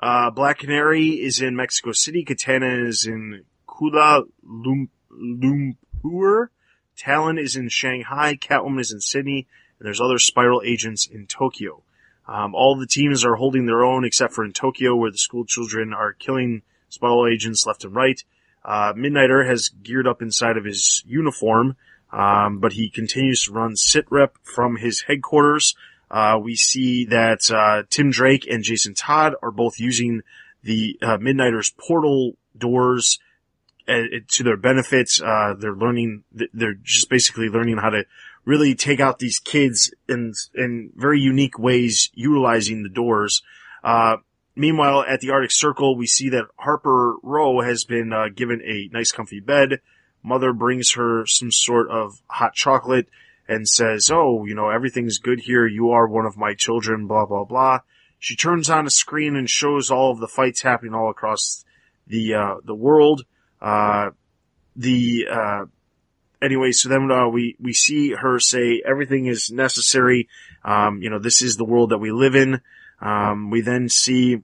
uh, Black Canary is in Mexico City, Katana is in Kuala Lum- Lumpur, Talon is in Shanghai, Catwoman is in Sydney, and there's other Spyral agents in Tokyo. Um, all the teams are holding their own except for in Tokyo where the school children are killing Spyral agents left and right. Uh, Midnighter has geared up inside of his uniform, um, but he continues to run sit rep from his headquarters. Uh, we see that uh, Tim Drake and Jason Todd are both using the uh, Midnighter's portal doors uh, to their benefits. Uh, they're learning, they're just basically learning how to really take out these kids in in very unique ways, utilizing the doors. Uh, meanwhile, at the Arctic Circle, we see that Harper Row has been uh, given a nice, comfy bed. Mother brings her some sort of hot chocolate and says, "Oh, you know, everything's good here. You are one of my children." Blah blah blah. She turns on a screen and shows all of the fights happening all across the uh, the world. Uh, the uh, anyway, so then uh, we we see her say everything is necessary. Um, you know, this is the world that we live in. Um, we then see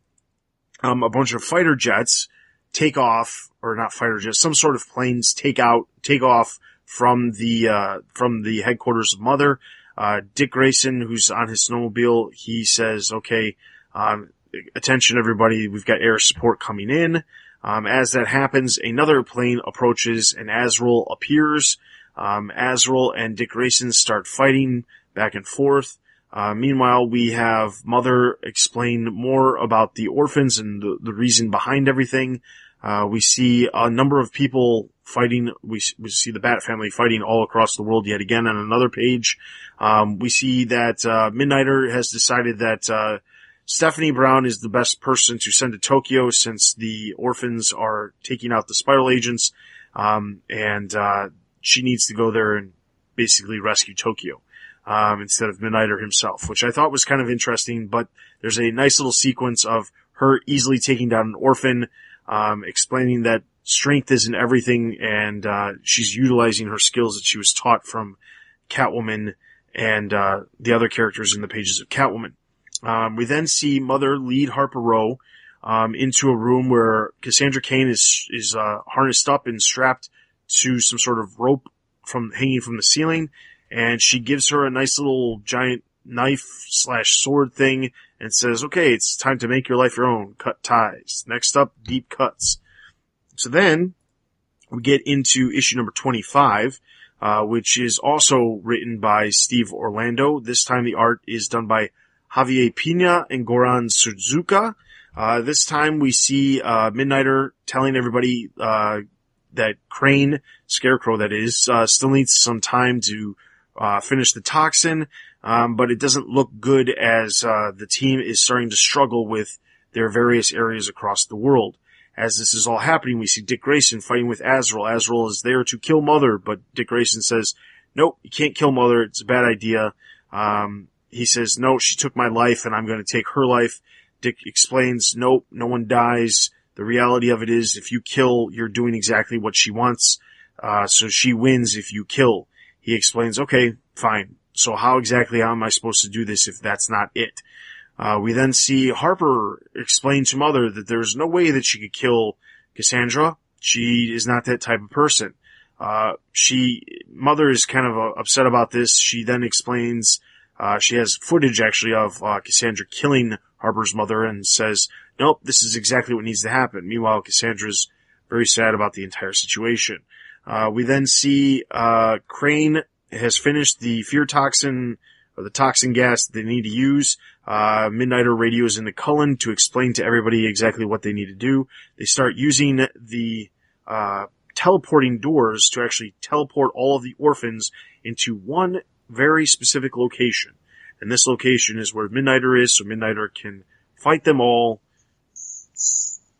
um, a bunch of fighter jets take off, or not fighter jets, some sort of planes take out, take off from the uh, from the headquarters of Mother. Uh, Dick Grayson, who's on his snowmobile, he says, "Okay, um, attention everybody, we've got air support coming in." Um, as that happens, another plane approaches and Azrael appears. Um, Azrael and Dick Grayson start fighting back and forth. Uh, meanwhile, we have Mother explain more about the orphans and the, the reason behind everything. Uh, we see a number of people fighting. We, we see the Bat family fighting all across the world yet again on another page. Um, we see that uh, Midnighter has decided that uh, Stephanie Brown is the best person to send to Tokyo since the orphans are taking out the Spyral agents, um, and uh, she needs to go there and basically rescue Tokyo um, instead of Midnighter himself, which I thought was kind of interesting. But there's a nice little sequence of her easily taking down an orphan, um, explaining that strength isn't everything, and uh, she's utilizing her skills that she was taught from Catwoman and uh, the other characters in the pages of Catwoman. Um, we then see Mother lead Harper Row um, into a room where Cassandra Cain is is uh, harnessed up and strapped to some sort of rope from hanging from the ceiling, and she gives her a nice little giant knife slash sword thing and says, "Okay, it's time to make your life your own. Cut ties." Next up, deep cuts. So then we get into issue number twenty-five. Uh, which is also written by Steve Orlando. This time the art is done by Javier Pina and Goran Sudzuka. Uh, this time we see, uh, Midnighter telling everybody, uh, that Crane, Scarecrow that is, uh, still needs some time to, uh, finish the toxin. Um, but it doesn't look good as, uh, the team is starting to struggle with their various areas across the world. As this is all happening, we see Dick Grayson fighting with Azrael. Azrael is there to kill Mother, but Dick Grayson says, nope, you can't kill Mother. It's a bad idea. Um, he says, no, she took my life and I'm going to take her life. Dick explains, nope, no one dies. The reality of it is if you kill, you're doing exactly what she wants. Uh, so she wins if you kill. He explains, okay, fine. So how exactly am I supposed to do this if that's not it? Uh, we then see Harper explain to Mother that there's no way that she could kill Cassandra. She is not that type of person. Uh, she, Mother is kind of uh, upset about this. She then explains uh, she has footage actually of uh, Cassandra killing Harper's mother and says, nope, this is exactly what needs to happen. Meanwhile, Cassandra's very sad about the entire situation. Uh, we then see, uh, Crane has finished the fear toxin or the toxin gas they need to use. Uh, Midnighter radios into Cullen to explain to everybody exactly what they need to do. They start using the, uh, teleporting doors to actually teleport all of the orphans into one very specific location. And this location is where Midnighter is, so Midnighter can fight them all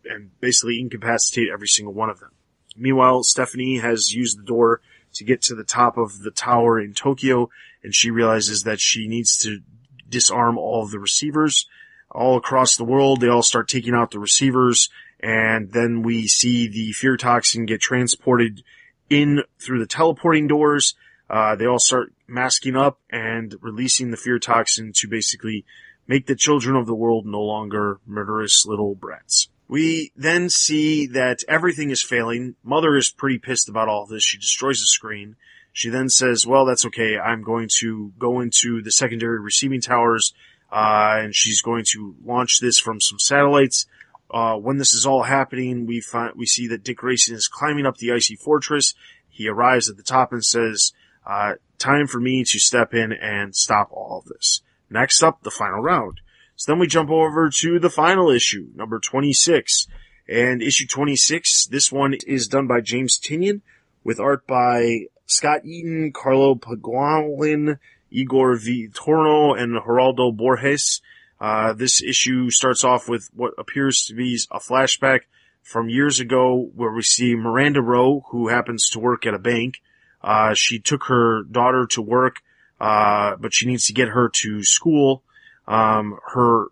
and basically incapacitate every single one of them. Meanwhile, Stephanie has used the door to get to the top of the tower in Tokyo, and she realizes that she needs to disarm all of the receivers. All across the world, they all start taking out the receivers, and then we see the fear toxin get transported in through the teleporting doors. Uh, they all start masking up and releasing the fear toxin to basically make the children of the world no longer murderous little brats. We then see that everything is failing. Mother is pretty pissed about all this. She destroys the screen. She then says, well, that's okay. I'm going to go into the secondary receiving towers. uh, and she's going to launch this from some satellites. Uh, when this is all happening, we find, we see that Dick Grayson is climbing up the icy fortress. He arrives at the top and says, uh, time for me to step in and stop all of this. Next up, the final round. So then we jump over to the final issue, number 26. And issue 26, this one is done by James Tynion with art by Scott Eaton, Carlo Pagulayan, Igor Vitorino, and Geraldo Borges. Uh, this issue starts off with what appears to be a flashback from years ago where we see Miranda Row, who happens to work at a bank. Uh, she took her daughter to work, uh, but she needs to get her to school. Um, her,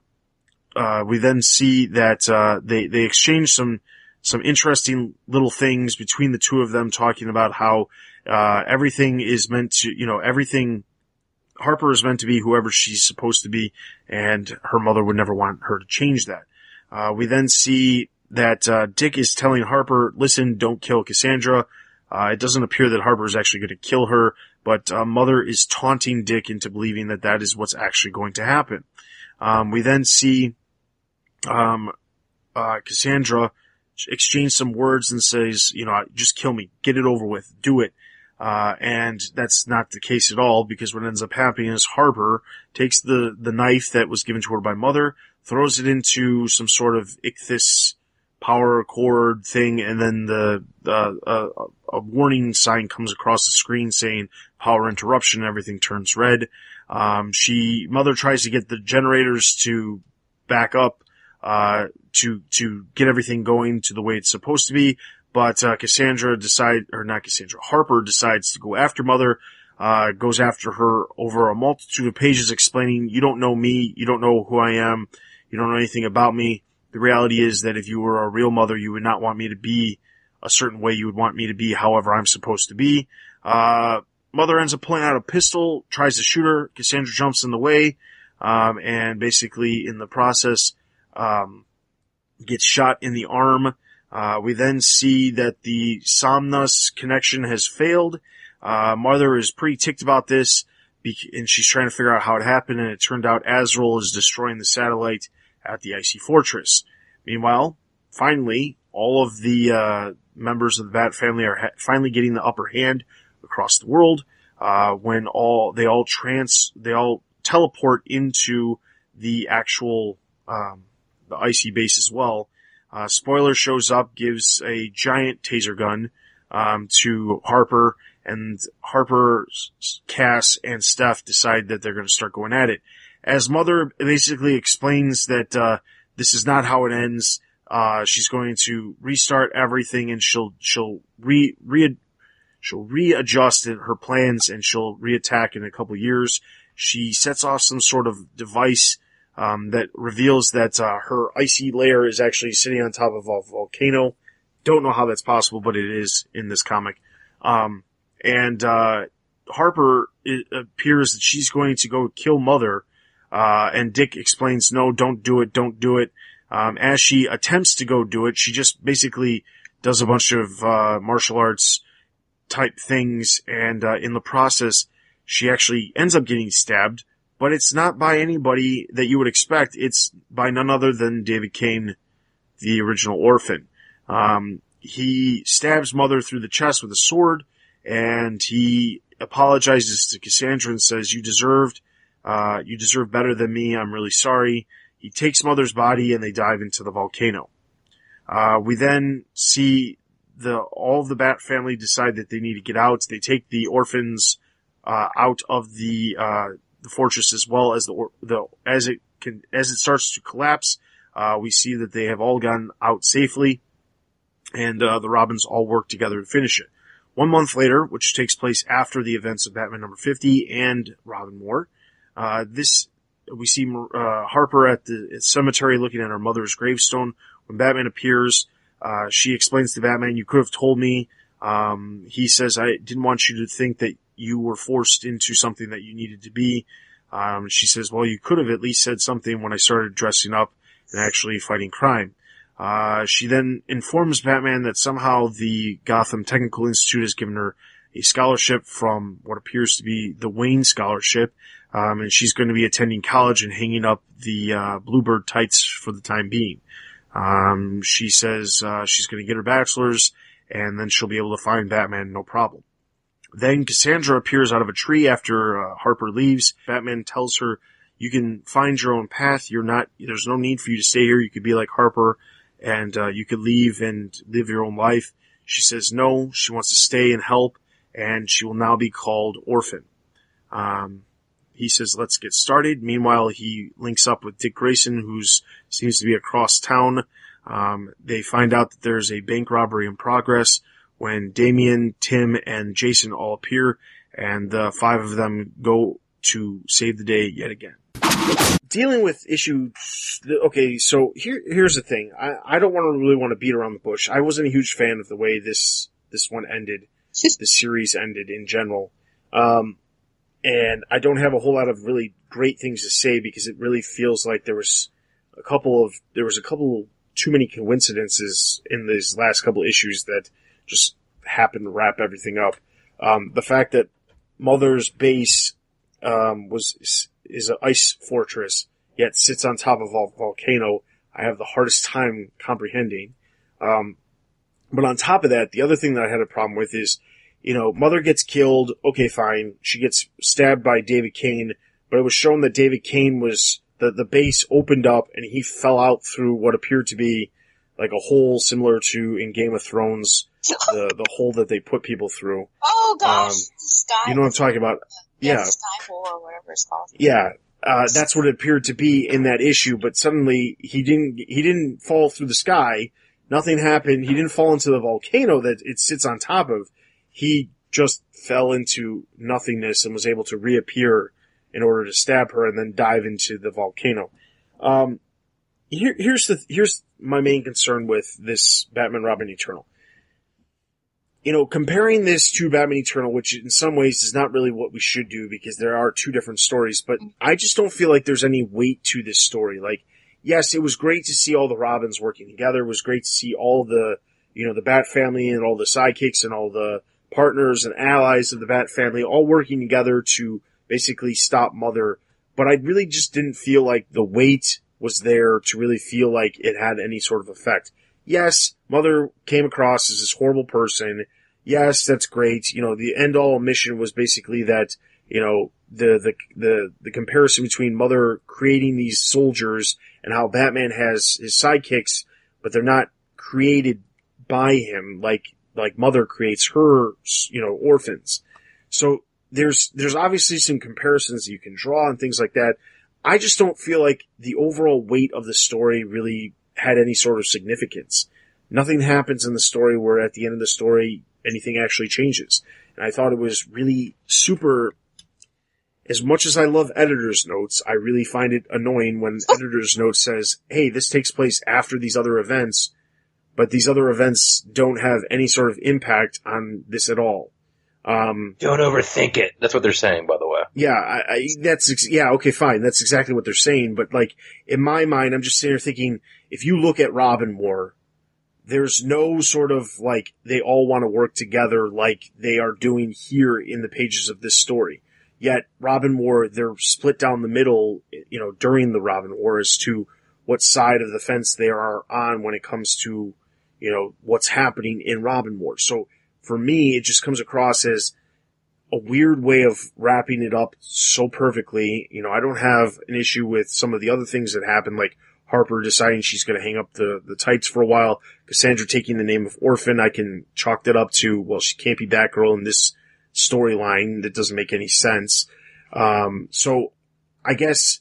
uh, we then see that, uh, they, they exchange some, some interesting little things between the two of them talking about how, uh, everything is meant to, you know, everything Harper is meant to be whoever she's supposed to be, and her mother would never want her to change that. Uh, we then see that uh, Dick is telling Harper, "Listen, don't kill Cassandra." Uh, it doesn't appear that Harper is actually going to kill her, but uh, Mother is taunting Dick into believing that that is what's actually going to happen. Um, we then see um, uh, Cassandra exchange some words and says, "You know, just kill me, get it over with, do it." Uh, and that's not the case at all because what ends up happening is Harper takes the, the knife that was given to her by mother, throws it into some sort of ichthys power cord thing, and then the, the uh, a warning sign comes across the screen saying power interruption, everything turns red. Um, she, mother tries to get the generators to back up, uh, to, to get everything going to the way it's supposed to be, but uh, Cassandra decide, or not Cassandra, Harper decides to go after Mother. Uh, goes after her over a multitude of pages explaining, you don't know me, you don't know who I am, you don't know anything about me. The reality is that if you were a real mother, you would not want me to be a certain way. You would want me to be however I'm supposed to be. Uh, mother ends up pulling out a pistol, tries to shoot her. Cassandra jumps in the way, um, and basically in the process, um, gets shot in the arm. Uh, we then see that the Somnus connection has failed. Uh, Mother is pretty ticked about this, and she's trying to figure out how it happened, and it turned out Azrael is destroying the satellite at the Icy Fortress. Meanwhile, finally, all of the uh, members of the Bat family are ha- finally getting the upper hand across the world. Uh, when all they all trans they all teleport into the actual um, the icy base as well, uh, Spoiler shows up, gives a giant taser gun um, to Harper, and Harper, Cass, and Steph decide that they're going to start going at it. As Mother basically explains that uh, this is not how it ends. Uh, she's going to restart everything, and she'll she'll re re she'll readjust her plans, and she'll reattack in a couple years. She sets off some sort of device um, that reveals that uh, her icy lair is actually sitting on top of a volcano. Don't know how that's possible, but it is in this comic. Um, and uh, Harper appears that she's going to go kill Mother, uh, and Dick explains, "No, don't do it, don't do it." Um, as she attempts to go do it, she just basically does a bunch of uh, martial arts type things, and uh, in the process, she actually ends up getting stabbed but it's not by anybody that you would expect. It's by none other than David Cain, the original orphan. Um, he stabs Mother through the chest with a sword, and he apologizes to Cassandra and says, "You deserved, uh, you deserve better than me. I'm really sorry." He takes Mother's body and they dive into the volcano. Uh, we then see the all the Bat family decide that they need to get out. They take the orphans uh, out of the uh, the fortress as well as the, the as it can as it starts to collapse. Uh, we see that they have all gone out safely, and uh, the Robins all work together to finish it. One month later, which takes place after the events of Batman number 50 and Robin War, uh, this we see uh, Harper at the cemetery looking at her mother's gravestone. When Batman appears, uh, she explains to Batman, "You could have told me." Um, he says, "I didn't want you to think that you were forced into something that you needed to be. Um, she says, well, you could have at least said something when I started dressing up and actually fighting crime. Uh, she then informs Batman that somehow the Gotham Technical Institute has given her a scholarship from what appears to be the Wayne Scholarship, Um, and she's going to be attending college and hanging up the, uh, Bluebird tights for the time being. Um, she says, uh, she's going to get her bachelor's and then she'll be able to find Batman no problem. Then Cassandra appears out of a tree after uh, Harper leaves. Batman tells her, "You can find your own path. You're not. There's no need for you to stay here. You could be like Harper, and uh, you could leave and live your own life." She says no. She wants to stay and help, and she will now be called Orphan. Um, he says, "Let's get started." Meanwhile, he links up with Dick Grayson, who's seems to be across town. Um, they find out that there's a bank robbery in progress when Damian, Tim, and Jason all appear, and the five of them go to save the day yet again. Dealing with issues, okay, so here, here's the thing. I, I don't want to really want to beat around the bush. I wasn't a huge fan of the way this, this one ended, the series ended in general. Um, and I don't have a whole lot of really great things to say because it really feels like there was a couple of, there was a couple too many coincidences in these last couple issues that just happened to wrap everything up. Um, the fact that Mother's base um, was is, an ice fortress, yet sits on top of a volcano, I have the hardest time comprehending. Um, but on top of that, the other thing that I had a problem with is, you know, Mother gets killed. Okay, fine. She gets stabbed by David Cain, but it was shown that David Cain was the the base opened up and he fell out through what appeared to be like a hole similar to in Game of Thrones, the the hole that they put people through. Oh gosh, Um. You know what I'm talking about? Yeah, sky hole or whatever it's called. yeah. Uh, that's what it appeared to be in that issue, but suddenly he didn't, he didn't fall through the sky. Nothing happened. He didn't fall into the volcano that it sits on top of. He just fell into nothingness and was able to reappear in order to stab her and then dive into the volcano. Um, here, here's the, here's my main concern with this Batman Robin Eternal. You know, comparing this to Batman Eternal, which in some ways is not really what we should do because there are two different stories, but I just don't feel like there's any weight to this story. Like, yes, it was great to see all the Robins working together. It was great to see all the, you know, the Bat family and all the sidekicks and all the partners and allies of the Bat family all working together to basically stop Mother. But I really just didn't feel like the weight was there to really feel like it had any sort of effect. Yes, Mother came across as this horrible person. Yes, that's great. You know, the end all mission was basically that, you know, the, the, the, the comparison between Mother creating these soldiers and how Batman has his sidekicks, but they're not created by him like, like Mother creates her, you know, orphans. So there's, there's obviously some comparisons you can draw and things like that. I just don't feel like the overall weight of the story really had any sort of significance. Nothing happens in the story where at the end of the story anything actually changes. And I thought it was really super as much as I love editor's notes, I really find it annoying when oh. editor's note says, hey, this takes place after these other events, but these other events don't have any sort of impact on this at all. Um, Don't overthink it. That's what they're saying, by the way. yeah, I, I, that's, ex- yeah, okay, fine. That's exactly what they're saying. But like, in my mind, I'm just sitting here thinking, if you look at Robin War, there's no sort of like, they all want to work together like they are doing here in the pages of this story. Yet, Robin War, they're split down the middle, you know, during the Robin War as to what side of the fence they are on when it comes to, you know, what's happening in Robin War. So, for me, it just comes across as a weird way of wrapping it up so perfectly. You know, I don't have an issue with some of the other things that happen, like Harper deciding she's going to hang up the, the tights for a while, Cassandra taking the name of Orphan. I can chalk that up to, well, she can't be Batgirl in this storyline. That doesn't make any sense. Um, so I guess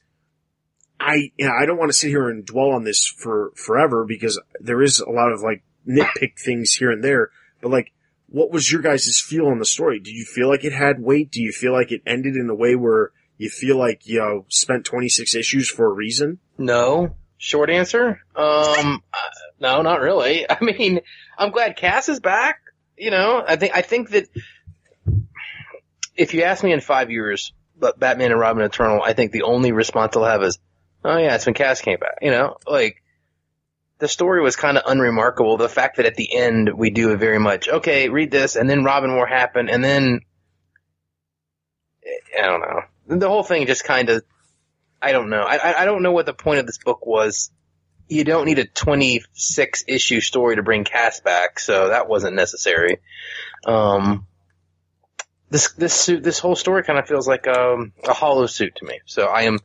I, you know, I don't want to sit here and dwell on this for forever because there is a lot of like nitpick things here and there, but like, what was your guys' feel on the story? Do you feel like it had weight? Do you feel like it ended in a way where you feel like, you know, spent 26 issues for a reason? No. Short answer? Um, uh, no, not really. I mean, I'm glad Cass is back. You know, I think, I think that if you ask me in five years, but Batman and Robin Eternal, I think the only response I'll have is, oh yeah, it's when Cass came back. You know, like, the story was kind of unremarkable. The fact that at the end we do it very much, okay, read this, and then Robin War happened, and then, I don't know. the whole thing just kind of, I don't know. I, I- don't know what the point of this book was. You don't need a 26 issue story to bring Cass back, so that wasn't necessary. Um, this, this suit, this whole story kind of feels like, um, a hollow suit to me. So I am,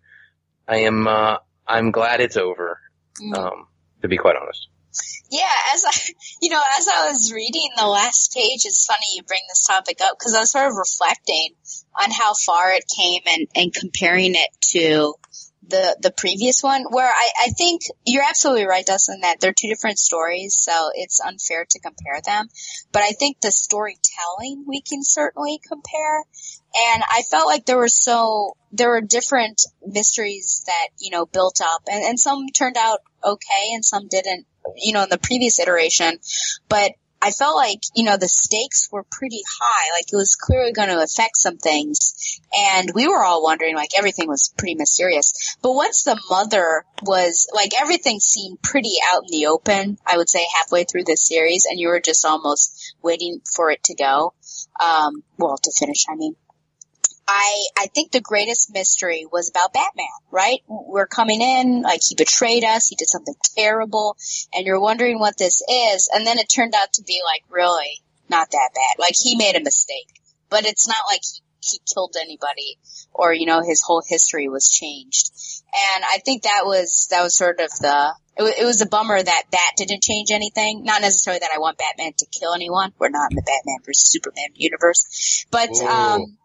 I am, uh, I'm glad it's over, Mm. um, to be quite honest. Yeah, as I, you know, as I was reading the last page, it's funny you bring this topic up because I was sort of reflecting on how far it came and, and comparing it to the, the previous one where I, I think you're absolutely right, Dustin, that they're two different stories. So it's unfair to compare them, but I think the storytelling we can certainly compare. And I felt like there were so, there were different mysteries that, you know, built up and, and some turned out okay and some didn't you know, in the previous iteration, but I felt like, you know, the stakes were pretty high. Like it was clearly going to affect some things. And we were all wondering, like everything was pretty mysterious. But once the mother was, like everything seemed pretty out in the open, I would say halfway through this series, and you were just almost waiting for it to go. Um, well, to finish, I mean. I, I think the greatest mystery was about Batman, right? We're coming in, like he betrayed us, he did something terrible, and you're wondering what this is, and then it turned out to be like really not that bad. Like he made a mistake, but it's not like he, he killed anybody or, you know, his whole history was changed. And I think that was, that was sort of the, it was, it was a bummer that Bat didn't change anything. Not necessarily that I want Batman to kill anyone. We're not in the Batman versus Superman universe, but, um,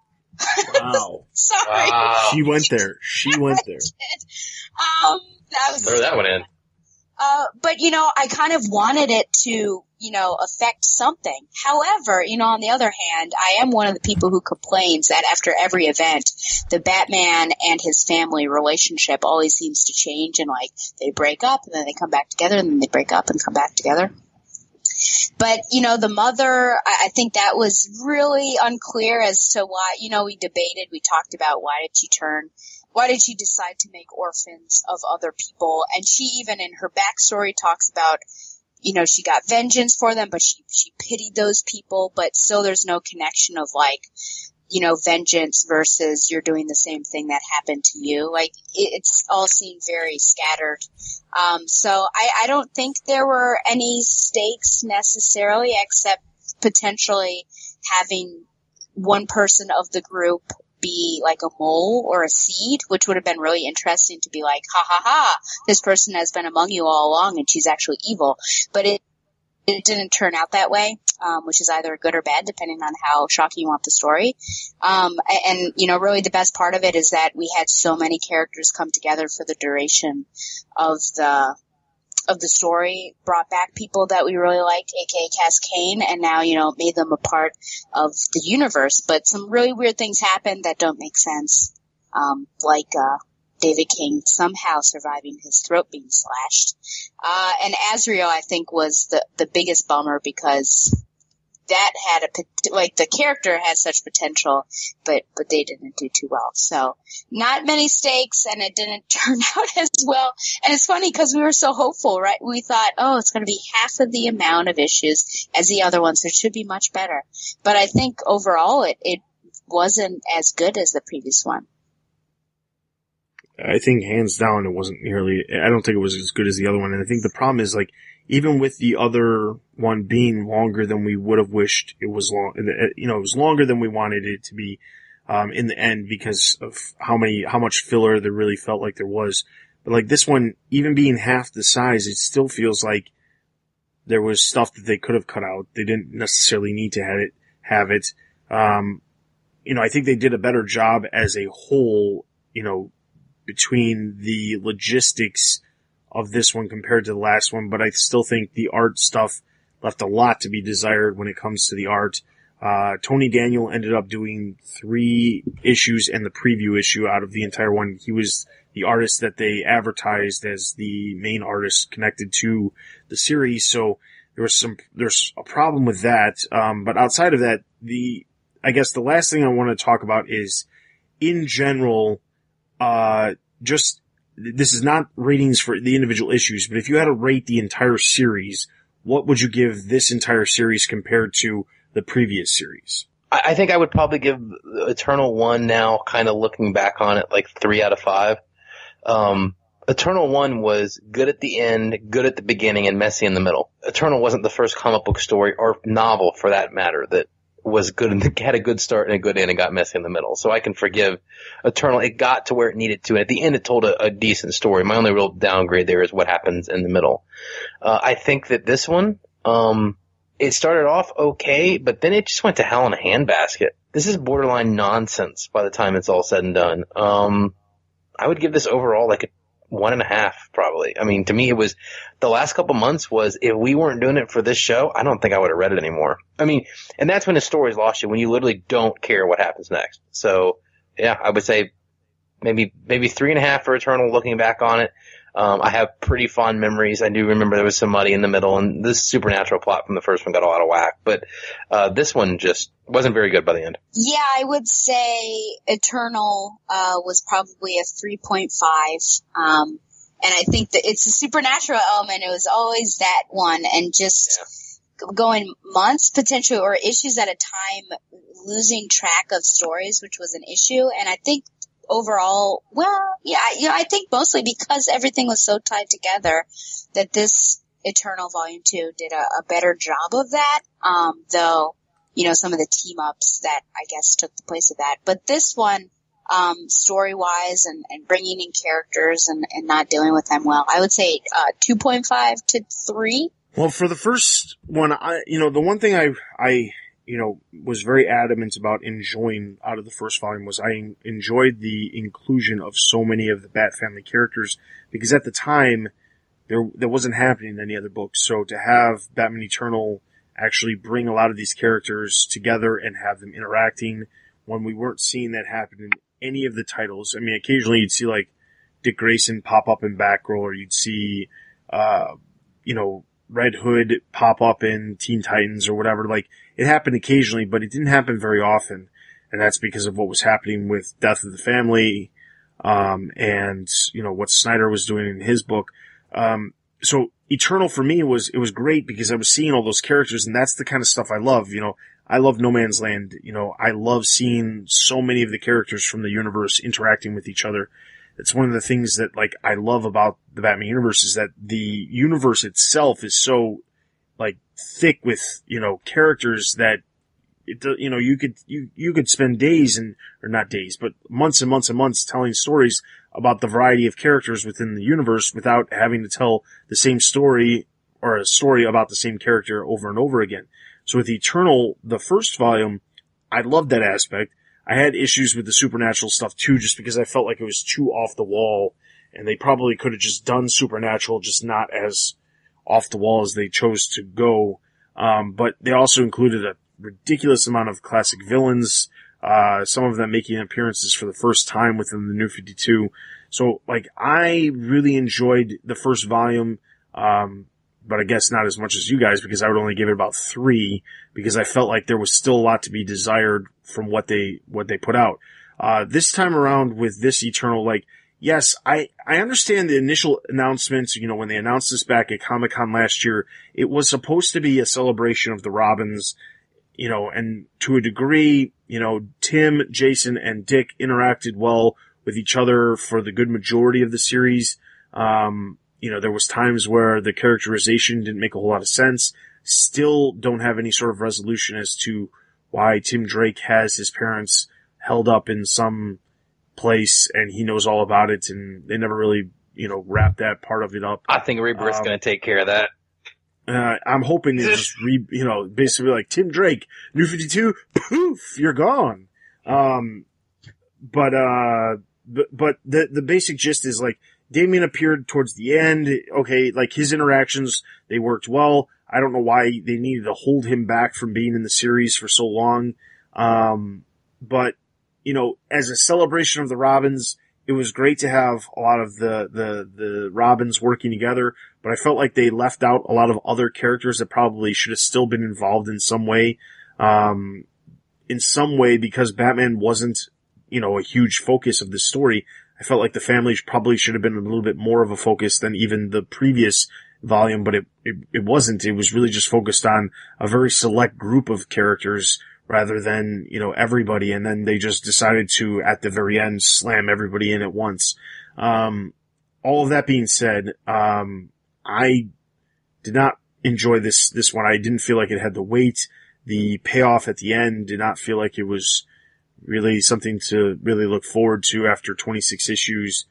Wow. sorry. Wow. She went there. She went there. Um, that was Throw that one in. Uh, but you know, I kind of wanted it to, you know, affect something. However, you know, on the other hand, I am one of the people who complains that after every event, the Batman and his family relationship always seems to change and like they break up and then they come back together and then they break up and come back together. But, you know, the mother, I, I think that was really unclear as to why, you know, we debated, we talked about why did she turn, why did she decide to make orphans of other people? And she even in her backstory talks about, you know, she got vengeance for them, but she, she pitied those people, but still there's no connection of like, you know, vengeance versus you're doing the same thing that happened to you. Like it, it's all seemed very scattered. Um, so I, I don't think there were any stakes necessarily, except potentially having one person of the group be like a mole or a seed, which would have been really interesting to be like, ha ha ha, this person has been among you all along and she's actually evil. But it, it didn't turn out that way, um, which is either good or bad depending on how shocking you want the story. Um, and, you know, really the best part of it is that we had so many characters come together for the duration of the, of the story, brought back people that we really liked, aka Cass Cain, and now, you know, made them a part of the universe. But some really weird things happened that don't make sense. Um, like, uh, David Cain somehow surviving his throat being slashed. Uh, and Azrael, I think, was the, the biggest bummer because that had a, like, the character had such potential, but, but they didn't do too well. So, not many stakes, and it didn't turn out as well. And it's funny because we were so hopeful, right? We thought, oh, it's going to be half of the amount of issues as the other ones. It should be much better. But I think overall it, it wasn't as good as the previous one. I think hands down it wasn't nearly, I don't think it was as good as the other one. And I think the problem is like, even with the other one being longer than we would have wished it was long, you know, it was longer than we wanted it to be, um, in the end because of how many, how much filler there really felt like there was. But like this one, even being half the size, it still feels like there was stuff that they could have cut out. They didn't necessarily need to have it, have it. Um, you know, I think they did a better job as a whole, you know, between the logistics of this one compared to the last one, but I still think the art stuff left a lot to be desired when it comes to the art. Uh, Tony Daniel ended up doing three issues and the preview issue out of the entire one. He was the artist that they advertised as the main artist connected to the series. So there was some, there's a problem with that. Um, but outside of that, the, I guess the last thing I want to talk about is in general, uh, just, this is not ratings for the individual issues, but if you had to rate the entire series, what would you give this entire series compared to the previous series? I, think I would probably give Eternal one now, kind of looking back on it, like three out of five. Um, Eternal one was good at the end, good at the beginning, and messy in the middle. Eternal wasn't the first comic book story or novel, for that matter, that was good and had a good start and a good end and got messy in the middle. So I can forgive Eternal. It got to where it needed to. And at the end, it told a, a decent story. My only real downgrade there is what happens in the middle. Uh, I think that this one, um, it started off okay, but then it just went to hell in a handbasket. This is borderline nonsense by the time it's all said and done. Um, I would give this overall like a one and a half probably. I mean, to me, it was the last couple months was if we weren't doing it for this show, I don't think I would have read it anymore. I mean, and that's when the story's lost you when you literally don't care what happens next. So yeah, I would say maybe maybe three and a half for Eternal. Looking back on it, um, I have pretty fond memories. I do remember there was some muddy in the middle, and this supernatural plot from the first one got a lot of whack. But uh, this one just wasn't very good by the end. Yeah, I would say Eternal uh, was probably a 3.5. Um, and I think that it's a supernatural element. It was always that one, and just yeah. going months potentially or issues at a time, losing track of stories, which was an issue. And I think overall, well, yeah, know, I think mostly because everything was so tied together that this Eternal Volume 2 did a, a better job of that. Um, though, you know, some of the team ups that I guess took the place of that. But this one, um, story wise and, and bringing in characters and, and not dealing with them well, I would say, uh, 2.5 to 3. Well, for the first one, I, you know, the one thing I, I, you know, was very adamant about enjoying out of the first volume was I enjoyed the inclusion of so many of the Bat family characters because at the time there that wasn't happening in any other books. So to have Batman Eternal actually bring a lot of these characters together and have them interacting when we weren't seeing that happen in any of the titles. I mean, occasionally you'd see like Dick Grayson pop up in Batgirl or you'd see, uh, you know, Red Hood pop up in Teen Titans or whatever. Like it happened occasionally, but it didn't happen very often. And that's because of what was happening with Death of the Family, um, and, you know, what Snyder was doing in his book. Um, so Eternal for me was, it was great because I was seeing all those characters and that's the kind of stuff I love. You know, I love No Man's Land. You know, I love seeing so many of the characters from the universe interacting with each other it's one of the things that like I love about the Batman universe is that the universe itself is so like thick with you know characters that it uh, you know you could you you could spend days and or not days but months and months and months telling stories about the variety of characters within the universe without having to tell the same story or a story about the same character over and over again. So with Eternal, the first volume, I loved that aspect. I had issues with the supernatural stuff too, just because I felt like it was too off the wall, and they probably could have just done supernatural, just not as off the wall as they chose to go. Um, but they also included a ridiculous amount of classic villains, uh, some of them making appearances for the first time within the New 52. So, like, I really enjoyed the first volume. Um, but I guess not as much as you guys because I would only give it about three because I felt like there was still a lot to be desired from what they, what they put out. Uh, this time around with this Eternal, like, yes, I, I understand the initial announcements, you know, when they announced this back at Comic Con last year, it was supposed to be a celebration of the Robins, you know, and to a degree, you know, Tim, Jason, and Dick interacted well with each other for the good majority of the series. Um, you know, there was times where the characterization didn't make a whole lot of sense. Still don't have any sort of resolution as to why Tim Drake has his parents held up in some place and he knows all about it and they never really, you know, wrap that part of it up. I think Rebirth's um, going to take care of that. Uh, I'm hoping to just re, you know, basically like Tim Drake, New 52, poof, you're gone. Um, but, uh, but, but the, the basic gist is like, Damian appeared towards the end. Okay, like his interactions, they worked well. I don't know why they needed to hold him back from being in the series for so long. Um, but, you know, as a celebration of the Robins, it was great to have a lot of the, the, the Robins working together, but I felt like they left out a lot of other characters that probably should have still been involved in some way. Um, in some way because Batman wasn't, you know, a huge focus of the story. I felt like the family probably should have been a little bit more of a focus than even the previous volume, but it, it, it wasn't. It was really just focused on a very select group of characters rather than, you know, everybody. And then they just decided to, at the very end, slam everybody in at once. Um, all of that being said, um, I did not enjoy this, this one. I didn't feel like it had the weight. The payoff at the end did not feel like it was really something to really look forward to after 26 issues.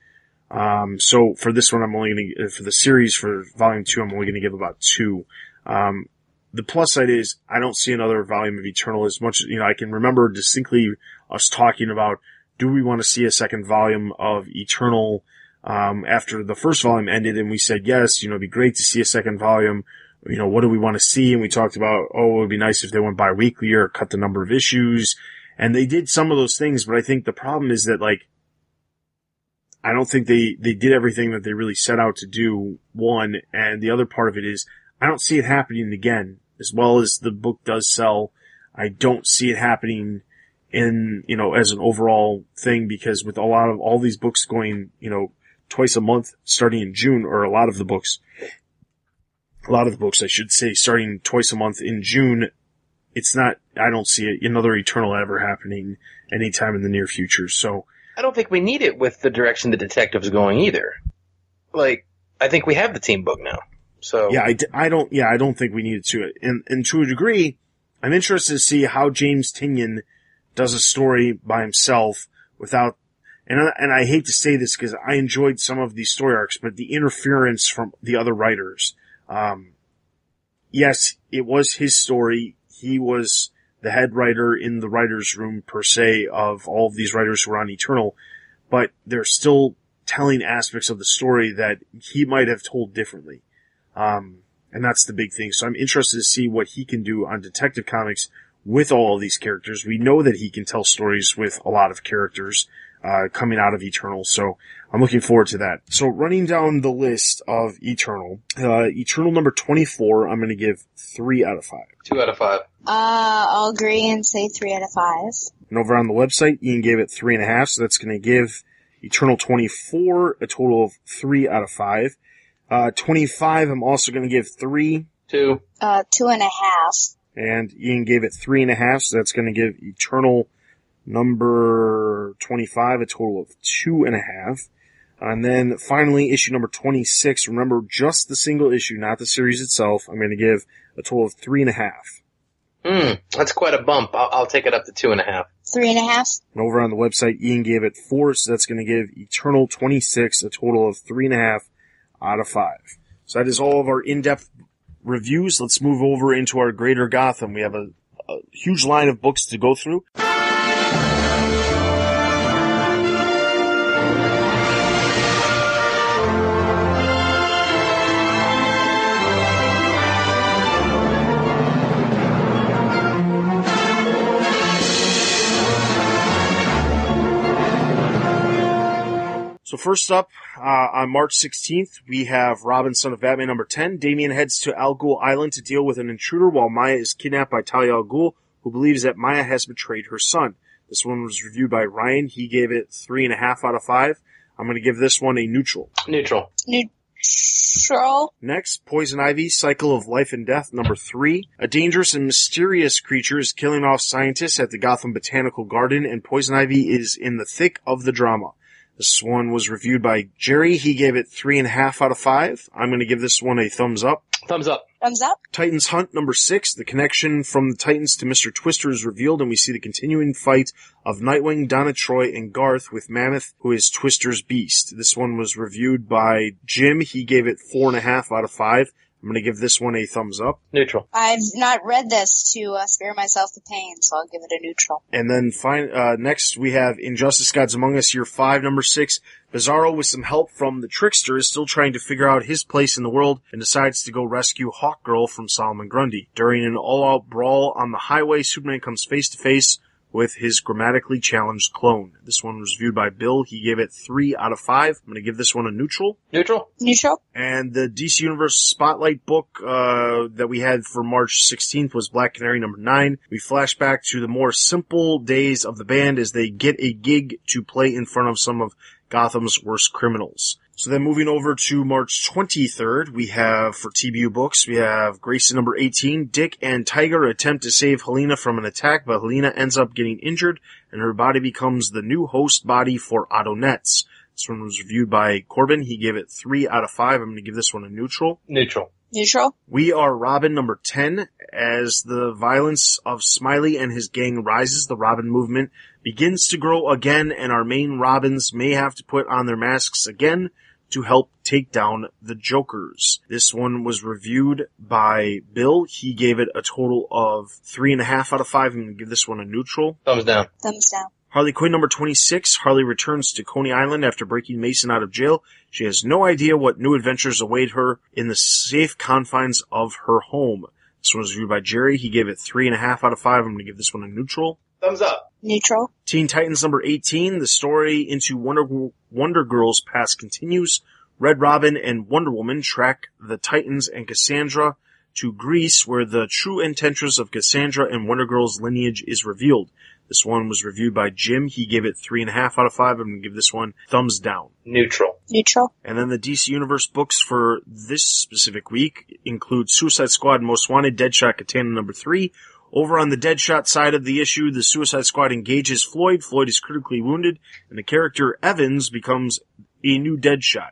Um, so for this one, I'm only going to, for the series for volume two, I'm only going to give about two. Um, the plus side is I don't see another volume of Eternal as much you know, I can remember distinctly us talking about, do we want to see a second volume of Eternal, um, after the first volume ended and we said, yes, you know, it'd be great to see a second volume. You know, what do we want to see? And we talked about, oh, it would be nice if they went bi-weekly or cut the number of issues. And they did some of those things, but I think the problem is that like, I don't think they, they did everything that they really set out to do, one, and the other part of it is, I don't see it happening again. As well as the book does sell, I don't see it happening in, you know, as an overall thing because with a lot of all these books going, you know, twice a month starting in June, or a lot of the books, a lot of the books, I should say, starting twice a month in June, it's not, I don't see it, another Eternal ever happening anytime in the near future. So, I don't think we need it with the direction the detective's going either. Like, I think we have the team book now. So yeah, I don't, yeah, I don't think we needed to. And, and to a degree, I'm interested to see how James Tynion does a story by himself without, and I, and I hate to say this because I enjoyed some of these story arcs, but the interference from the other writers. Um, yes, it was his story. He was the head writer in the writer's room per se of all of these writers who are on Eternal, but they're still telling aspects of the story that he might have told differently. Um, and that's the big thing. So I'm interested to see what he can do on Detective Comics with all of these characters. We know that he can tell stories with a lot of characters, uh, coming out of Eternal. So I'm looking forward to that. So running down the list of Eternal, uh, Eternal number 24, I'm going to give three out of five. two out of five. Uh, I'll agree and say three out of five. And over on the website, Ian gave it three and a half. So that's going to give Eternal 24 a total of three out of five. Uh, 25, I'm also going to give three. Two. Uh, two and a half. and Ian gave it three and a half, so that's going to give Eternal number 25 a total of two and a half. And then finally, issue number 26, remember just the single issue, not the series itself, I'm going to give a total of three and a half. Hmm, that's quite a bump. I'll, I'll take it up to two and a half. Three and a half. And over on the website, Ian gave it four, so that's going to give Eternal 26 a total of three and a half out of five. So that is all of our in-depth reviews. Let's move over into our greater Gotham. We have a, a huge line of books to go through. So first up, uh, on March 16th, we have Robin, son of Batman number 10. Damian heads to Al Ghul Island to deal with an intruder while Maya is kidnapped by Talia Al Ghul, who believes that Maya has betrayed her son. This one was reviewed by Ryan. He gave it three and a half out of five. I'm going to give this one a neutral. Neutral. Neutral. Next, Poison Ivy, Cycle of Life and Death, number three. A dangerous and mysterious creature is killing off scientists at the Gotham Botanical Garden, and Poison Ivy is in the thick of the drama. This one was reviewed by Jerry. He gave it three and a half out of five. I'm going to give this one a thumbs up. Thumbs up. Thumbs up. Titans Hunt number six. The connection from the Titans to Mr. Twister is revealed and we see the continuing fight of Nightwing, Donna Troy, and Garth with Mammoth, who is Twister's beast. This one was reviewed by Jim. He gave it four and a half out of five. I'm going to give this one a thumbs up. Neutral. I've not read this to uh, spare myself the pain, so I'll give it a neutral. And then fine, uh, next we have Injustice Gods Among Us, year five, number six. Bizarro, with some help from the Trickster, is still trying to figure out his place in the world and decides to go rescue Hawkgirl from Solomon Grundy. During an all-out brawl on the highway, Superman comes face to face with his grammatically challenged clone. This one was viewed by Bill. He gave it three out of five. I'm going to give this one a neutral. Neutral. Neutral. And the DC Universe Spotlight book uh, that we had for March 16th was Black Canary number 9. We flash back to the more simple days of the band as they get a gig to play in front of some of Gotham's worst criminals. So then moving over to March 23rd, we have for TBU books, we have Grayson number 18. Dick and Tiger attempt to save Helena from an attack, but Helena ends up getting injured and her body becomes the new host body for Otto Netz. This one was reviewed by Corbin. He gave it three out of five. I'm going to give this one a neutral. Neutral. Neutral. We are Robin number 10. As the violence of Smiley and his gang rises, the Robin movement begins to grow again and our main Robins may have to put on their masks again to help take down the Jokers. This one was reviewed by Bill. He gave it a total of three and a half out of five. I'm going to give this one a neutral. Thumbs down. Thumbs down. Harley Quinn number 26. Harley returns to Coney Island after breaking Mason out of jail. She has no idea what new adventures await her in the safe confines of her home. This one was reviewed by Jerry. He gave it three and a half out of five. I'm going to give this one a neutral. Thumbs up. Neutral. Teen Titans number 18. The story into Wonder, Wonder Girl's past continues. Red Robin and Wonder Woman track the Titans and Cassandra to Greece where the true intentions of Cassandra and Wonder Girl's lineage is revealed. This one was reviewed by Jim. He gave it three and a half out of five. I'm going to give this one thumbs down. Neutral. Neutral. And then the DC Universe books for this specific week include Suicide Squad Most Wanted, Deadshot Katana number three. Over on the Deadshot side of the issue, the Suicide Squad engages Floyd. Floyd is critically wounded, and the character Evans becomes a new Deadshot.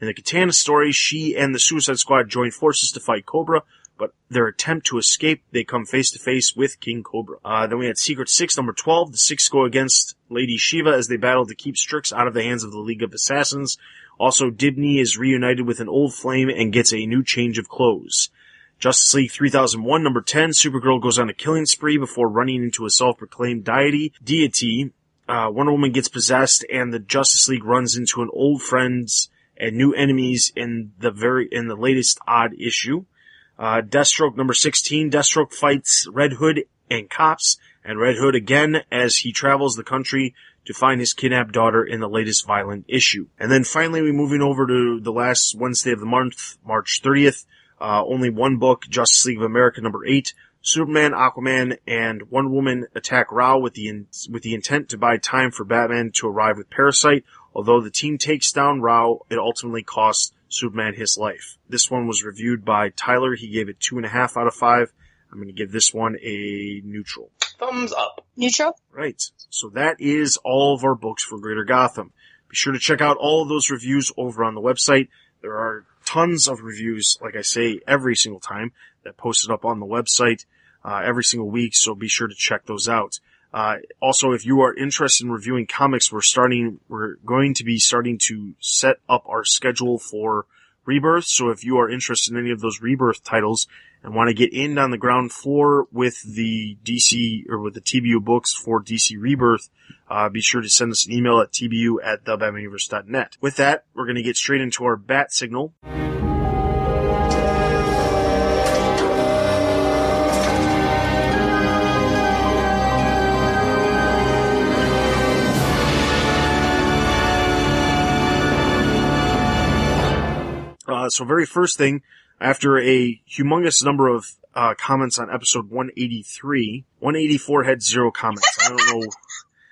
In the Katana story, she and the Suicide Squad join forces to fight Cobra, but their attempt to escape, they come face to face with King Cobra. Uh, then we had Secret Six, number 12. The Six go against Lady Shiva as they battle to keep Strix out of the hands of the League of Assassins. Also, Dibney is reunited with an old flame and gets a new change of clothes. Justice League 3001, number 10, Supergirl goes on a killing spree before running into a self-proclaimed deity, deity. Uh, Wonder Woman gets possessed and the Justice League runs into an old friends and new enemies in the very, in the latest odd issue. Uh, Deathstroke number 16, Deathstroke fights Red Hood and cops, and Red Hood again as he travels the country to find his kidnapped daughter in the latest violent issue. And then finally we're moving over to the last Wednesday of the month, March 30th. Uh, only one book, Justice League of America number 8. Superman, Aquaman, and Wonder Woman attack Rao with the in, with the intent to buy time for Batman to arrive with Parasite. Although the team takes down Rao, it ultimately costs Superman his life. This one was reviewed by Tyler. He gave it two and a half out of five. I'm going to give this one a neutral. Thumbs up. Neutral. Right. So that is all of our books for Greater Gotham. Be sure to check out all of those reviews over on the website. There are tons of reviews, like I say, every single time that posted up on the website uh, every single week. So be sure to check those out. Uh, also, if you are interested in reviewing comics, we're starting, we're going to be starting to set up our schedule for Rebirth. So if you are interested in any of those Rebirth titles and want to get in on the ground floor with the DC or with the TBU books for DC Rebirth, uh, be sure to send us an email at tbu at thebatmanuniverse.net. With that, we're going to get straight into our bat signal. Uh, so very first thing, after a humongous number of uh, comments on episode 183, 184 had zero comments. I don't know.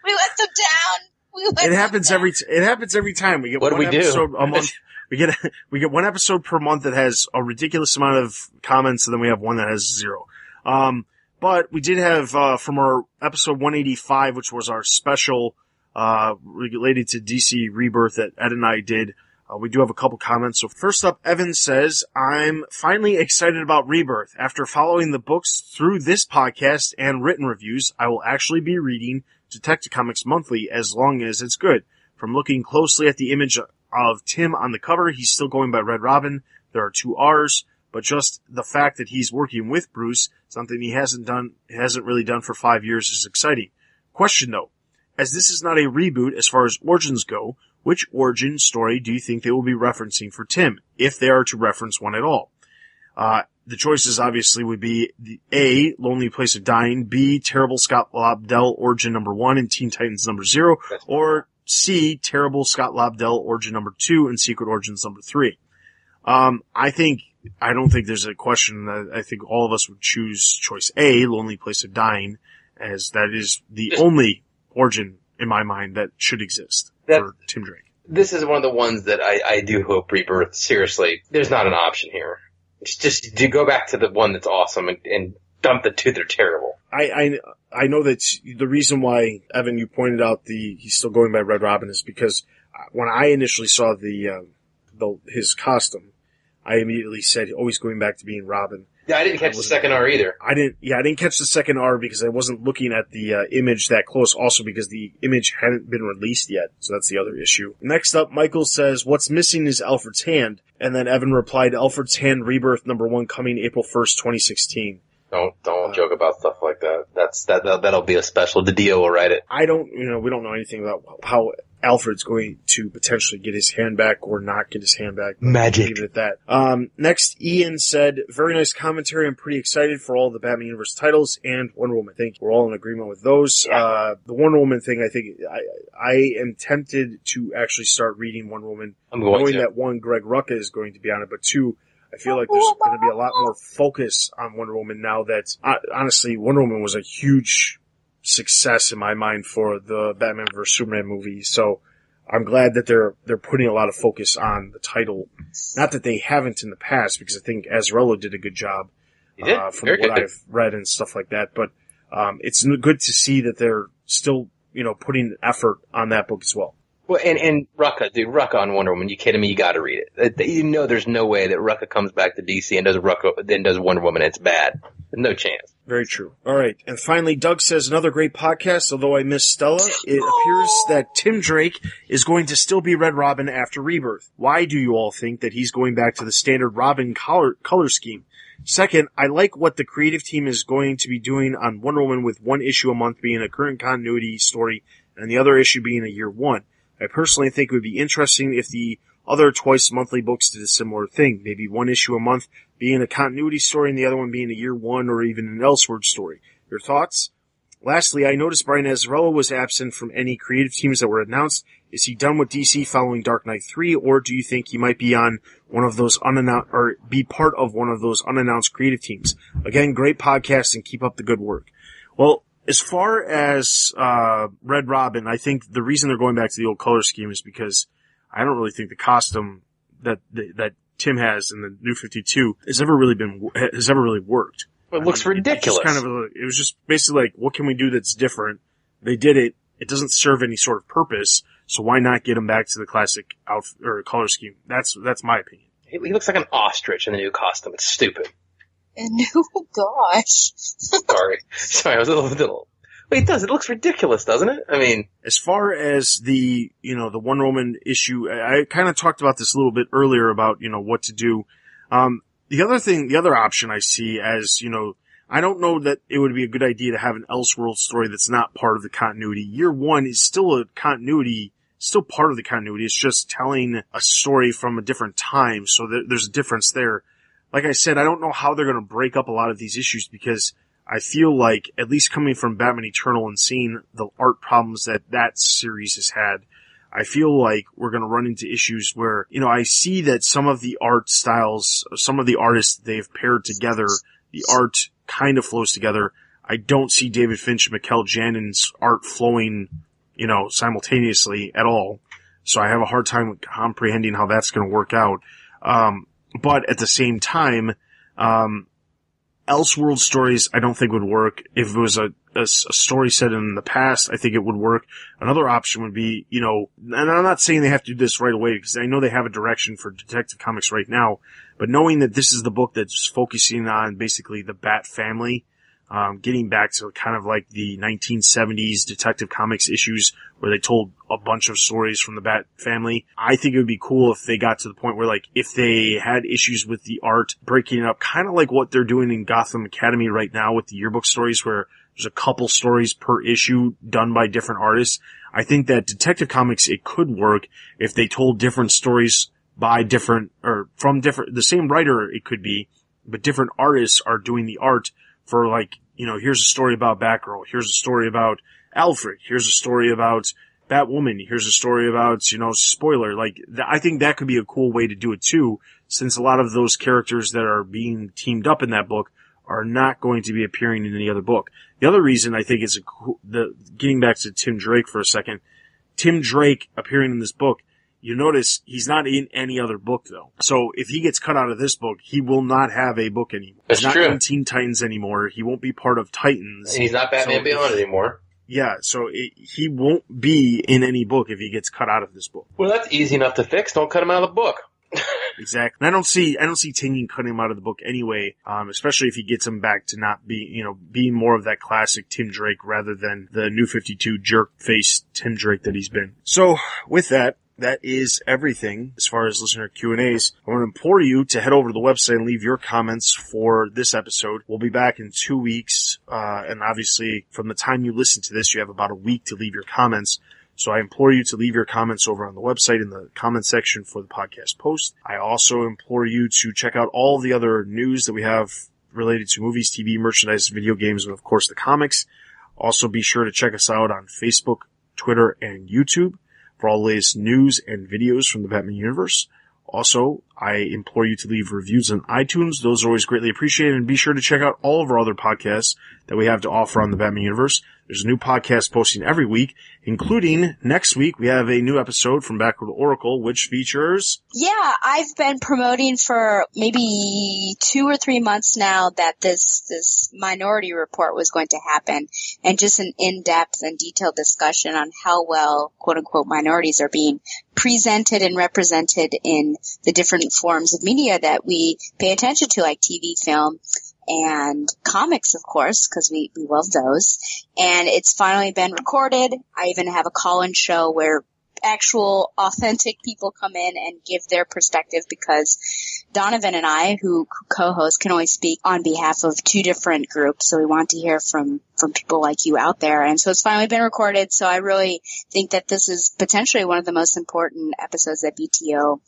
We let them down. We let it happens every t- it happens every time we get What do one we do? episode a month. We get we get one episode per month that has a ridiculous amount of comments, and then we have one that has zero. Um, but we did have uh, from our episode 185, which was our special uh, related to DC Rebirth that Ed and I did. Uh, we do have a couple comments. So first up, Evan says, I'm finally excited about Rebirth. After following the books through this podcast and written reviews, I will actually be reading Detective Comics monthly as long as it's good. From looking closely at the image of Tim on the cover, he's still going by Red Robin. There are two R's, but just the fact that he's working with Bruce, something he hasn't done, hasn't really done for five years is exciting. Question though, as this is not a reboot as far as origins go, which origin story do you think they will be referencing for Tim, if they are to reference one at all? Uh, the choices obviously would be the A, Lonely Place of Dying, B, Terrible Scott Lobdell Origin number one and Teen Titans number zero, That's- or C, Terrible Scott Lobdell Origin number two and Secret Origins number three. Um, I think, I don't think there's a question that I think all of us would choose choice A, Lonely Place of Dying, as that is the only origin in my mind that should exist That- Tim Drake. this is one of the ones that I, I do hope Rebirth. Seriously, there's not an option here. Just, just to go back to the one that's awesome and, and dump the two that are terrible. I, I I know that the reason why Evan you pointed out the he's still going by Red Robin is because when I initially saw the uh, the his costume, I immediately said, "Oh, he's going back to being Robin." Yeah, I didn't catch the second R either. I didn't. Yeah, I didn't catch the second R because I wasn't looking at the uh, image that close. Also, because the image hadn't been released yet, so that's the other issue. Next up, Michael says, "What's missing is Alfred's hand," and then Evan replied, "Alfred's hand rebirth number one coming April first, 2016." Don't don't joke about stuff like that. That's that, that that'll be a special. DiDio will write it. I don't, you know, we don't know anything about how Alfred's going to potentially get his hand back or not get his hand back. Magic. Leave it at that. Um, next, Ian said, very nice commentary. I'm pretty excited for all the Batman Universe titles and Wonder Woman. I think we're all in agreement with those. Uh, the Wonder Woman thing, I think I, I am tempted to actually start reading Wonder Woman, I'm going knowing to. that one, Greg Rucka is going to be on it, but two, I feel like there's going to be a lot more focus on Wonder Woman now that, uh, honestly, Wonder Woman was a huge success in my mind for the Batman vs Superman movie. So I'm glad that they're they're putting a lot of focus on the title. Not that they haven't in the past, because I think Azzarello did a good job uh, from Very what good. I've read and stuff like that. But um, it's good to see that they're still you know putting effort on that book as well. Well, and and Rucka, dude, Rucka on Wonder Woman. You kidding me? You got to read it. You know, there's no way that Rucka comes back to DC and does Rucka, then does Wonder Woman. It's bad. No chance. Very true. All right. And finally, Doug says another great podcast. Although I miss Stella, it appears that Tim Drake is going to still be Red Robin after Rebirth. Why do you all think that he's going back to the standard Robin color, color scheme? Second, I like what the creative team is going to be doing on Wonder Woman with one issue a month being a current continuity story and the other issue being a year one. I personally think it would be interesting if the other twice monthly books did a similar thing. Maybe one issue a month being a continuity story and the other one being a year one or even an Elseworld story. Your thoughts? Lastly, I noticed Brian Azzarello was absent from any creative teams that were announced. Is he done with DC following Dark Knight 3 or do you think he might be on one of those unannounced or be part of one of those unannounced creative teams? Again, great podcast and keep up the good work. Well, as far as uh, Red Robin, I think the reason they're going back to the old color scheme is because I don't really think the costume that that Tim has in the New Fifty Two has ever really been has ever really worked. It looks I mean, ridiculous. Just kind of, a, it was just basically like, what can we do that's different? They did it. It doesn't serve any sort of purpose, so why not get him back to the classic outfit or color scheme? That's that's my opinion. he, he looks like an ostrich in the new costume. It's stupid. oh gosh. Sorry, sorry. I was a little, little. Wait, it does. It looks ridiculous, doesn't it? I mean, as far as the you know the one Woman issue, I, I kind of talked about this a little bit earlier about you know what to do. Um, the other thing, the other option I see as you know, I don't know that it would be a good idea to have an Elseworld story that's not part of the continuity. Year one is still a continuity, still part of the continuity. It's just telling a story from a different time, so there, there's a difference there. Like I said, I don't know how they're going to break up a lot of these issues because I feel like, at least coming from Batman Eternal and seeing the art problems that that series has had, I feel like we're going to run into issues where, you know, I see that some of the art styles, some of the artists they've paired together, the art kind of flows together. I don't see David Finch and Mikel Janin's art flowing, you know, simultaneously at all. So I have a hard time comprehending how that's going to work out. Um, but at the same time, um, Elseworld stories I don't think would work. If it was a, a, a story set in the past, I think it would work. Another option would be, you know, and I'm not saying they have to do this right away because I know they have a direction for Detective Comics right now, but knowing that this is the book that's focusing on basically the Bat family, um, getting back to kind of like the 1970s Detective Comics issues where they told a bunch of stories from the Bat family. I think it would be cool if they got to the point where like if they had issues with the art, breaking it up, kind of like what they're doing in Gotham Academy right now with the yearbook stories where there's a couple stories per issue done by different artists. I think that Detective Comics, it could work if they told different stories by different, or from different, the same writer it could be, but different artists are doing the art for like, you know, here's a story about Batgirl, here's a story about Alfred, here's a story about Batwoman, here's a story about, you know, spoiler, like, th- I think that could be a cool way to do it too, since a lot of those characters that are being teamed up in that book are not going to be appearing in any other book. The other reason I think is a the, getting back to Tim Drake for a second, Tim Drake appearing in this book, You notice he's not in any other book though. So if he gets cut out of this book, he will not have a book anymore. That's he's not true. in Teen Titans anymore. He won't be part of Titans. And he's not Batman So- Beyond anymore. Yeah, so it, he won't be in any book if he gets cut out of this book. Well, that's easy enough to fix. Don't cut him out of the book. Exactly. And I don't see, I don't see Tingy cutting him out of the book anyway, um, especially if he gets him back to not be, you know, being more of that classic Tim Drake rather than the new 52 jerk face Tim Drake that he's been. So with that, that is everything as far as listener Q&As. I want to implore you to head over to the website and leave your comments for this episode. We'll be back in two weeks, uh, and obviously from the time you listen to this, you have about a week to leave your comments. So I implore you to leave your comments over on the website in the comment section for the podcast post. I also implore you to check out all the other news that we have related to movies, TV, merchandise, video games, and of course the comics. Also be sure to check us out on Facebook, Twitter, and YouTube for all the latest news and videos from the Batman universe. Also, I implore you to leave reviews on iTunes. Those are always greatly appreciated. And be sure to check out all of our other podcasts that we have to offer on the Batman universe. There's a new podcast posting every week, including next week we have a new episode from Batgirl to Oracle, which features Yeah, I've been promoting for maybe two or three months now that this this minority report was going to happen, and just an in-depth and detailed discussion on how well "quote unquote" minorities are being presented and represented in the different forms of media that we pay attention to, like TV, film, and comics, of course, because we, we love those. And it's finally been recorded. I even have a call-in show where actual authentic people come in and give their perspective because Donovan and I, who co-host, can only speak on behalf of two different groups. So we want to hear from, from people like you out there. And so it's finally been recorded. So I really think that this is potentially one of the most important episodes that BTO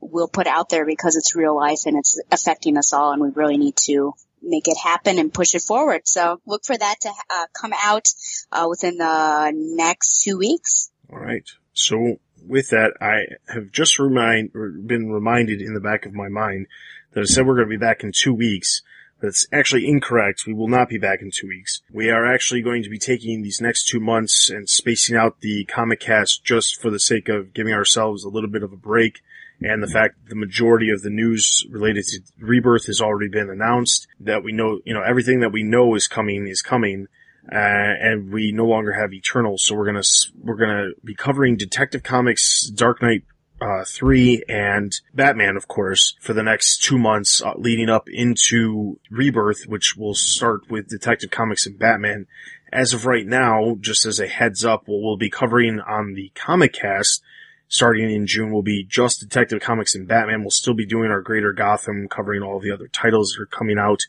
will put out there because it's real life and it's affecting us all and we really need to make it happen and push it forward. So look for that to uh, come out uh, within the next two weeks. All right. So with that, I have just remind been reminded in the back of my mind that I said we're going to be back in two weeks. That's actually incorrect. We will not be back in two weeks. We are actually going to be taking these next two months and spacing out the comic cast just for the sake of giving ourselves a little bit of a break and the fact that the majority of the news related to Rebirth has already been announced, that we know, you know, everything that we know is coming is coming, uh, and we no longer have Eternals, so we're gonna, we're gonna be covering Detective Comics, Dark Knight, uh, 3 and Batman, of course, for the next two months, uh, leading up into Rebirth, which will start with Detective Comics and Batman. As of right now, just as a heads up, what we'll be covering on the Comic Cast starting in June will be just Detective Comics and Batman. We'll still be doing our Greater Gotham, covering all the other titles that are coming out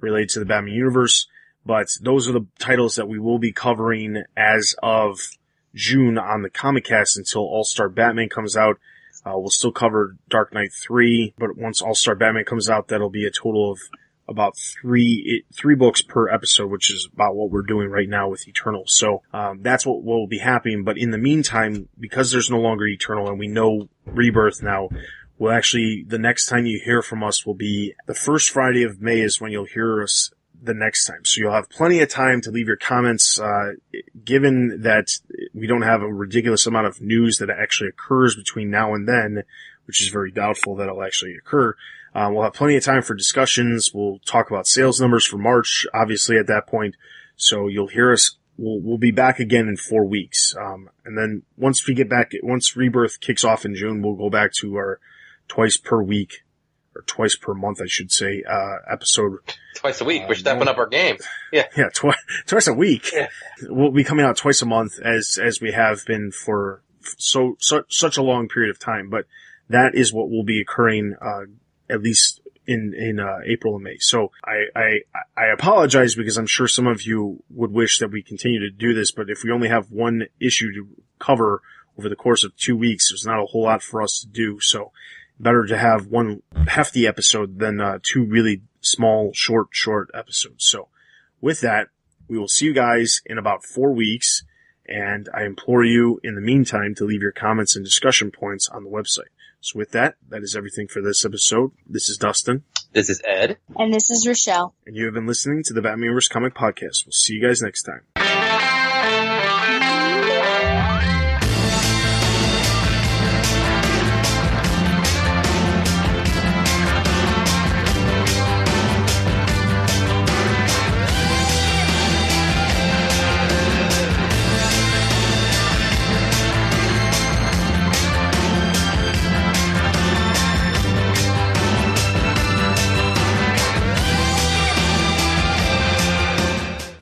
related to the Batman universe. But those are the titles that we will be covering as of June on the Comic Cast until All Star Batman comes out. Uh, we'll still cover Dark Knight 3, but once All Star Batman comes out, that'll be a total of about three three books per episode, which is about what we're doing right now with Eternal. So um, that's what will be happening. But in the meantime, because there's no longer Eternal and we know Rebirth now, we'll actually the next time you hear from us will be the first Friday of May is when you'll hear us the next time. So you'll have plenty of time to leave your comments. Uh, given that we don't have a ridiculous amount of news that actually occurs between now and then, which is very doubtful that it'll actually occur. Uh, we'll have plenty of time for discussions. We'll talk about sales numbers for March, obviously at that point. So you'll hear us. We'll, we'll be back again in four weeks. Um, and then once we get back, once Rebirth kicks off in June, we'll go back to our twice per week or twice per month, I should say, uh, episode. Twice a week. Uh, We're stepping up our game. Yeah. Yeah, twi- twice a week. Yeah. We'll be coming out twice a month as, as we have been for so, so, such a long period of time. But that is what will be occurring, uh, at least in, in, uh, April and May. So I, I, I apologize because I'm sure some of you would wish that we continue to do this, but if we only have one issue to cover over the course of two weeks, there's not a whole lot for us to do. So better to have one hefty episode than, uh, two really small, short, short episodes. So with that, we will see you guys in about four weeks. And I implore you in the meantime to leave your comments and discussion points on the website. So with that, that is everything for this episode. This is Dustin, This is Ed. And this is Rochelle. and you have been listening to the Batman vs. Comic Podcast. We'll see you guys next time.